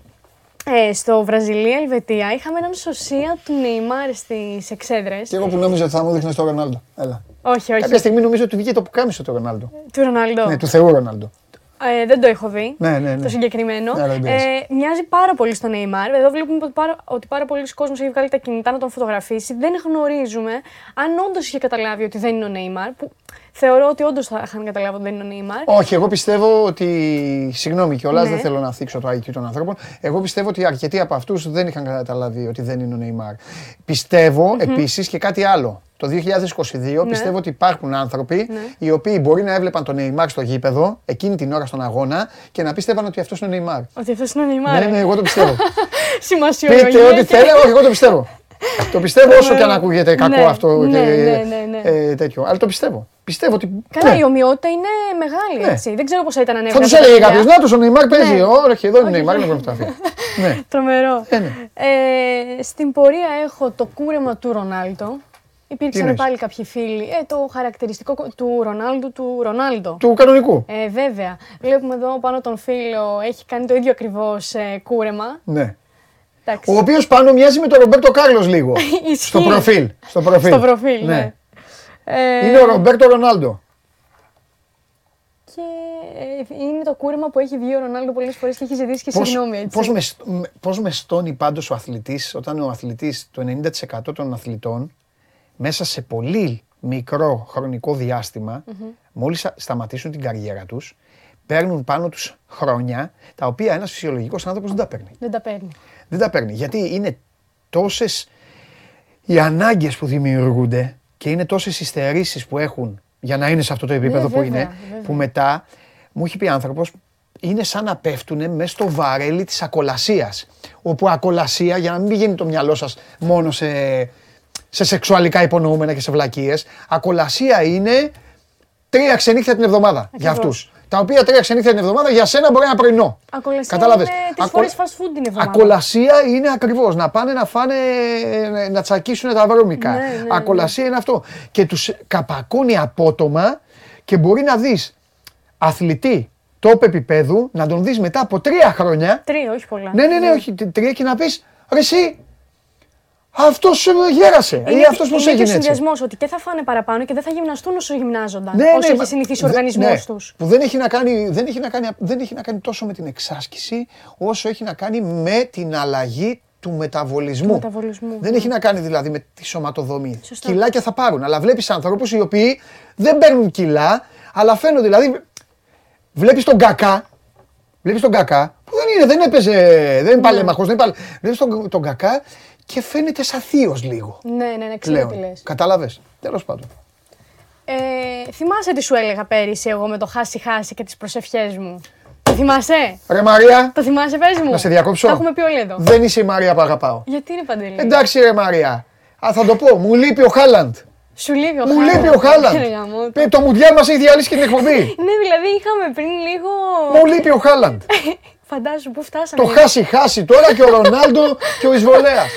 ε, στο Βραζιλία-Ελβετία. Είχαμε έναν σωσία του Νεϊμάρ στις εξέδρες. Και εγώ που νόμιζα ότι θα μου δείχνει το Ρονάλντο. Έλα. Όχι, όχι. Κάποια στιγμή νομίζω ότι βγήκε το πουκάμισο το Ρονάλντο. Του Ρονάλντο. Ναι, του Θεού Ρονάλντο. Ε, δεν το έχω δει. Ναι, ναι, ναι. Το συγκεκριμένο. Ναι, αλλά δεν πειράζει. ε, μοιάζει πάρα πολύ στον Neymar. Εδώ βλέπουμε ότι πάρα, ότι πάρα πολλοί κόσμος έχει βγάλει τα κινητά να τον φωτογραφίσει. Δεν γνωρίζουμε αν όντως είχε καταλάβει ότι δεν είναι ο Neymar. Που θεωρώ ότι όντως θα είχαν καταλάβει ότι δεν είναι ο Neymar. Όχι, εγώ πιστεύω ότι. Συγγνώμη κιόλας, Ναι. δεν θέλω να θίξω το IQ των ανθρώπων. Εγώ πιστεύω ότι αρκετοί από αυτούς δεν είχαν καταλάβει ότι δεν είναι ο Νεϊμάρ. Πιστεύω επίσης και κάτι άλλο. Το 2022 Ναι. πιστεύω ότι υπάρχουν άνθρωποι οι οποίοι μπορεί να έβλεπαν τον Νεϊμάρ στο γήπεδο εκείνη την ώρα στον αγώνα και να πίστευαν ότι αυτός είναι ο Νεϊμάρ. Ότι αυτός είναι ο Neymar. Ναι, ναι, εγώ το πιστεύω. Σημασιολογία. Πείτε ό,τι και- θέλετε, όχι, εγώ το πιστεύω. Το πιστεύω όσο και αν ακούγεται κακό Ναι, αυτό ναι, και ναι, ναι, ναι. ε, τέτοιο. Αλλά το πιστεύω. Πιστεύω ότι. Καλά, ναι. η ομοιότητα είναι μεγάλη. Ναι. Έτσι. Δεν ξέρω πώ θα ήταν αν Θα τους έβγαζε έλεγε τα κάποιος, παιδιά. να τους ο Νεϊμάρ παίζει. Ναι. Όχι, εδώ είναι ο Όχι. Νεϊμάρ, είναι φωτογραφία. ναι. Τρομερό. Ε, ναι. Ε, στην πορεία έχω το κούρεμα του Ρονάλντο. Τι Υπήρξαν εννοείς; πάλι κάποιοι φίλοι. Ε, το χαρακτηριστικό του Ρονάλντου του Ρονάλντο. Του κανονικού. Ε, βέβαια. Βλέπουμε εδώ πάνω τον φίλο, έχει κάνει το ίδιο ακριβώς κούρεμα. Ναι. Εντάξει. Ο οποίος πάνω μοιάζει με τον Ρομπέρτο Κάρλος λίγο. Ισχύει. στο προφίλ. Στο προφίλ. Στο προφίλ, ναι. Ε, Είναι ο Ρομπέρτο Ρονάλντο. Και ε, είναι το κούρεμα που έχει βγει ο Ρονάλντο πολλές φορές και έχει ζητήσει και συγγνώμη. Έτσι. πώς, με, στ- με- πώς με στώνει πάντως ο αθλητής όταν ο αθλητής, το 90% των αθλητών, μέσα σε πολύ μικρό χρονικό διάστημα, μόλις σα- σταματήσουν την καριέρα τους, παίρνουν πάνω τους χρόνια, τα οποία ένας φυσιολογικός άνθρωπος δεν τα παίρνει. Δεν τα παίρνει. Δεν τα παίρνει. Γιατί είναι τόσες οι ανάγκες που δημιουργούνται και είναι τόσες οι στερήσεις που έχουν για να είναι σε αυτό το επίπεδο που Ναι, βέβαια, είναι, βέβαια. που μετά μου έχει πει άνθρωπος είναι σαν να πέφτουν μέσα στο βαρέλι της ακολασίας. Όπου ακολασία, για να μην πηγαίνει το μυαλό σας μόνο σε, σε σεξουαλικά υπονοούμενα και σε βλακίες, ακολασία είναι τρία ξενύχια την εβδομάδα για Ακριβώς. Αυτούς. Τα οποία τρία ξενύχια την εβδομάδα για σένα μπορεί να πρωινό. Ακολασία Κατάλαβες; είναι τις Ακο- φορές fast food την εβδομάδα. Ακολασία είναι ακριβώς να πάνε να φάνε, ε, να τσακίσουν τα βρώμικα. Ναι, ναι, ναι. Ακολασία είναι αυτό. Και τους καπακώνει απότομα και μπορεί να δεις αθλητή τόπο επίπεδου, να τον δεις μετά από τρία χρόνια. Τρία, όχι πολλά. Ναι, ναι, ναι, όχι τε- τρία και να πεις, ρε εσύ, αυτός ε, γέρασε ή αυτός πώς είναι έγινε και ο έτσι; συνδυασμός ότι και θα φάνε παραπάνω και δεν θα γυμναστούν όσο γυμνάζονταν. Ναι, όσο ναι, έχει μα- συνηθίσει ο δε- οργανισμός ναι, τους. Που δεν έχει, να κάνει, δεν, έχει να κάνει, δεν έχει να κάνει τόσο με την εξάσκηση, όσο έχει να κάνει με την αλλαγή του μεταβολισμού. Του μεταβολισμού, Δεν ναι. έχει να κάνει δηλαδή με τη σωματοδομή. Σωστά. Κιλάκια θα πάρουν. Αλλά βλέπεις ανθρώπους οι οποίοι δεν παίρνουν κιλά, αλλά φαίνονται δηλαδή. Βλέπεις τον κακά, βλέπεις τον κακά, που δεν είναι, δεν έπαιζε, δεν είναι παλέμαχος, δεν είναι παλε... Βλέπεις τον, τον κακά και φαίνεται σαν θείος λίγο. Ναι, ναι, ναι, ξέρω τι Πλέον. λες. Κατάλαβες. Τέλος πάντων. Ε, θυμάσαι τι σου έλεγα πέρυσι εγώ με το χάσει-χάσει και τις προσευχές μου; Το θυμάσαι; Ρε Μαρία, Το θυμάσαι, πες μου; Να σε διακόψω. Τα έχουμε πει όλοι εδώ. Δεν είσαι η Μαρία που αγαπάω. Γιατί είναι παντελή; Εντάξει ρε Μαρία. Α, θα το πω. Μου λείπει ο Χάλαντ. Σου λείπει ο Μου Χάλαντ. λείπει ο Χάλαντ. Ρε γαμώτο. Ε, Το μουντιάλ μας έχει διαλύσει και την εκπομπή. Ναι, δηλαδή είχαμε πριν λίγο. Μου λείπει ο Χάλαντ. Φαντάζομαι πού φτάσαμε. Το χάσει-χάσει τώρα και ο Ρονάλντο και ο Ισβολέας.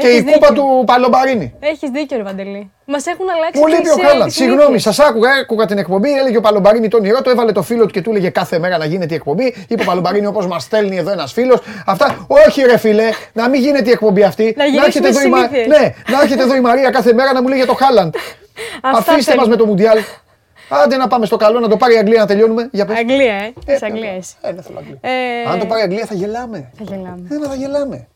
Και η κούπα του Παλομπαρίνη. Έχεις δίκιο, ρε Παντελή. Μας έχουν αλλάξει Μου λείπει ο κλισέ Χάλαντ. τις Συγγνώμη, συνήθειες. σας άκουγα, άκουγα την εκπομπή. Έλεγε ο Παλομπαρίνη τον ηρώ, το έβαλε το φίλο του και του έλεγε κάθε μέρα να γίνεται η εκπομπή. Είπε ο Παλομπαρίνη όπως μας στέλνει εδώ ένας φίλος. Αυτά. Όχι, ρε φίλε, να μην γίνεται η εκπομπή αυτή. Να γυρίσουμε εδώ η στις Μα- συνήθειες. Ναι, να έρχεται εδώ η Μαρία κάθε μέρα να μου λέει για το Χάλαντ. Αυτά Αφήστε μας θέλουμε. με το Μουντιάλ. Άντε να πάμε στο καλό, να το πάρει η Αγγλία να τελειώνουμε. Για πες. Αγγλία, ε. Ε, Της Αγγλίας. εσύ. Ε, δεν θέλω Αγγλία. Ε, Αν το πάρει η Αγγλία θα γελάμε. Θα γελάμε. Ε, μα θα γελάμε.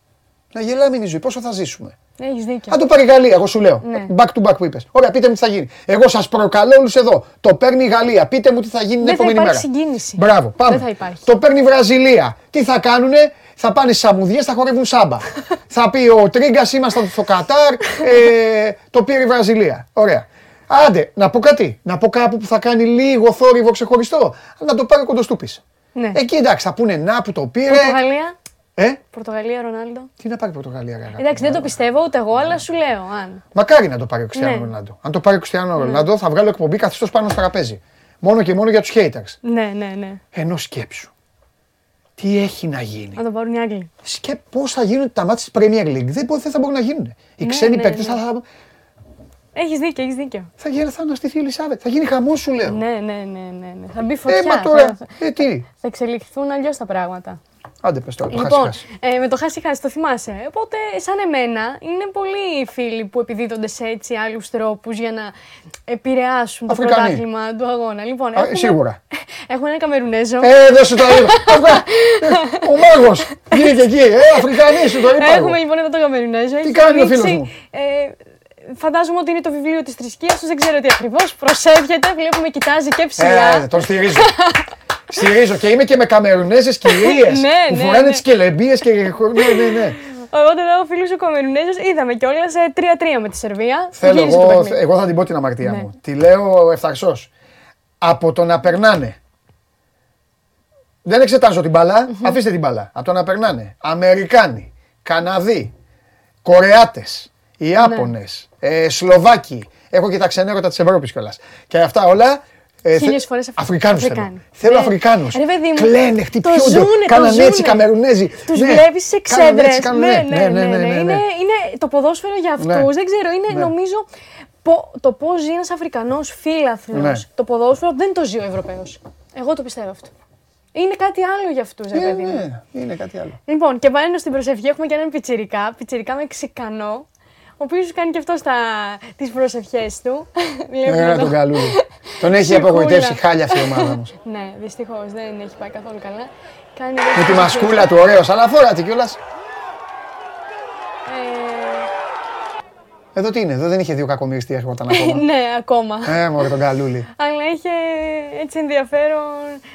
Να γελάμε είναι η ζωή. Πόσο θα ζήσουμε. Έχεις δίκιο. Αν το πάρει η Γαλλία, εγώ σου λέω. Ναι. Back to back που είπες. Ωραία, πείτε μου τι θα γίνει. Εγώ σας προκαλώ όλους εδώ. Το παίρνει η Γαλλία. Πείτε μου τι θα γίνει την Δεν θα επόμενη υπάρχει μέρα. συγκίνηση. Μπράβο, πάμε. Δεν θα υπάρχει. Το παίρνει η Βραζιλία. Τι θα κάνουνε, θα πάνε στις αμμουδιέ, θα χορεύουν σάμπα. θα πει ο Τρίγκας, ήμασταν στο Κατάρ, ε, το πήρε η Βραζιλία. Ωραία. Άντε, να πω κάτι. Να πω κάπου που θα κάνει λίγο θόρυβο ξεχωριστό. Να το πάρει ο Κοντοστούπης. Ναι. Εκεί εντάξει, θα πούνε να που το πήρε. Πορτογαλία. Ε, Πορτογαλία, Ρονάλντο. τι να πάρει η Πορτογαλία, ρε, αγάπη. Εντάξει, δεν το πιστεύω ούτε εγώ, αλλά σου λέω. Αν. Μακάρι να το πάρει ο Κριστιανό Ναι. Ρονάλντο. Αν το πάρει ο Κριστιανό Ρονάλντο, θα βγάλω εκπομπή καθιστό πάνω στο τραπέζι. Μόνο και μόνο για τους haters. Ναι, ναι, ναι. Ενώ σκέψου. Τι έχει να γίνει. Να το πάρουν οι Άγγλοι. Σκέ πώς θα γίνουν τα μάτια της Premier League. Δεν, μπο- δεν θα μπορούν να γίνουν. Οι Ναι, ξένοι ναι, παίκτες ναι. θα, θα, Έχεις δίκιο, έχεις δίκιο. θα, γίνει- θα αναστηθεί η Ελισάβετ. Θα γίνει χαμός, σου λέω. Ναι, ναι, ναι, ναι, ναι. Θα μπει φωτιά. Ε, μα τώρα. Θα, Ε, τι; θα εξελιχθούν αλλιώς τα πράγματα. Άντε πες τώρα, το χάσεις, Λοιπόν, χάσεις. ε, με το χάσεις χάσεις, το θυμάσαι. Οπότε, σαν εμένα, είναι πολλοί φίλοι που επιδίδονται σε έτσι άλλους τρόπους για να επηρεάσουν το Αφρικανοί. πρωτάθλημα του αγώνα. Λοιπόν, Α, σίγουρα. Έχουμε ένα Καμερουνέζο. Ε, δεν σου το είπα. Αυτά. Ο μάγος. Βγήκε και εκεί. Ε, Αφρικανή σου το είπα. εγώ. Έχουμε λοιπόν εδώ τον Καμερουνέζο. Έχει κάνει ο ανοίξει, φίλος μου; Ε, φαντάζομαι ότι είναι το βιβλίο της θρησκείας τους, δεν ξέρω τι ακριβώς. Προσεύχεται, βλέπουμε, κοιτάζει και ψηλά. Ε, τον στηρίζω. Στηρίζω και είμαι και με Καμερουνέζες κυρίες Ναι, που ναι, φοράνε ναι. τις κελεμπίες και... Ναι, ναι, ναι. Οπότε εδώ ο φίλο ο Καμερουνέζος είδαμε κιόλας 3-3 με τη Σερβία. Θέλω Γύρισε το εγώ, παιχνίδι. εγώ θα την πω την αμαρτία Ναι. μου. Τη λέω ευθαρσός. Από το να περνάνε. Δεν εξετάζω την μπάλα, αφήστε την μπάλα. Από το να περνάνε Αμερικάνοι, Καναδοί, Κορεάτες, Ιάπωνες, ε, Σλοβάκοι. Έχω και τα ξενέρωτα της Ευρώπης κιόλας. Και αυτά όλα. Ε, Χίλιες θε- φορές Αφρι- Αφρικάνους θέλω. Αφρικάνοι. Θέλω Ναι. Αφρικάνους. Ρε παιδί μου, Κλαίνε, το χτυπιούνται, ζουνε, το κάνανε έτσι ζουνε. Καμερουνέζοι. Τους Ναι, βλέπεις σε κάνανε έτσι, ξέδρες. κάνανε- Ναι, ναι, ναι, ναι, ναι, ναι. Είναι, είναι το ποδόσφαιρο για αυτούς. Ναι. Δεν ξέρω, είναι Ναι. νομίζω πο- το πώς ζει ένας Αφρικανός φίλαθλος. Ναι. Το ποδόσφαιρο δεν το ζει ο Ευρωπαίος. Εγώ το πιστεύω αυτό. Είναι κάτι άλλο για αυτούς, ρε Ε, παιδί μου. ναι, είναι κάτι άλλο. Λοιπόν, και πάνω στην προσευχή έχουμε και έναν πιτσιρικά, πιτσιρικά Μεξικανό, ο οποίος κάνει και αυτό τις προσευχές του. Βλέπουμε Ε, εδώ. τον καλούλη. Τον έχει Σικούλα. απογοητεύσει χάλια αυτή η ομάδα μας. Ναι, δυστυχώς δεν έχει πάει καθόλου καλά. Κάνει Με εδώ τη τις μασκούλα του, ωραίος, αλλά φόρατε κιόλας. Ε, Εδώ τι είναι, εδώ δεν είχε δύο κακομοιριστή έρχονταν ακόμα. ναι, ακόμα. Ε, μωρέ τον καλούλη. Αλλά είχε έτσι ενδιαφέρον.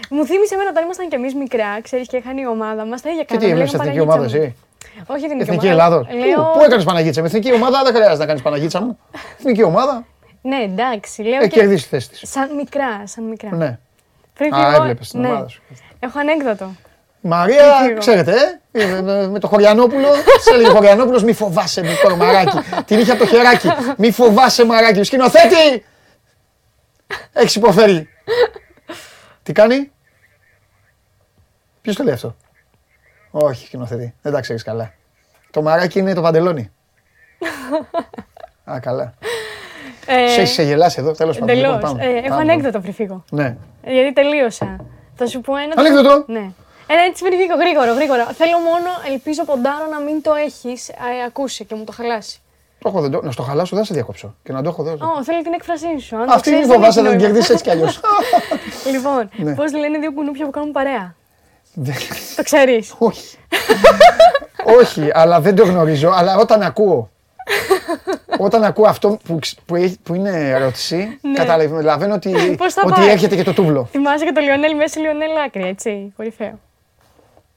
Μου θύμισε εμένα όταν ήμασταν κι εμείς μικρά, ξέρεις και έχανε η ομάδα μας. Τα ίδια Και τι κάναμε. έβλεπες λέγαμε εθνική ομάδα Παναγίτσα μου. εσύ; Όχι εθνική, Εθνική ομάδα. Ελλάδος. Λέω... Πού, πού έκανες Παναγίτσα; Μου, εθνική ομάδα δεν χρειάζεται να κάνεις Παναγίτσα μου. Εθνική ομάδα, Ναι, εντάξει. Λέω έχει και... κερδίσεις τη θέση της. Σαν μικρά, σαν μικρά. Ναι. Πριν Α, φύγω- έβλεπες την ναι. ομάδα σου. Έχω ανέκδοτο. Μαρία, φύγω. ξέρετε, ε, με- με- με το Χωριανόπουλο, σε έλεγε ο Χωριανόπουλος, μη φοβάσαι μικρό μαράκι. Την είχε από το χεράκι. Μη φοβάσαι μαράκι. Σκηνοθέτη! Έχεις υποφέρει. Τι κάνει; Ποιος το λέει αυτό; Όχι, σκηνοθέτη. Δεν τα ξέρεις καλά. Το μαράκι είναι το παντελόνι. Α, καλά. Ε, Σε έχεις σε γελάσει εδώ, τέλος πάντων. Εντελώς. Λοιπόν, πάμε. Ε, έχω Πάμε. ανέκδοτο πριν φύγω. Ναι. Ε, Γιατί τελείωσα. Θα σου πω ένα. Ανέκδοτο; Ναι. Ένα έτσι πριν φύγω, γρήγορο, γρήγορα. Θέλω μόνο, ελπίζω ποντάρω να μην το έχεις ακούσει και μου το χαλάσει. Το έχω, δεν το- Να στο χαλάσω, δεν σε διακόψω. Και να το έχω, δεν το- Ω, θέλω την έκφρασή σου. Αν το Αυτή μη ξέρεις, φοβάσαι, έχει θα την νόημα. κερδίσεις έτσι κι αλλιώς. Λοιπόν, Ναι. πώς λένε δύο κουνούπια που κάνουν παρέα; Το ξέρεις. Όχι. Όχι, αλλά δεν το γνωρίζω. Αλλά όταν ακούω. Όταν ακούω αυτό που, ξ- που, έχει- που είναι ερώτηση, καταλαβαίνω ότι, Ναι. Πώς θα ότι πάει; έρχεται και το τούβλο. Θυμάσαι και το Λιονέλ Μέση, Λιονέλ Άκρη, έτσι. Κορυφαίο.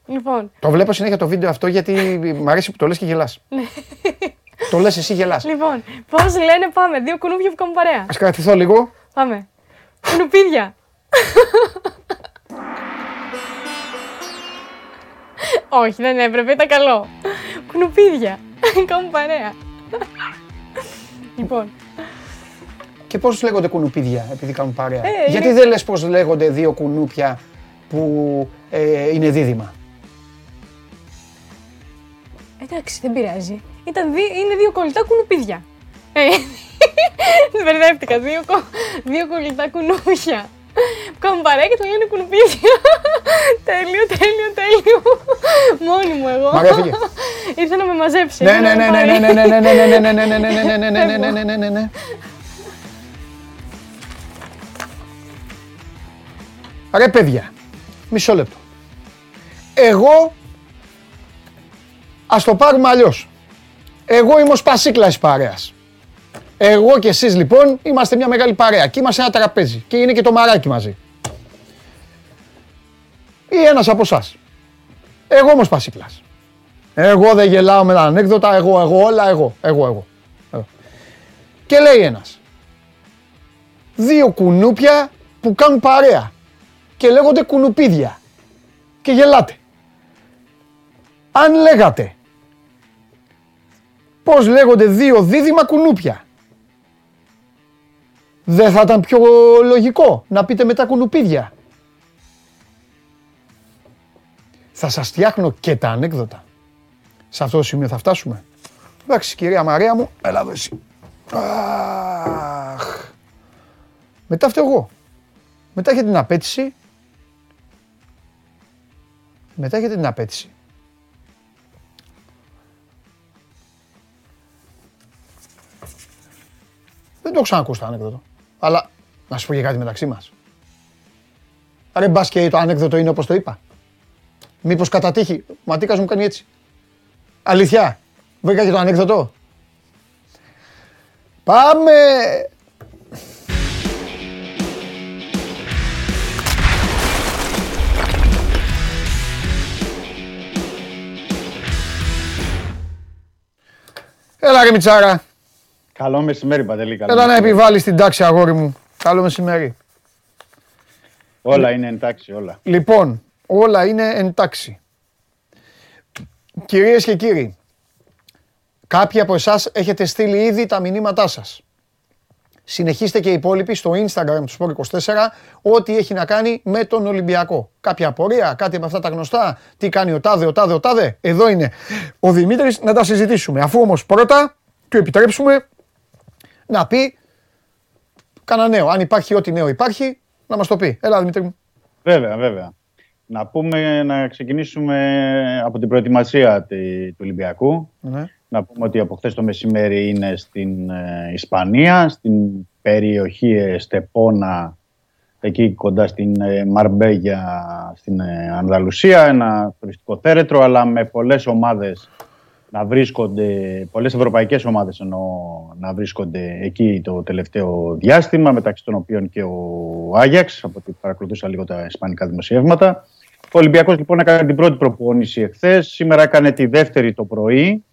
Λοιπόν, Το βλέπω συνέχεια το βίντεο αυτό γιατί μου αρέσει που το λες και γελάς. το λες εσύ γελάς. λοιπόν, πώς λένε, πάμε. Δύο κουνούπια που κάνουν παρέα. Ας κρατηθώ λίγο. Πάμε. Κουνουπίδια. Όχι, δεν έπρεπε, ήταν καλό. Κουνουπίδια. Κάνουν παρέα. λοιπόν, Και πώς λέγονται κουνουπίδια επειδή κάνουν παρέα; Ε, γιατί είναι- δεν λες πώς λέγονται δύο κουνούπια που ε, είναι δίδυμα; εντάξει, δεν πειράζει. Ήταν δύ- είναι δύο κολλητά κουνουπίδια. Ε, Μπερδεύτηκα. Δύο, κο- δύο κολλητά κουνούπια. Που κάνουν παρέα και το λένε κουνουπίδια. τέλειο, τέλειο, τέλειο. Μόνη μου εγώ. Μαρία, φύγε. Ήρθε να με μαζέψει. Ναι, ήρθε ναι, να ναι, με ναι, πάρει. ναι, ναι, ναι, ναι, ναι, ναι, ναι, ναι, ναι, ναι, ναι, ναι, ναι, ναι, ναι, ναι, ναι, ναι. Ρε παιδιά, μισό λεπτό. Εγώ, ας το πάρουμε αλλιώς. Εγώ είμαι ο Σπασίκλας της παρέας. Εγώ και εσείς λοιπόν είμαστε μια μεγάλη παρέα και είμαστε ένα τραπέζι και είναι και το μαράκι μαζί. Ή ένας από εσάς. Εγώ είμαι ο Σπασίκλας. Εγώ δεν γελάω με τα ανέκδοτα, εγώ, εγώ, όλα εγώ, εγώ, εγώ. εγώ. Και λέει ένας, δύο κουνούπια που κάνουν παρέα και λέγονται κουνουπίδια και γελάτε. Αν λέγατε πώς λέγονται δύο δίδυμα κουνούπια, δεν θα ήταν πιο λογικό να πείτε μετά κουνουπίδια. Θα σας φτιάχνω και τα ανέκδοτα. Σε αυτό το σημείο θα φτάσουμε. Εντάξει, κυρία Μαρία μου, έλα εδώ εσύ. Αχ. Μετά φταίω εγώ. Μετά έχει την απέτηση Μετά έχετε την απέτηση. Δεν το έχω ξανακούσει το ανέκδοτο. Αλλά να σου πω και κάτι μεταξύ μας. Ρε μπας και το ανέκδοτο είναι όπως το είπα. Μήπως κατά τύχη. Ματίκας μου κάνει έτσι. Αλήθεια. Βρήκα και το ανέκδοτο. Πάμε! Έλα ρε Μιτσάρα. Καλό μεσημέρι, Παντελή. Καλό Έλα να μεσημέρι. επιβάλλεις την τάξη αγόρι μου. Καλό μεσημέρι. Όλα είναι εντάξει, όλα. Λοιπόν, όλα είναι εντάξει. Κυρίες και κύριοι, κάποιοι από εσάς έχετε στείλει ήδη τα μηνύματά σας. Συνεχίστε και οι υπόλοιποι στο Instagram του Sport24 ό,τι έχει να κάνει με τον Ολυμπιακό. Κάποια απορία, κάτι από αυτά τα γνωστά, τι κάνει ο Τάδε, ο Τάδε, ο Τάδε; Εδώ είναι ο Δημήτρης να τα συζητήσουμε. Αφού όμως πρώτα του επιτρέψουμε να πει κανένα νέο. Αν υπάρχει ό,τι νέο υπάρχει, να μας το πει. Έλα Δημήτρη μου. Βέβαια, βέβαια. Να πούμε, να ξεκινήσουμε από την προετοιμασία τη- του Ολυμπιακού. Ναι. Να πούμε ότι από χθες το μεσημέρι είναι στην ε, Ισπανία, στην περιοχή ε, Στεπόνα, εκεί κοντά στην ε, Μαρμπέγια, στην ε, Ανδαλουσία. Ένα τουριστικό θέρετρο, αλλά με πολλές ομάδες να βρίσκονται, πολλές ευρωπαϊκές ομάδες εννοώ, να βρίσκονται εκεί το τελευταίο διάστημα, μεταξύ των οποίων και ο Άγιαξ, από ό,τι παρακολουθούσα λίγο τα ισπανικά δημοσιεύματα. Ο Ολυμπιακός λοιπόν έκανε την πρώτη προπόνηση εχθές, σήμερα έκανε τη δεύτερη το πρωί.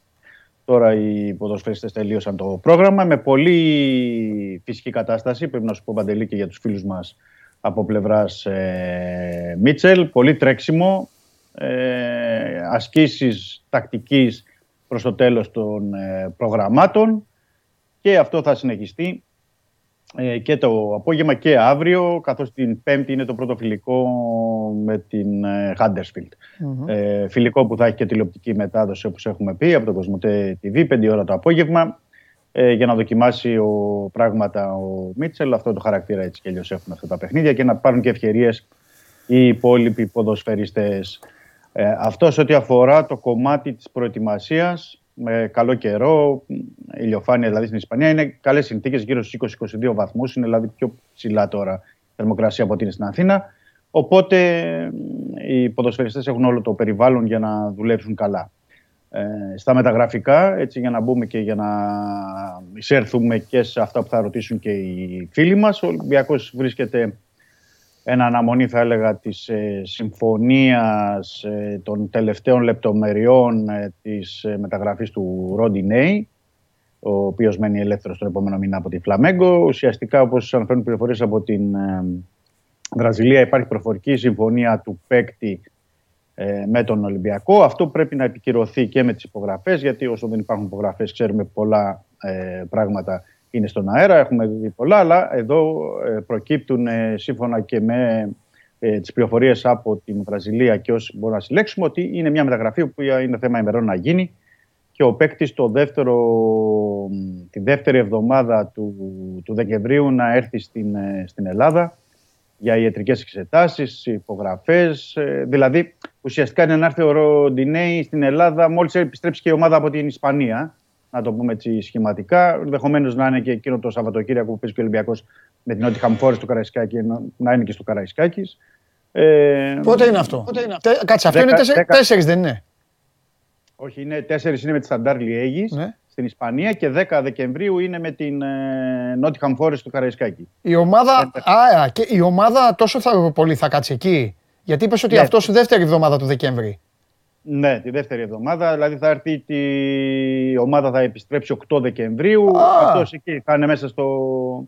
Τώρα οι ποδοσφαιριστές τελείωσαν το πρόγραμμα με πολύ φυσική κατάσταση, πρέπει να σου πω Παντελή και για τους φίλους μας από πλευράς ε, Μίτσελ, πολύ τρέξιμο, ε, ασκήσεις τακτικής προς το τέλος των ε, προγραμμάτων και αυτό θα συνεχιστεί ε, και το απόγευμα και αύριο, καθώς την Πέμπτη είναι το πρώτο φιλικό με την ε, Huddersfield. Ε, φιλικό που θα έχει και τηλεοπτική μετάδοση όπως έχουμε πει από το Κοσμοτέ TV, 5 ώρα το απόγευμα ε, για να δοκιμάσει ο, πράγματα ο Μίτσελ, αυτό το χαρακτήρα έτσι και αλλιώς έχουν αυτά τα παιχνίδια και να πάρουν και ευκαιρίες οι υπόλοιποι ποδοσφαιριστές. Ε, αυτός σε ό,τι αφορά το κομμάτι της προετοιμασίας με καλό καιρό, ηλιοφάνεια δηλαδή στην Ισπανία, είναι καλές συνθήκες γύρω στους 20-22 βαθμούς, είναι δηλαδή πιο ψηλά τώρα η θερμοκρασία από ό,τι είναι στην Αθήνα. Οπότε ε, οι ποδοσφαιριστές έχουν όλο το περιβάλλον για να δουλέψουν καλά. Ε, στα μεταγραφικά, έτσι για να μπούμε και για να εισέρθουμε και σε αυτά που θα ρωτήσουν και οι φίλοι μας, ο Ολυμπιακός βρίσκεται ένα αναμονή θα έλεγα της ε, συμφωνίας ε, των τελευταίων λεπτομεριών ε, της ε, μεταγραφής του Ρόντι Νέι, ο οποίος μένει ελεύθερος τον επόμενο μήνα από τη Φλαμέγκο. Ουσιαστικά όπως αναφέρουν πληροφορίες από την ε, Βραζιλία υπάρχει προφορική συμφωνία του παίκτη ε, με τον Ολυμπιακό. Αυτό πρέπει να επικυρωθεί και με τις υπογραφές, γιατί όσο δεν υπάρχουν υπογραφές ξέρουμε πολλά ε, πράγματα είναι στον αέρα, έχουμε δει πολλά, αλλά εδώ ε, προκύπτουν ε, σύμφωνα και με ε, τις πληροφορίες από την Βραζιλία και όσοι μπορούμε να συλλέξουμε ότι είναι μια μεταγραφή που είναι θέμα ημερών να γίνει και ο παίκτης το δεύτερο, τη δεύτερη εβδομάδα του, του Δεκεμβρίου να έρθει στην, ε, στην Ελλάδα για ιατρικές εξετάσεις, υπογραφές. ε, δηλαδή, ουσιαστικά είναι να έρθει ο Ροντινέη στην Ελλάδα μόλις επιστρέψει και η ομάδα από την Ισπανία, να το πούμε έτσι σχηματικά. Ενδεχομένως να είναι και εκείνο το Σαββατοκύριακο που παίζει και ο Ολυμπιακός με την Νότια Φορest του Καραϊσκάκη, να- να είναι και στο Καραϊσκάκης. Ε, Πότε είναι αυτό; Τε- Κάτσε, αυτό Δέκα- είναι τέσσερι- δέκα- τέσσερις δεν είναι; Όχι, είναι τέσσερις είναι με τη Σταντάρ Λιέγης Ναι. στην Ισπανία και 10 Δεκεμβρίου είναι με την ε, Νότια Forest του Καραϊσκάκη. Η ομάδα, α, και η ομάδα τόσο θα, πολύ θα κάτσει εκεί; Γιατί είπες ότι Ναι. αυτός δεύτερη εβδομάδα του Δεκέμβρη. Ναι, τη δεύτερη εβδομάδα. Δηλαδή θα έρθει τη... η ομάδα θα επιστρέψει 8 Δεκεμβρίου. Α. Αυτός εκεί θα είναι μέσα στο...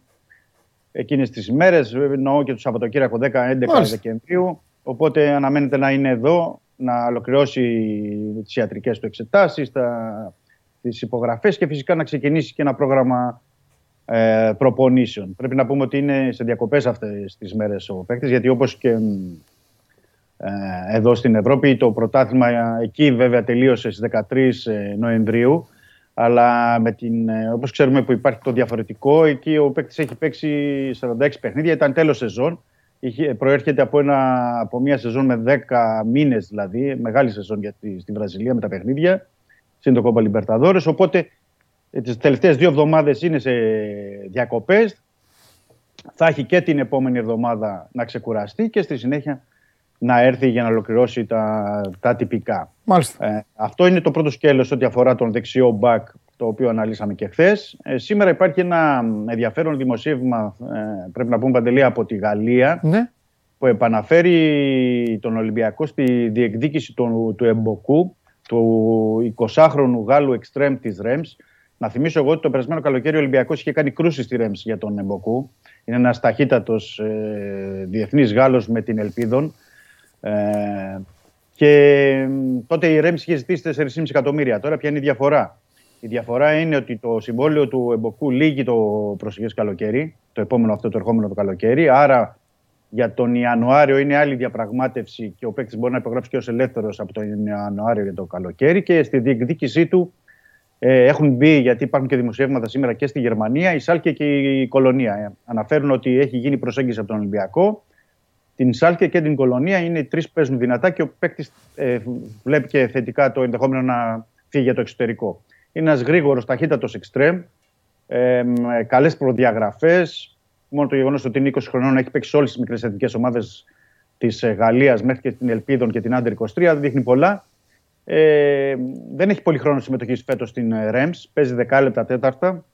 εκείνες τις ημέρες. Εννοώ και το Σαββατοκύριακο 10-11 Μάλιστα. Δεκεμβρίου. Οπότε αναμένεται να είναι εδώ, να ολοκληρώσει τις ιατρικές του εξετάσεις, τα... τις υπογραφές και φυσικά να ξεκινήσει και ένα πρόγραμμα ε, προπονήσεων. Πρέπει να πούμε ότι είναι σε διακοπές αυτές τις μέρες ο παίκτης, γιατί όπως και μ, ε, εδώ στην Ευρώπη. Το πρωτάθλημα ε, εκεί βέβαια τελείωσε στις 13 ε, Νοεμβρίου. Αλλά με την, ε, όπως ξέρουμε που υπάρχει το διαφορετικό, εκεί ο παίκτης έχει παίξει 46 παιχνίδια, ήταν τέλος σεζόν Είχε, προέρχεται από, ένα, από μια σεζόν με 10 μήνες δηλαδή, μεγάλη σεζόν για τη, στη Βραζιλία με τα παιχνίδια, συν το κόμπα Λιμπερταδόρε. Οπότε τις τελευταίες δύο εβδομάδες είναι σε διακοπές. Θα έχει και την επόμενη εβδομάδα να ξεκουραστεί και στη συνέχεια να έρθει για να ολοκληρώσει τα, τα τυπικά. Μάλιστα. Ε, αυτό είναι το πρώτο σκέλος ό,τι αφορά τον δεξιό μπακ το οποίο αναλύσαμε και χθες. Ε, σήμερα υπάρχει ένα ενδιαφέρον δημοσίευμα, ε, πρέπει να πούμε Παντελή, από τη Γαλλία, Ναι. που επαναφέρει τον Ολυμπιακό στη διεκδίκηση του, του Εμποκού, του 20χρονου Γάλλου εξτρέμ της Ρέμς. Να θυμίσω εγώ ότι το περασμένο καλοκαίρι ο Ολυμπιακός είχε κάνει κρούση στη Ρέμς για τον Εμποκού. Είναι ένας ταχύτατος ε, διεθνής Γάλλος με την Ελπίδων. Ε, και μ, τότε η Ρέμς είχε ζητήσει 4,5 εκατομμύρια. Τώρα ποια είναι η διαφορά; Η διαφορά είναι ότι το συμβόλαιο του Εμποκού λύγει το προσεχές καλοκαίρι, το επόμενο αυτό το ερχόμενο το καλοκαίρι. Άρα για τον Ιανουάριο είναι άλλη διαπραγμάτευση και ο παίκτης μπορεί να υπογράψει και ως ελεύθερος από τον Ιανουάριο για το καλοκαίρι. Και στη διεκδίκησή του ε, έχουν μπει, γιατί υπάρχουν και δημοσιεύματα σήμερα και στη Γερμανία, η Σάλκε και η Κολονία. Ε, αναφέρουν ότι έχει γίνει προσέγγιση από τον Ολυμπιακό. Την Σάλκε και την Κολονία είναι οι τρεις που παίζουν δυνατά και ο παίκτης ε, βλέπει και θετικά το ενδεχόμενο να φύγει για το εξωτερικό. Είναι ένας γρήγορος, ταχύτατος εξτρέμ, ε, καλές προδιαγραφές. Μόνο το γεγονός ότι είναι 20 χρονών έχει παίξει σε όλες τις μικρές εθνικέ ομάδες της Γαλλίας μέχρι και την Ελπίδων και την Άντερ 23, δεν δείχνει πολλά. Ε, δεν έχει πολύ χρόνο συμμετοχής φέτος στην Ρέμς, παίζει δεκάλεπτα τέταρτα.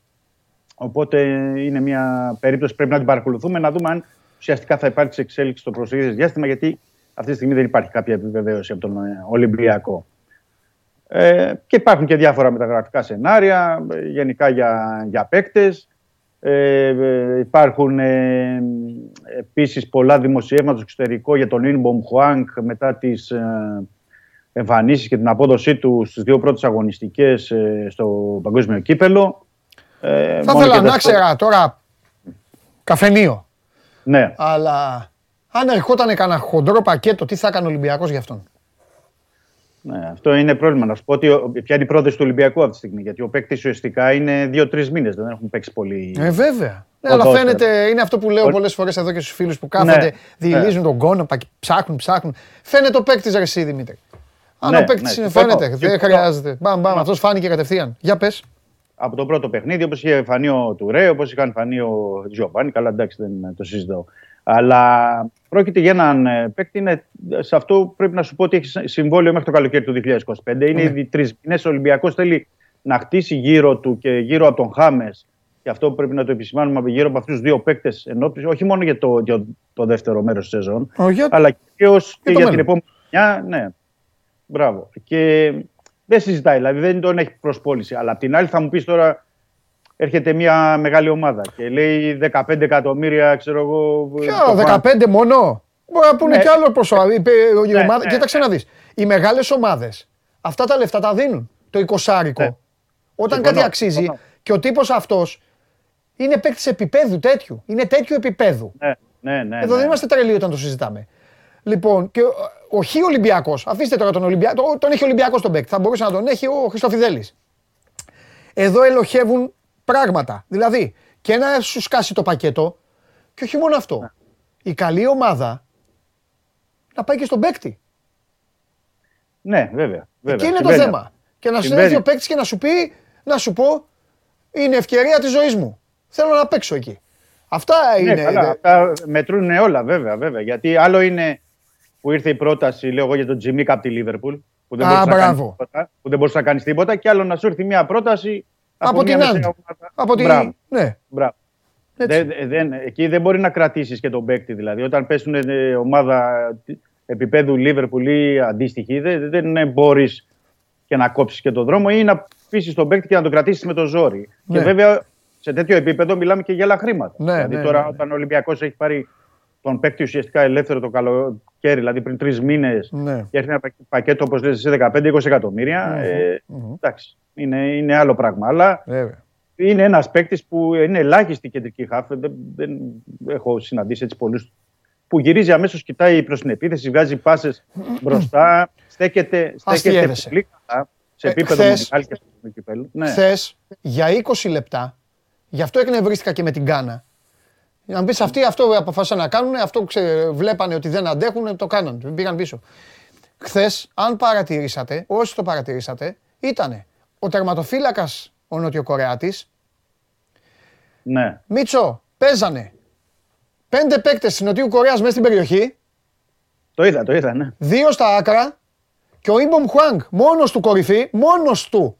Οπότε είναι μια περίπτωση που πρέπει να την παρακολουθούμε, να δούμε αν ουσιαστικά θα υπάρξει εξέλιξη στο προσεχές διάστημα, γιατί αυτή τη στιγμή δεν υπάρχει κάποια επιβεβαίωση από τον ε, Ολυμπιακό. Ε, και υπάρχουν και διάφορα μεταγραφικά σενάρια, ε, γενικά για, για παίκτες. Ε, ε, υπάρχουν ε, επίσης πολλά δημοσιεύματα στο εξωτερικό για τον Ινμπομ Χουάνκ μετά τις ε, εμφανίσεις και την απόδοσή του στις δύο πρώτες αγωνιστικές ε, στο παγκόσμιο κύπελο. Ε, Θα μόνο ήθελα και να δεύτερο- ξέρα τώρα καφενείο. Ναι, Αλλά αν ερχόταν κανένα χοντρό πακέτο, τι θα έκανε ο Ολυμπιακός για αυτόν; ναι, αυτό είναι πρόβλημα. Να σου πω ότι ο- ποια είναι η πρόθεση του Ολυμπιακού αυτή τη στιγμή. Γιατί ο παίκτης ουσιαστικά είναι δύο-τρεις μήνες, δεν έχουν παίξει πολύ. Ε, βέβαια. Ναι, Ο αλλά Δόξερ. φαίνεται, είναι αυτό που λέω Ο- πολλές φορές εδώ και στους φίλους που κάθονται, Ναι, διηλίζουν τον κόνο, πα- ψάχνουν, ψάχνουν. Φαίνεται ο παίκτης ρε εσύ Δημήτρη. Αν Ναι, ο παίκτης ναι, είναι, συμφωνώ, φαίνεται. Δεν συμφωνώ. χρειάζεται. Μπαμ, μπαμ, αυτός φάνηκε κατευθείαν. Για πες. Από το πρώτο παιχνίδι, όπως είχε φανεί ο Τουρέ, όπως είχαν φανεί ο Τζιομπάνι. Καλά, εντάξει, δεν το συζητώ. Αλλά πρόκειται για έναν ε, παίκτη. Είναι, σε αυτό πρέπει να σου πω ότι έχει συμβόλαιο μέχρι το καλοκαίρι του 2025. Είναι Ναι. ήδη τρεις μήνες. Ο Ολυμπιακός θέλει να χτίσει γύρω του και γύρω από τον Χάμες. Και αυτό που πρέπει να το επισημάνουμε γύρω από αυτούς τους δύο παίκτες ενώπιση, όχι μόνο για το, για το δεύτερο μέρος της σεζόν, αλλά κυρίω και το για μέλλον. την επόμενη χρονιά. Ναι. Μπράβο. Και δεν συζητάει, δηλαδή δεν τον έχει προσπόληση. Αλλά απ' την άλλη θα μου πεις τώρα, έρχεται μια μεγάλη ομάδα και λέει 15 εκατομμύρια, ξέρω εγώ. Ποιο, το φαν. 15 μόνο; Μπορεί να πούνε Ναι. κι άλλο ποσό. Είπε η Ναι, ομάδα. ναι, Κοίταξε να δεις. Οι μεγάλες ομάδες αυτά τα λεφτά τα δίνουν. Το 20 Ναι. Όταν Συμφωνώ, κάτι αξίζει συμφωνώ. και ο τύπος αυτός είναι παίκτης επίπεδου τέτοιου. Είναι τέτοιου επίπεδου. Ναι, ναι, ναι. Εδώ ναι. δεν είμαστε τρελοί όταν το συζητάμε. Λοιπόν, και ο- ο Χ Ολυμπιακός, αφήστε τώρα τον Ολυμπιακό, τον έχει Ολυμπιακός τον παίκτη. Θα μπορούσε να τον έχει ο Χριστοφιδέλη. Εδώ ελοχεύουν πράγματα. Δηλαδή, και να σου σκάσει το πακέτο, και όχι μόνο αυτό. Η καλή ομάδα να πάει και στον παίκτη. Ναι, βέβαια. βέβαια. Εκεί είναι το Συμβαίνει. θέμα. Και να σου Συμβαίνει. έρθει ο παίκτης και να σου πει, να σου πω, είναι ευκαιρία της ζωής μου. Θέλω να παίξω εκεί. Αυτά Ναι, είναι. καλά, αυτά μετρούν όλα, βέβαια, βέβαια. Γιατί άλλο είναι που ήρθε η πρόταση, λέω εγώ, για τον Τζιμίκα από τη Λίβερπουλ. Που δεν, Α, μπορούσε να κάνεις μπράβο. τίποτα, που δεν μπορούσε να κάνει τίποτα. Και άλλο να σου έρθει μια πρόταση Από μια την μεσαία Άντ. ομάδα. Από την. Μπράβο, Ναι. μπράβο. Έτσι. Δεν, δεν, εκεί δεν μπορεί να κρατήσεις και τον παίκτη. Δηλαδή, όταν πέσουν ε, ομάδα επίπεδου Λίβερπουλ ή αντίστοιχη, δεν, δεν μπορείς και να κόψεις και τον δρόμο ή να πείσει τον παίκτη και να τον κρατήσεις με το ζόρι. Ναι. Και βέβαια σε τέτοιο επίπεδο μιλάμε και για άλλα χρήματα. Ναι, δηλαδή, ναι, τώρα, ναι, ναι. όταν ο Ολυμπιακός έχει πάρει τον παίκτη ουσιαστικά ελεύθερο το καλοκαίρι, δηλαδή πριν τρεις μήνες, Ναι. και έρθει ένα πακ- πακέτο όπως λες σε 15-20 εκατομμύρια. Μμμ, ε, μμμ. εντάξει, είναι, είναι άλλο πράγμα. Αλλά Βέβαια. είναι ένας παίκτης που είναι ελάχιστη κεντρική χάφ. Δεν, δεν έχω συναντήσει έτσι πολλούς. Που γυρίζει αμέσως, κοιτάει προς την επίθεση, βγάζει πάσες μπροστά, στέκεται, στέκεται Αστιεύεσαι. πολύ καλά σε Ε, επίπεδο χθες- μοντιάλ και στο κυπέλο. Ναι. Χθες για 20 λεπτά, γι' αυτό εκνευρίστηκα και με την Κάνα. Για να πει αυτοί αυτό αποφάσισαν να κάνουν, αυτό ξε, βλέπανε ότι δεν αντέχουν, το κάναν. Πήγαν πίσω. Χθες, αν παρατηρήσατε, όσοι το παρατηρήσατε, ήταν ο τερματοφύλακας ο Νοτιοκορεάτη. Ναι. Μίτσο, παίζανε πέντε παίκτες της Νοτιού Κορέα μέσα στην περιοχή. Το είδα, το είδα, ναι. Δύο στα άκρα και ο Ιμπομ Χουάνγκ μόνος του κορυφή, μόνος του.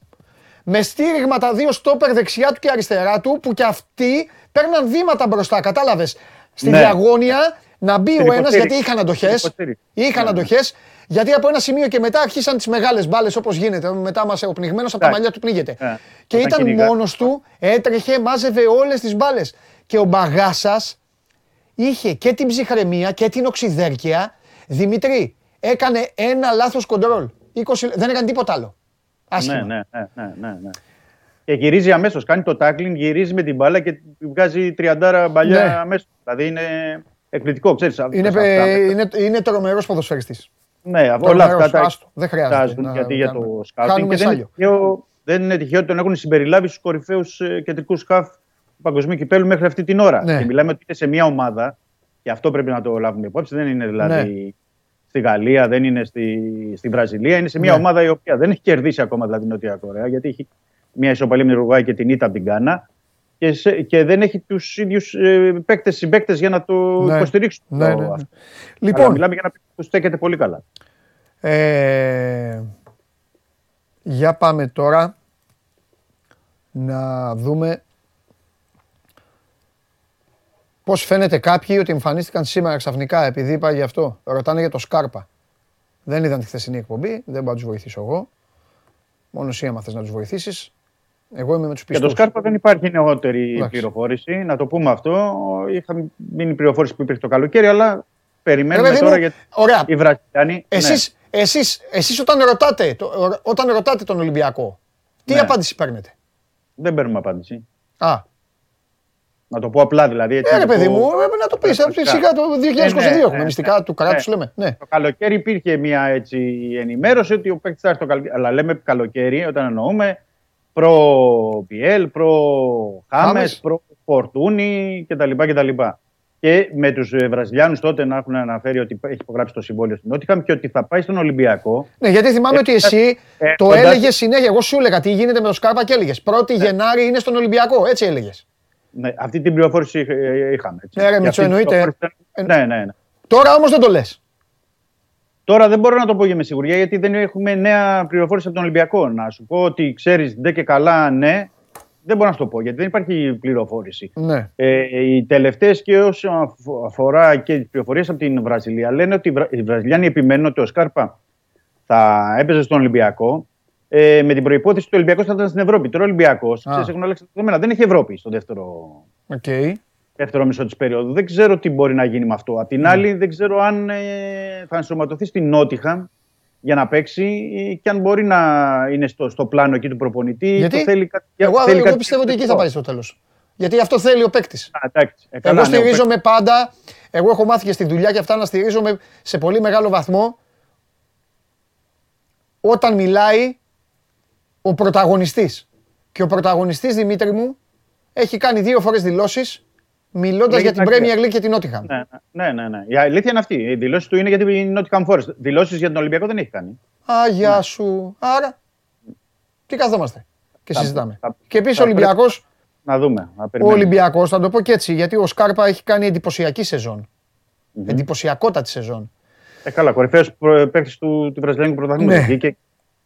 Με στήριγμα τα δύο στόπερ δεξιά του και αριστερά του που και αυτοί παίρναν βήματα μπροστά. Κατάλαβες; Στη Ναι. διαγώνια να μπει Στην ο ένας υποστήριξη. γιατί είχαν αντοχές. Στην υποστήριξη. Είχαν Ναι, ναι. αντοχές. Γιατί από ένα σημείο και μετά αρχίσαν τις μεγάλες μπάλες όπως γίνεται. Μετά μας ο πνιγμένο από τα Εντάξει. μαλλιά του πνίγεται. Ναι. Και Όταν ήταν κυνηγά. μόνος του, έτρεχε, μάζευε όλες τις μπάλες. Και ο Μπαγάσας είχε και την ψυχραιμία και την οξυδέρκεια. Δημήτρη, έκανε ένα λάθος κοντρόλ. 20, δεν έκανε τίποτα άλλο. Άσχημα. Ναι, ναι, ναι, ναι, ναι, ναι. Και γυρίζει αμέσως. Κάνει το tackling, γυρίζει με την μπάλα και βγάζει τριαντάρα μπαλιά Ναι. αμέσως. Δηλαδή είναι εκπληκτικό, ξέρεις. Είναι, ε, είναι, είναι τρομερός ποδοσφαιριστής. Ναι, όλα τρομερός, αυτά τα άστο, δεν χρειάζεται εξετάζουν να γιατί για κάνουμε. το σκάουτινγκ Χάνουμε και δεν είναι, σάλιο. τυχαίο, δεν είναι τυχαίο ότι τον έχουν συμπεριλάβει στους κορυφαίους κεντρικούς σκαφ του παγκοσμίου κυπέλου μέχρι αυτή την ώρα. Ναι. Και μιλάμε ότι είναι σε μια ομάδα και αυτό πρέπει να το λάβουμε υπόψη. Δεν είναι δηλαδή στη Γαλλία, δεν είναι στη, στη Βραζιλία. Είναι σε μια Ναι. ομάδα η οποία δεν έχει κερδίσει ακόμα δηλαδή Νότια Κορέα γιατί έχει μια ισοπαλία με την Ουρουγουάη και την ήττα από την Γκάνα. Και, σε- και δεν έχει τους ίδιους ε, παίκτες συμπαίκτες για να το Ναι. υποστηρίξουν. Ναι, το ναι, ναι. αυτό. Αλλά Λοιπόν, μιλάμε για ένα παίκτη που στέκεται πολύ καλά. ε, για πάμε τώρα να δούμε πώς φαίνεται κάποιοι ότι εμφανίστηκαν σήμερα ξαφνικά επειδή είπα γι' αυτό. Ρωτάνε για το Σκάρπα. Δεν είδαν τη χθεσινή εκπομπή, δεν μπορώ να τους βοηθήσω εγώ. Μόνο εσύ άμα θες να τους βοηθήσεις. Εγώ είμαι με τους Για το πιστούς. Σκάρπα δεν υπάρχει νεότερη Εντάξει. πληροφόρηση. Να το πούμε αυτό. Είχα μείνει πληροφόρηση που υπήρχε το καλοκαίρι, αλλά Ρε περιμένουμε παιδί τώρα μου, γιατί ωραία. οι Βραζιλιάνοι. ναι. Εσείς, εσείς, εσείς όταν, ρωτάτε, το- όταν ρωτάτε τον Ολυμπιακό, τι Ναι. απάντηση παίρνετε; Δεν παίρνουμε απάντηση. Α, Να το πω απλά δηλαδή. Έτσι, ε, ρε να το παιδί πω- μου, ε, να το πεις, ε, Πραγματικά. σιγά το 2022 Ναι, ναι, έχουμε ναι, μυστικά ναι, του κράτους, ναι. λέμε. Ναι. Το καλοκαίρι υπήρχε μια έτσι, ενημέρωση ότι ο παίκτης θα έρθει το καλοκαίρι. Αλλά λέμε καλοκαίρι όταν εννοούμε προ Πιέλ, προ Χάμες, Χάμες. προ Φορτούνι κτλ. κτλ. Και με τους Βραζιλιάνους τότε να έχουν αναφέρει ότι έχει υπογράψει το συμβόλαιο στην Νότιχαμ και ότι θα πάει στον Ολυμπιακό. Ναι, γιατί θυμάμαι Ε, ότι εσύ ε, το κοντά- έλεγες συνέχεια. Εγώ σου έλεγα τι γίνεται με το Σκάρπα και έλεγες. 1η Ναι. Γενάρη είναι στον Ολυμπιακό, έτσι έλεγες. Ναι, αυτή την πληροφόρηση είχ- ε, είχαμε. Έτσι. Ναι, ρε, Και Μητσό, αυτή την εννοείται. πληροφόρηση ήταν- Ναι, ναι, ναι. Τώρα όμως δεν το λες. Τώρα δεν μπορώ να το πω για με σιγουριά γιατί δεν έχουμε νέα πληροφόρηση από τον Ολυμπιακό. Να σου πω ότι ξέρεις ντε και καλά ναι, δεν μπορώ να σου το πω γιατί δεν υπάρχει πληροφόρηση. Ναι. Ε, οι τελευταίες και όσο αφο- αφορά και τις πληροφορίες από την Βραζιλία λένε ότι οι Βρα- οι Βραζιλιάνοι επιμένουν ότι ο Σκάρπα θα έπαιζε στον Ολυμπιακό ε, με την προϋπόθεση ότι ο Ολυμπιακός θα ήταν στην Ευρώπη. Τώρα ο Ολυμπιακός, ξέρεις, έχουν αλλάξει τα δεδομένα. Δεν έχει Ευρώπη στο δεύτερο, Οκ. δεύτερο μισό της περίοδου. Δεν ξέρω τι μπορεί να γίνει με αυτό. Απ' Ναι. την άλλη, δεν ξέρω αν ε, θα ενσωματωθεί στην Νότιγχαμ για να παίξει ε, και αν μπορεί να είναι στο, στο πλάνο εκεί του προπονητή. Γιατί; Το θέλει κάτι, Εγώ, θέλει εγώ κάτι πιστεύω ότι εκεί θα διαφορετικό. πάει στο τέλος. Γιατί αυτό θέλει ο παίκτης. Α, εντάξει. Ε, καλά, Εγώ ναι, ο στηρίζομαι πάντα. Εγώ έχω μάθει και στη δουλειά και αυτά να στηρίζομαι σε πολύ μεγάλο βαθμό όταν μιλάει ο πρωταγωνιστής. Και ο πρωταγωνιστής, Δημήτρη μου, έχει κάνει δύο φορές δηλώσεις μιλώντας Λέγει για την τα Premier αρχαία. League και την Nottingham. Ναι, ναι, ναι, ναι. Η αλήθεια είναι αυτή. Η δηλώση του είναι για την Nottingham Forest. Δηλώσεις για τον Ολυμπιακό δεν έχει κάνει. Α, γεια Ναι. σου. Άρα, τι καθόμαστε και Θα- συζητάμε. θα- Και επίσης ο θα πρέπει- Ολυμπιακός, Να δούμε. Να ο περιμένουμε. Ολυμπιακός, θα το πω και έτσι, γιατί ο Σκάρπα έχει κάνει εντυπωσιακή σεζόν. Εντυπωσιακότατη σεζόν. Ε, καλά, κορυφαίος παίκτης του, του Βραζιλιάνικου πρωταθλήματος. Ναι. Και,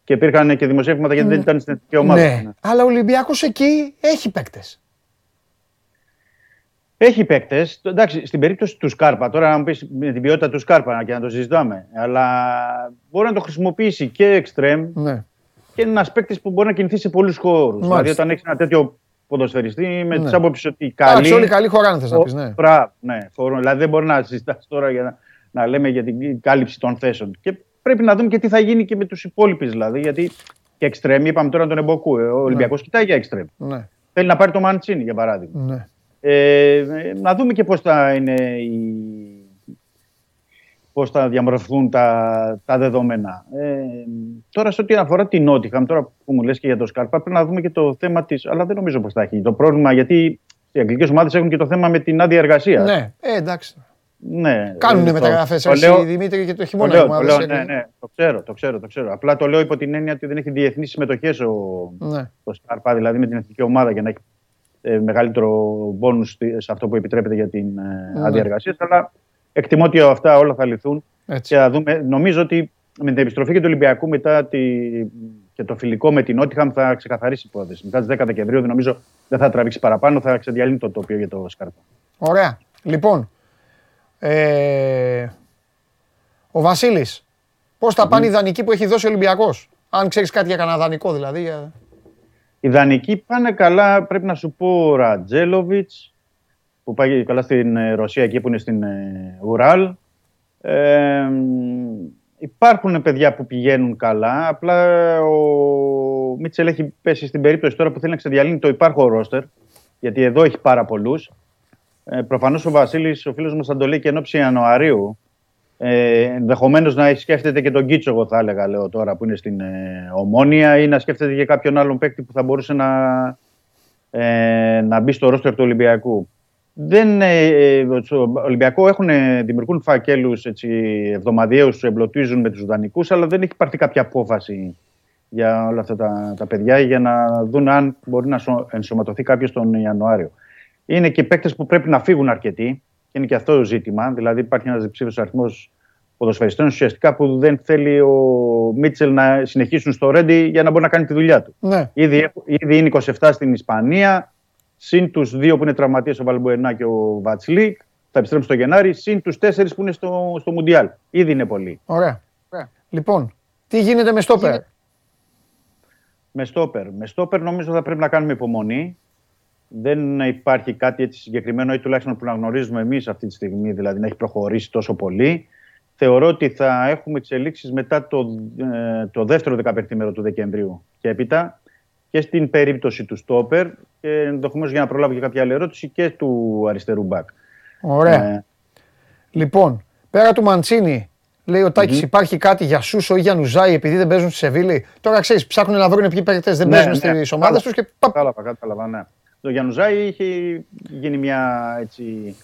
και υπήρχαν και δημοσιεύματα γιατί δεν ήταν στην εθνική ομάδα. Ναι, αλλά ο Ολυμπιακός εκεί έχει παίκτες. Έχει παίκτες. Εντάξει, στην περίπτωση του Σκάρπα, τώρα να μου πεις με την ποιότητα του Σκάρπα και να το συζητάμε, αλλά μπορεί να το χρησιμοποιήσει και εξτρέμ Ναι. και είναι ένας παίκτης που μπορεί να κινηθεί σε πολλούς χώρους. Δηλαδή, όταν έχεις ένα τέτοιο ποδοσφαιριστή με Ναι. τις άποψεις ότι Εντάξει, καλή. όλοι καλοί χωράνε θες να πεις, ναι. Μπράβο, ναι. χωρούν. Δηλαδή δεν μπορεί να συζητάς τώρα για να, να λέμε για την κάλυψη των θέσεων. Και πρέπει να δούμε και τι θα γίνει και με τους υπόλοιπους. Δηλαδή, γιατί και εξτρέμ, είπαμε τώρα τον Εμποκού. ε, Ο Ολυμπιακός κοιτάει για εξτρέμ. Ναι, Θέλει να πάρει το Μαντσίνη, για παράδειγμα. ναι. Ε, ε, να δούμε και πώς θα είναι οι... πώς θα διαμορφωθούν τα, τα δεδομένα. Ε, τώρα σε ό,τι αφορά την Νότιχαμ, τώρα που μου λες και για το Σκάρπα, πρέπει να δούμε και το θέμα της, αλλά δεν νομίζω πως θα έχει. Το πρόβλημα, γιατί Οι αγγλικές ομάδες έχουν και το θέμα με την άδεια εργασίας. Ναι, ε, εντάξει. Ναι, Κάνουν ε, μεταγραφές το έτσι, λέω- Δημήτρη, και το Το χειμώνα. λέω, οι το ομάδες, λέω, ε, ναι, ναι, το ξέρω, το ξέρω, το ξέρω. Απλά το λέω υπό την έννοια ότι δεν έχει διεθνείς συμμετοχές ο, Ναι. ο Σκάρπα, δηλαδή με την εθνική ομάδα για να έχει ε, μεγαλύτερο μπόνους σε αυτό που επιτρέπεται για την ε, Ναι. άδεια εργασία. Αλλά εκτιμώ ότι αυτά όλα θα λυθούν Έτσι. και θα δούμε. Νομίζω ότι με την επιστροφή και του Ολυμπιακού μετά τη, και το φιλικό με την Νότιχαμ θα ξεκαθαρίσει η υπόθεση. Μετά τις 10 Δεκεμβρίου νομίζω δεν θα τραβήξει παραπάνω, θα ξεδιαλύνει το τοπίο για το Σκάρπα. Ωραία. Λοιπόν, ε, ο Βασίλης, πώς θα πάνε οι δανεικοί που έχει δώσει ο Ολυμπιακός; Αν ξέρεις κάτι για κανένα δανεικό δηλαδή. για- Οι δανεικοί πάνε καλά, πρέπει να σου πω ο Ρατζέλοβιτ, που πάει καλά στην ε, Ρωσία, εκεί που είναι στην ε, Ουράλ. Ε, μ, υπάρχουν παιδιά που πηγαίνουν καλά, απλά ο Μίτσελ έχει πέσει στην περίπτωση τώρα που θέλει να ξεδιαλύνει το υπάρχον ρόστερ, γιατί εδώ έχει πάρα πολλούς. Ε, Προφανώς ο Βασίλης, ο φίλος μας, θα το λέει και εν ώψη Ιανουαρίου. Ε, Ενδεχομένως να σκέφτεται και τον Κίτσο, εγώ θα έλεγα, λέω τώρα, που είναι στην ε, Ομόνια, ή να σκέφτεται και κάποιον άλλον παίκτη που θα μπορούσε να, ε, να μπει στο ρόστερ του Ολυμπιακού. Δεν, ε, ε, στο Ολυμπιακό έχουν, ε, δημιουργούν φακέλους έτσι, εβδομαδιαίους, του εμπλωτίζουν με τους δανεικούς, αλλά δεν έχει πάρθει κάποια απόφαση για όλα αυτά τα, τα παιδιά για να δουν αν μπορεί να σω- ενσωματωθεί κάποιος τον Ιανουάριο. Είναι και παίκτες που πρέπει να φύγουν αρκετοί και είναι και αυτό το ζήτημα. Δηλαδή υπάρχει ένας διψήφιος αριθμός ποδοσφαιριστών ουσιαστικά που δεν θέλει ο Μίτσελ να συνεχίσουν στο Ρέντι για να μπορεί να κάνει τη δουλειά του. Ναι. Ήδη, έχω- ήδη είναι 27 στην Ισπανία, συν τους δύο που είναι τραυματίες, ο Βαλμπουενά και ο Βατσλίκ, θα επιστρέψουν στο Γενάρη, συν τους τέσσερις που είναι στο, στο Μουντιάλ. Ήδη είναι πολλοί. Ωραία. Λοιπόν, τι γίνεται με στόπερ; Με στόπερ. Με στόπερ νομίζω θα πρέπει να κάνουμε υπομονή. Δεν υπάρχει κάτι έτσι συγκεκριμένο ή τουλάχιστον που να γνωρίζουμε εμείς αυτή τη στιγμή, δηλαδή να έχει προχωρήσει τόσο πολύ. Θεωρώ ότι θα έχουμε εξελίξεις μετά το, ε, το δεύτερο 15 του Δεκεμβρίου και έπειτα και στην περίπτωση του στόπερ και ενδεχομένως για να προλάβω και κάποια άλλη ερώτηση και του αριστερού μπακ. Ωραία. Ε, Λοιπόν, πέρα του Μαντσίνη, λέει ο τακης υπάρχει κάτι για Σούσο ή για Νουζάη επειδή δεν παίζουν στη Σεβίλη; Τώρα ξέρεις, ψάχνουν να βρουν ποιοι παίκτες δεν Ναι, παίζουν ναι. στις ομάδες τους και παπ, Κατάλαβα, κατάλαβα, ναι. Το Γιανουζάη είχε γίνει μια έτσι,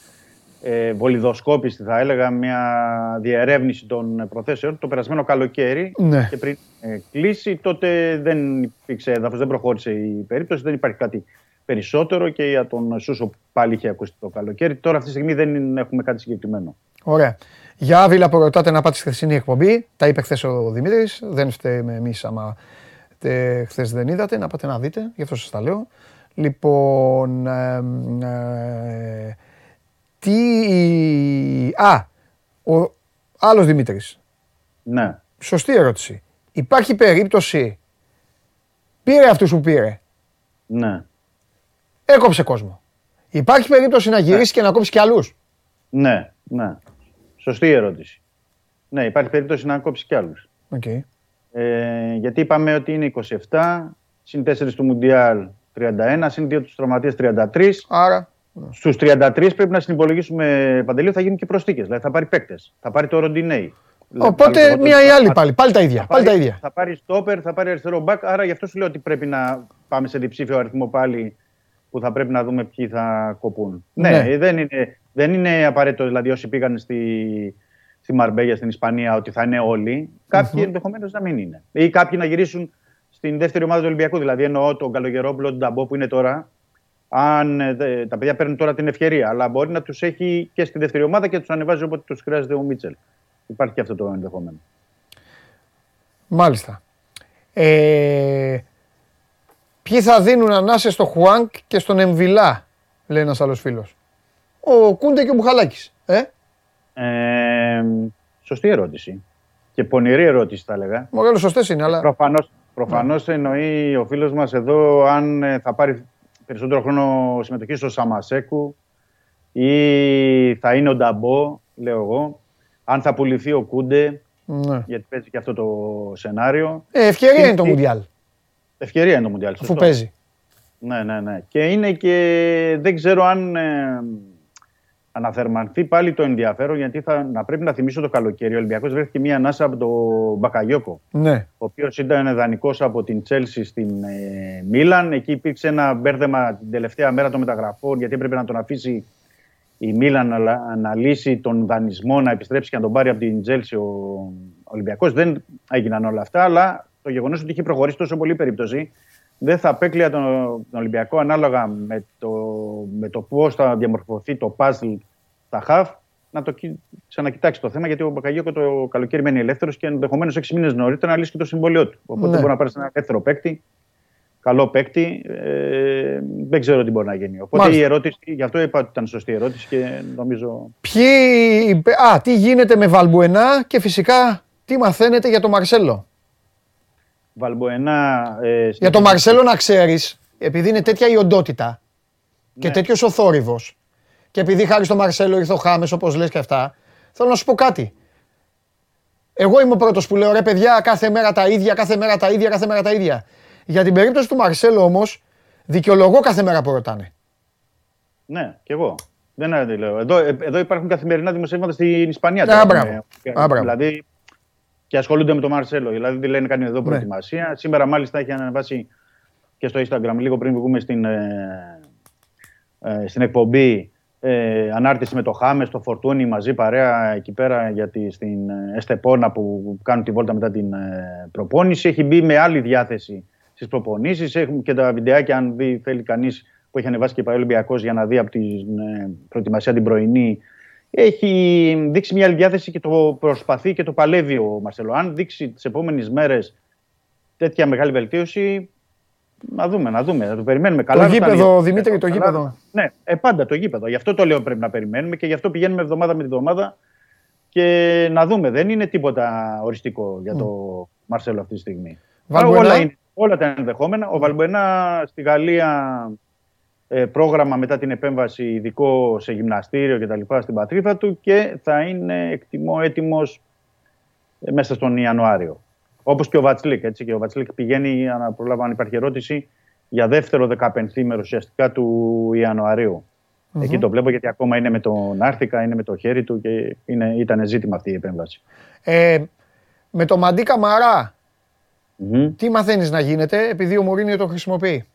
ε, βολιδοσκόπηση, θα έλεγα, μια διερεύνηση των προθέσεων το περασμένο καλοκαίρι Ναι. και πριν ε, κλείσει. Τότε δεν υπήρξε έδαφος, δεν προχώρησε η περίπτωση, δεν υπάρχει κάτι περισσότερο και για τον Σούσο πάλι είχε ακούσει το καλοκαίρι. Τώρα αυτή τη στιγμή δεν έχουμε κάτι συγκεκριμένο. Ωραία. Για Άβυλα που ρωτάτε να πάτε στη χθεσινή εκπομπή. Τα είπε χθες ο Δημήτρης. Δεν φταίμε εμείς άμα χθες δεν είδατε. Να πάτε να δείτε. Γι' αυτό σας τα λέω. Λοιπόν. εμ, ε, τι. Α! Ο άλλος Δημήτρης. Ναι. Σωστή ερώτηση. Υπάρχει περίπτωση. Πήρε αυτούς που πήρε. Ναι. Έκοψε κόσμο. Υπάρχει περίπτωση να γυρίσει και να κόψει κι άλλους. Ναι, ναι. Σωστή ερώτηση. Ναι, υπάρχει περίπτωση να κόψει κι άλλους. Okay. Ε, γιατί είπαμε ότι είναι 27, συν 4 του Μουντιάλ 31, συν 2 τους τραυματίες 33. Άρα. Στους 33 πρέπει να συνυπολογίσουμε παντελείο, θα γίνουν και προστίκε. Δηλαδή θα πάρει παίκτες. Θα πάρει το Ροντινέι. Οπότε μία ή άλλη πάλι. Πάλι τα ίδια. Πάλι τα ίδια. Θα πάρει στόπερ, θα πάρει αριστερό μπακ. Άρα γι' αυτό σου λέω ότι πρέπει να πάμε σε διψήφιο αριθμό πάλι που θα πρέπει να δούμε ποιοι θα κοπούν. Ναι, Ναι. δεν, είναι, δεν είναι απαραίτητο δηλαδή όσοι πήγαν στη, στη Μαρμπέγια, στην Ισπανία, ότι θα είναι όλοι. Κάποιοι ενδεχομένως να μην είναι. Ή κάποιοι να γυρίσουν στην δεύτερη ομάδα του Ολυμπιακού. Δηλαδή εννοώ τον Καλογερόπουλο, τον Ταμπό που είναι τώρα. Αν ε, δε- τα παιδιά παίρνουν τώρα την ευκαιρία, αλλά μπορεί να τους έχει και στη δεύτερη ομάδα και τους ανεβάζει όποτε τους χρειάζεται ο Μίτσελ. Υπάρχει και αυτό το ενδεχόμενο. Μάλιστα. Ε, ποιοι θα δίνουν ανάσες στο Χουάνκ και στον Εμβιλά, λέει ένας άλλος φίλος. Ο Κούντε και ο Μπουχαλάκης. Ε, Ε, σωστή ερώτηση. Και πονηρή ερώτηση θα έλεγα. Μωρέλο σωστές είναι, αλλά... Προφανώς, προφανώς εννοεί ο φίλος μας εδώ αν ε, θα πάρει περισσότερο χρόνο συμμετοχή στο Σαμασέκου ή θα είναι ο Νταμπό, λέω εγώ. Αν θα πουληθεί ο Κούντε, Ναι. γιατί παίζει και αυτό το σενάριο. Ε, ευκαιρία Τι- είναι το τι- Μουντιάλ, Ευκαιρία είναι το Μουντιάλ. αφού σωστό. παίζει. Ναι, ναι, ναι. Και είναι και δεν ξέρω αν ε, αναθερμανθεί πάλι το ενδιαφέρον, γιατί θα, να πρέπει να θυμίσω το καλοκαίρι. Ο Ολυμπιακός βρέθηκε μία ανάσα από τον Μπακαγιώκο, Ναι. ο οποίος ήταν δανεικός από την Τσέλσι στην ε, Μίλαν. Εκεί υπήρξε ένα μπέρδεμα την τελευταία μέρα των μεταγραφών, γιατί έπρεπε να τον αφήσει η Μίλαν να, λα- να λύσει τον δανεισμό, να επιστρέψει και να τον πάρει από την Τσέλσι ο Ολυμπιακός. Δεν έγιναν όλα αυτά, αλλά το γεγονός ότι είχε προχωρήσει τόσο πολύ η περίπτωση δεν θα απέκλεια τον, τον Ολυμπιακό ανάλογα με το, με το πώς θα διαμορφωθεί το puzzle στα χαφ να το κοι- ξανακοιτάξει το θέμα. Γιατί ο Μπακαγιώκο το καλοκαίρι μένει ελεύθερος και ενδεχομένως 6 μήνες νωρίτερα να λύσει και το συμβόλαιό του. Οπότε Ναι. μπορεί να πάρεις ένα ελεύθερο παίκτη, καλό παίκτη. Ε, δεν ξέρω τι μπορεί να γίνει. Οπότε Μάλιστα. η ερώτηση, γι' αυτό είπα ότι ήταν σωστή ερώτηση και νομίζω. Ποιοι... Α, τι γίνεται με Βαλμπουενά και φυσικά τι μαθαίνετε για τον Μαρσέλο; Βαλμποενά. Ε, Για τον Μαρσέλο να ξέρεις, επειδή είναι τέτοια η οντότητα και Ναι. τέτοιος ο θόρυβος. Και επειδή χάρη στο Μαρσέλο ήρθε ο Χάμες, όπως λες και αυτά, θέλω να σου πω κάτι. Εγώ είμαι ο πρώτος που λέω ρε παιδιά, κάθε μέρα τα ίδια, κάθε μέρα τα ίδια, κάθε μέρα τα ίδια. Για την περίπτωση του Μαρσέλο όμως, δικαιολογώ κάθε μέρα που ρωτάνε. Ναι, κι εγώ. Δεν είναι, λέω. Εδώ, ε, εδώ υπάρχουν καθημερινά δημοσιεύματα στην Ισπανία. Α, τώρα, μπράβο. ε, Α, μπράβο. Δηλαδή, και ασχολούνται με τον Μαρσέλο. Δηλαδή, τι λένε, κάνει εδώ προετοιμασία. Σήμερα, μάλιστα, έχει ανεβάσει και στο Instagram, λίγο πριν βγούμε στην, ε, ε, στην εκπομπή, ε, ανάρτηση με το Χάμες, το Φορτούνι, μαζί παρέα εκεί πέρα γιατί στην ε, Εστεπόνα που κάνουν τη βόλτα μετά την ε, προπόνηση. Έχει μπει με άλλη διάθεση στις προπονήσεις. Έχουμε και τα βιντεάκια, αν δει, θέλει κανείς που έχει ανεβάσει και πάει ο Ολυμπιακός για να δει από την ε, προετοιμασία την πρωινή. Έχει δείξει μια άλλη διάθεση και το προσπαθεί και το παλεύει ο Μαρσελό. Αν δείξει τις επόμενες μέρες τέτοια μεγάλη βελτίωση, να δούμε, να δούμε. Να το περιμένουμε καλά. το να φτάνει. γήπεδο, Δημήτρη, το Καλά. γήπεδο. Ναι, ε, πάντα το γήπεδο. Γι' αυτό το λέω πρέπει να περιμένουμε και γι' αυτό πηγαίνουμε εβδομάδα με τη εβδομάδα και να δούμε. Δεν είναι τίποτα οριστικό για το Μαρσέλο αυτή τη στιγμή. Βαλμπουενά; Όλα, είναι, όλα τα ενδεχόμενα. Ο Βαλμπουενά στη Γαλλία ε, πρόγραμμα μετά την επέμβαση ειδικό σε γυμναστήριο και τα λοιπά στην πατρίδα του και θα είναι εκτιμώ έτοιμος ε, μέσα στον Ιανουάριο. Όπως και ο Βατσλίκ. Έτσι, και ο Βατσλίκ πηγαίνει, να προλάβω αν υπάρχει ερώτηση, για δεύτερο 15 μέρο ουσιαστικά του ιανουαριου Εκεί το βλέπω γιατί ακόμα είναι με τον Άρθικα, είναι με το χέρι του και είναι, ήταν ζήτημα αυτή η επέμβαση. Ε, με το Μαντί Καμαρά, Μμμ. τι μαθαίνεις να γίνεται, επειδή ο Μουρίνιο το χρησιμοποιεί;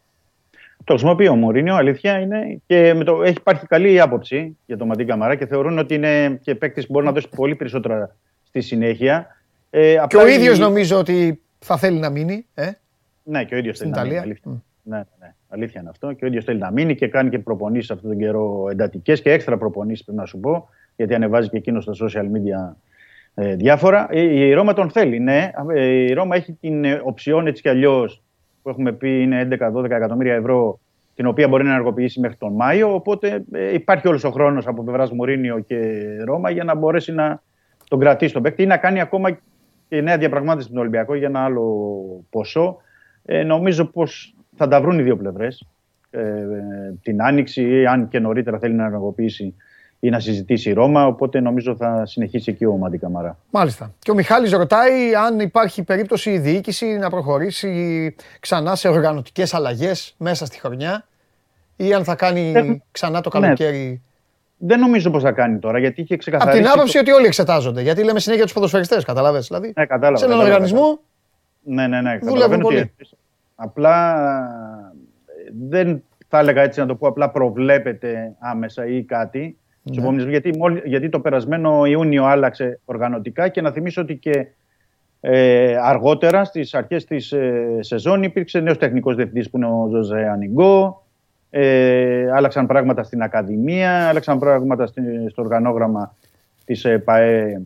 Το χρησιμοποιεί ο Μουρίνιο, αλήθεια είναι. Και με το, έχει υπάρχει καλή άποψη για τον Μαντίν Καμαρά και θεωρούν ότι είναι και παίκτης που μπορεί να δώσει πολύ περισσότερα στη συνέχεια. Ε, Και απλά ο η- ίδιος νομίζω ότι θα θέλει να μείνει. Ε; Ναι, και ο ίδιος Στην θέλει να μείνει. Ιταλία. Αλήθεια. Ναι, ναι, ναι, αλήθεια είναι αυτό. Και ο ίδιος θέλει να μείνει και κάνει και προπονήσεις αυτόν τον καιρό εντατικές και έξτρα προπονήσεις, πρέπει να σου πω, γιατί ανεβάζει και εκείνο στα social media ε, διάφορα. Ε, η Ρώμα τον θέλει, ναι. Ε, η Ρώμα έχει την ε, οψιόν έτσι κι αλλιώς, που έχουμε πει είναι 11-12 εκατομμύρια ευρώ, την οποία μπορεί να ενεργοποιήσει μέχρι τον Μάιο. Οπότε ε, υπάρχει όλος ο χρόνος από πλευράς Μουρίνιο και Ρώμα για να μπορέσει να τον κρατήσει τον παίκτη ή να κάνει ακόμα και νέα διαπραγμάτευση με τον Ολυμπιακό για ένα άλλο ποσό. Ε, νομίζω πως θα τα βρουν οι δύο πλευρές. Ε, ε, την άνοιξη, ή αν και νωρίτερα θέλει να ενεργοποιήσει ή να συζητήσει η Ρώμα. Οπότε νομίζω θα συνεχίσει εκεί ο Μαντί Καμαρά. Μάλιστα. Και ο Μιχάλης ρωτάει αν υπάρχει περίπτωση η διοίκηση να προχωρήσει ξανά σε οργανωτικές αλλαγές μέσα στη χρονιά ή αν θα κάνει Ε, ξανά το ναι. καλοκαίρι. Δεν νομίζω πως θα κάνει τώρα γιατί είχε Από ξεκαθαρίσει. την άποψη το- ότι όλοι εξετάζονται. Γιατί λέμε συνέχεια τους ποδοσφαιριστές, καταλαβες. Δηλαδή, Ναι, κατάλαβα. σε έναν κατάλαβα, οργανισμό Ναι, ναι, ναι. Δουλεύουν Καταλαβαίνω πολύ. ότι απλά ε, δεν θα έλεγα έτσι να το πω, απλά προβλέπεται άμεσα ή κάτι. Στους επόμενους μήνες, γιατί, μόλι- γιατί το περασμένο Ιούνιο άλλαξε οργανωτικά και να θυμίσω ότι και ε, αργότερα στις αρχές της ε, σεζόν υπήρξε νέος τεχνικός διευθυντής που είναι ο Ζωζέ Ανιγκό. Ε, άλλαξαν πράγματα στην Ακαδημία, άλλαξαν πράγματα στη- στο οργανόγραμμα της ε, ΠαΕ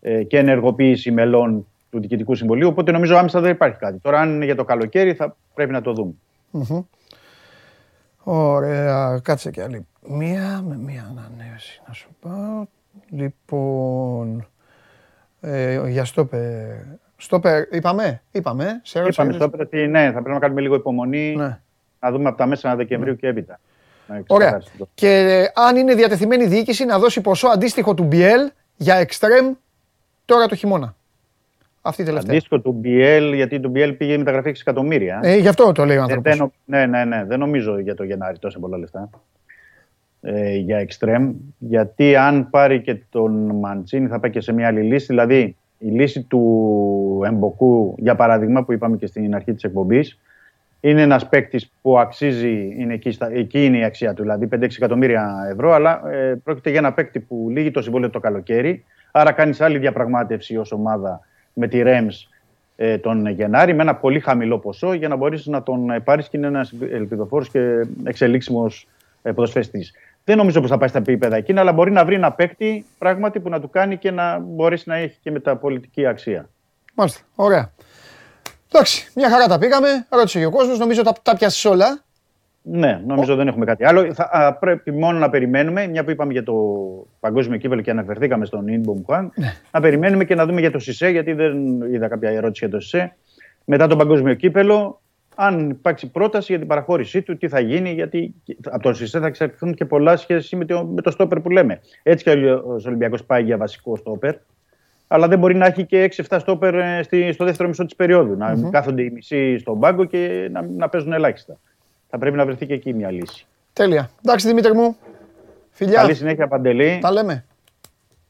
ε, και ενεργοποίηση μελών του Διοικητικού Συμβουλίου. Οπότε νομίζω άμεσα δεν υπάρχει κάτι. Τώρα, αν είναι για το καλοκαίρι, θα πρέπει να το δούμε. Μμμ. Ωραία, κάτσε και άλλη. Μία με μία ανανέωση να σου πω. Λοιπόν, ε, για στόπερ. Στόπερ, είπαμε, είπαμε. Σε ερώτησα, Είπαμε είδες. στο ότι ναι, θα πρέπει να κάνουμε λίγο υπομονή. Ναι. Να δούμε από τα μέσα Δεκεμβρίου και έπειτα. Να Ωραία. ξεκαθαρίσει το- Και ε, αν είναι διατεθειμένη η διοίκηση να δώσει ποσό αντίστοιχο του BL για εξτρέμ τώρα το χειμώνα. Αυτή η τελευταία. Αντίστοιχο του BL, γιατί το BL πήγε η μεταγραφή 6 εκατομμύρια. Ε, γι' αυτό το λέει ο Ε, άνθρωπος. δεν νο- ναι, ναι, ναι. Δεν νομίζω για το Γενάρη τόσα πολλά λεφτά. Ε, για εξτρέμ. Γιατί αν πάρει και τον Μαντσίνη θα πάει και σε μια άλλη λύση. Δηλαδή η λύση του Εμποκού, για παράδειγμα, που είπαμε και στην αρχή της εκπομπής, είναι ένας παίκτης που αξίζει, είναι εκεί, στα, εκεί είναι η αξία του, δηλαδή 5-6 εκατομμύρια ευρώ, αλλά ε, πρόκειται για ένα παίκτη που λύγει το συμβόλαιο το καλοκαίρι, άρα κάνεις άλλη διαπραγμάτευση ως ομάδα με τη Ρέμς ε, τον Γενάρη με ένα πολύ χαμηλό ποσό για να μπορέσεις να τον ε, πάρεις και είναι ένας ελπιδοφόρος και εξελίξιμος ε, ποδοσφαιστής. Δεν νομίζω πως θα πάει στα επίπεδα εκείνα, αλλά μπορεί να βρει ένα παίκτη πράγματι που να του κάνει και να μπορέσει να έχει και μεταπολιτική αξία. Μάλιστα. Ωραία. Εντάξει, μια χαρά τα πήγαμε. Ρώτησε και ο κόσμος. Νομίζω τα, τα πιάσεις όλα. Ναι, νομίζω δεν έχουμε κάτι άλλο. Θα, α, πρέπει μόνο να περιμένουμε, μια που είπαμε για το παγκόσμιο κύπελο και αναφερθήκαμε στον Ινμπομ Χουάν, ναι. να περιμένουμε και να δούμε για το ΣΥΣΕ, γιατί δεν είδα κάποια ερώτηση για το ΣΥΣΕ. Μετά το παγκόσμιο κύπελο, αν υπάρξει πρόταση για την παραχώρησή του, τι θα γίνει, γιατί από το ΣΥΣΕ θα εξαρτηθούν και πολλά σχέση με το, με το στόπερ που λέμε. Έτσι και ο Ολυμπιακός πάει για βασικό στόπερ, αλλά δεν μπορεί να έχει και 6-7 στόπερ ε, στο δεύτερο μισό της περίοδου. Να mm-hmm. κάθονται οι μισοί στον πάγκο και να, να παίζουν ελάχιστα θα πρέπει να βρεθεί και εκεί μια λύση. Τέλεια. Εντάξει, Δημήτρη μου. Φιλιά. Καλή συνέχεια, Παντελή. Τα λέμε.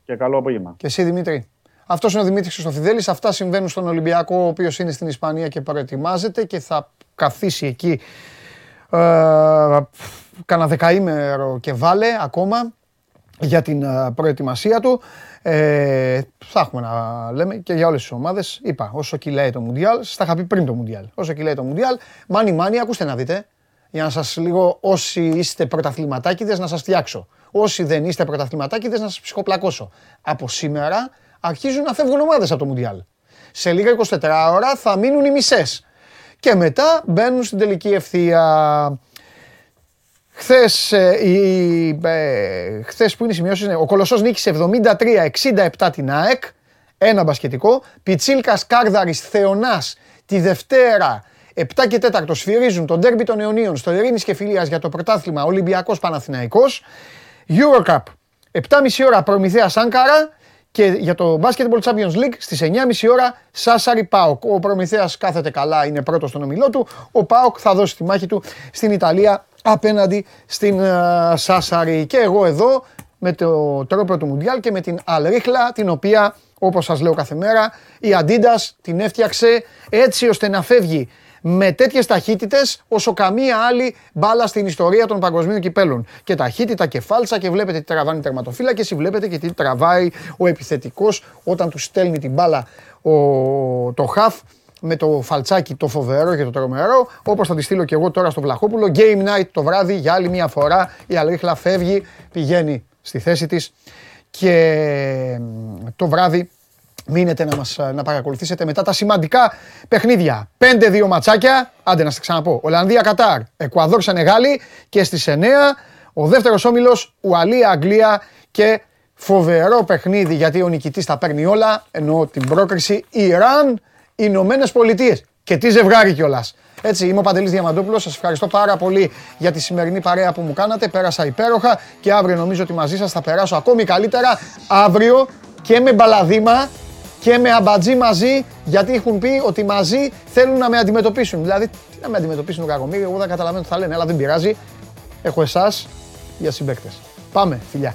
Και καλό απόγευμα. Και εσύ, Δημήτρη. Αυτός είναι ο Δημήτρης Χρυστοφιδέλη. Αυτά συμβαίνουν στον Ολυμπιακό, ο οποίος είναι στην Ισπανία και προετοιμάζεται και θα καθίσει εκεί ε, κάνα δεκαήμερο και βάλε ακόμα για την ε, προετοιμασία του. Ε, θα έχουμε να λέμε και για όλες τις ομάδες. Είπα, όσο κυλάει το Μουντιάλ, σας τα είχα πει πριν το Μουντιάλ. Όσο κυλάει το Μουντιάλ, μάνι μάνι, ακούστε να δείτε. Για να σας λίγο, όσοι είστε πρωταθληματάκιδε, να σας φτιάξω. Όσοι δεν είστε πρωταθληματάκιδε, να σας ψυχοπλακώσω. Από σήμερα αρχίζουν να φεύγουν ομάδες από το Μουντιάλ. Σε λίγα 24 ώρα θα μείνουν οι μισές. Και μετά μπαίνουν στην τελική ευθεία. Χθες ε, χθες που είναι οι σημειώσει, ο Κολοσσός νίκησε 73-67 την ΑΕΚ. Ένα μπασκετικό. Πιτσίλκας Κάρδαρης Θεονάς τη Δευτέρα 7 και 4 σφυρίζουν τον τέρμπι των αιωνίων στο Ειρήνης και Φιλίας για το πρωτάθλημα Ολυμπιακός Παναθηναϊκός. Eurocup 7.30 ώρα Προμηθέας Άνκαρα και για το Basketball Champions League στις 9.30 ώρα Σάσαρη Πάοκ. Ο Προμηθέας κάθεται καλά, είναι πρώτος στον ομιλό του. Ο Πάοκ θα δώσει τη μάχη του στην Ιταλία απέναντι στην uh, Σάσαρη. Και εγώ εδώ με το τρόπο του Μουντιάλ και με την Αλρίχλα, την οποία όπως σας λέω κάθε μέρα, η Adidas την έφτιαξε έτσι ώστε να φεύγει με τέτοιες ταχύτητες όσο καμία άλλη μπάλα στην ιστορία των παγκοσμίων κυπέλων. Και ταχύτητα και φάλτσα και βλέπετε τι τραβάνει τερματοφύλα και βλέπετε και τι τραβάει ο επιθετικός όταν του στέλνει την μπάλα ο, το χαφ με το φαλτσάκι το φοβερό και το τρομερό, όπως θα τη στείλω και εγώ τώρα στο Βλαχόπουλο. Game night το βράδυ για άλλη μια φορά. Η Αλρίχλα φεύγει, πηγαίνει στη θέση της και το βράδυ μείνετε να μας να παρακολουθήσετε μετά τα σημαντικά παιχνίδια. 5-2 ματσάκια, άντε να σας ξαναπώ, Ολλανδία-Κατάρ, Εκουαδόρ-Σενεγάλη και στις 9 ο δεύτερος όμιλος Ουαλία-Αγγλία και φοβερό παιχνίδι γιατί ο νικητής τα παίρνει όλα, ενώ την πρόκριση Ιράν Ηνωμένες Πολιτείες. Και τι ζευγάρι κιόλας. Έτσι, είμαι ο Παντελής Διαμαντόπουλος, σας ευχαριστώ πάρα πολύ για τη σημερινή παρέα που μου κάνατε, πέρασα υπέροχα και αύριο νομίζω ότι μαζί σας θα περάσω ακόμη καλύτερα, αύριο και με μπαλαδίμα και με αμπατζή μαζί, γιατί έχουν πει ότι μαζί θέλουν να με αντιμετωπίσουν. Δηλαδή, τι να με αντιμετωπίσουν ο Κακομίρη, εγώ δεν καταλαβαίνω τι θα λένε, αλλά δεν πειράζει. Έχω εσάς για συμπαίκτες. Πάμε, φιλιά.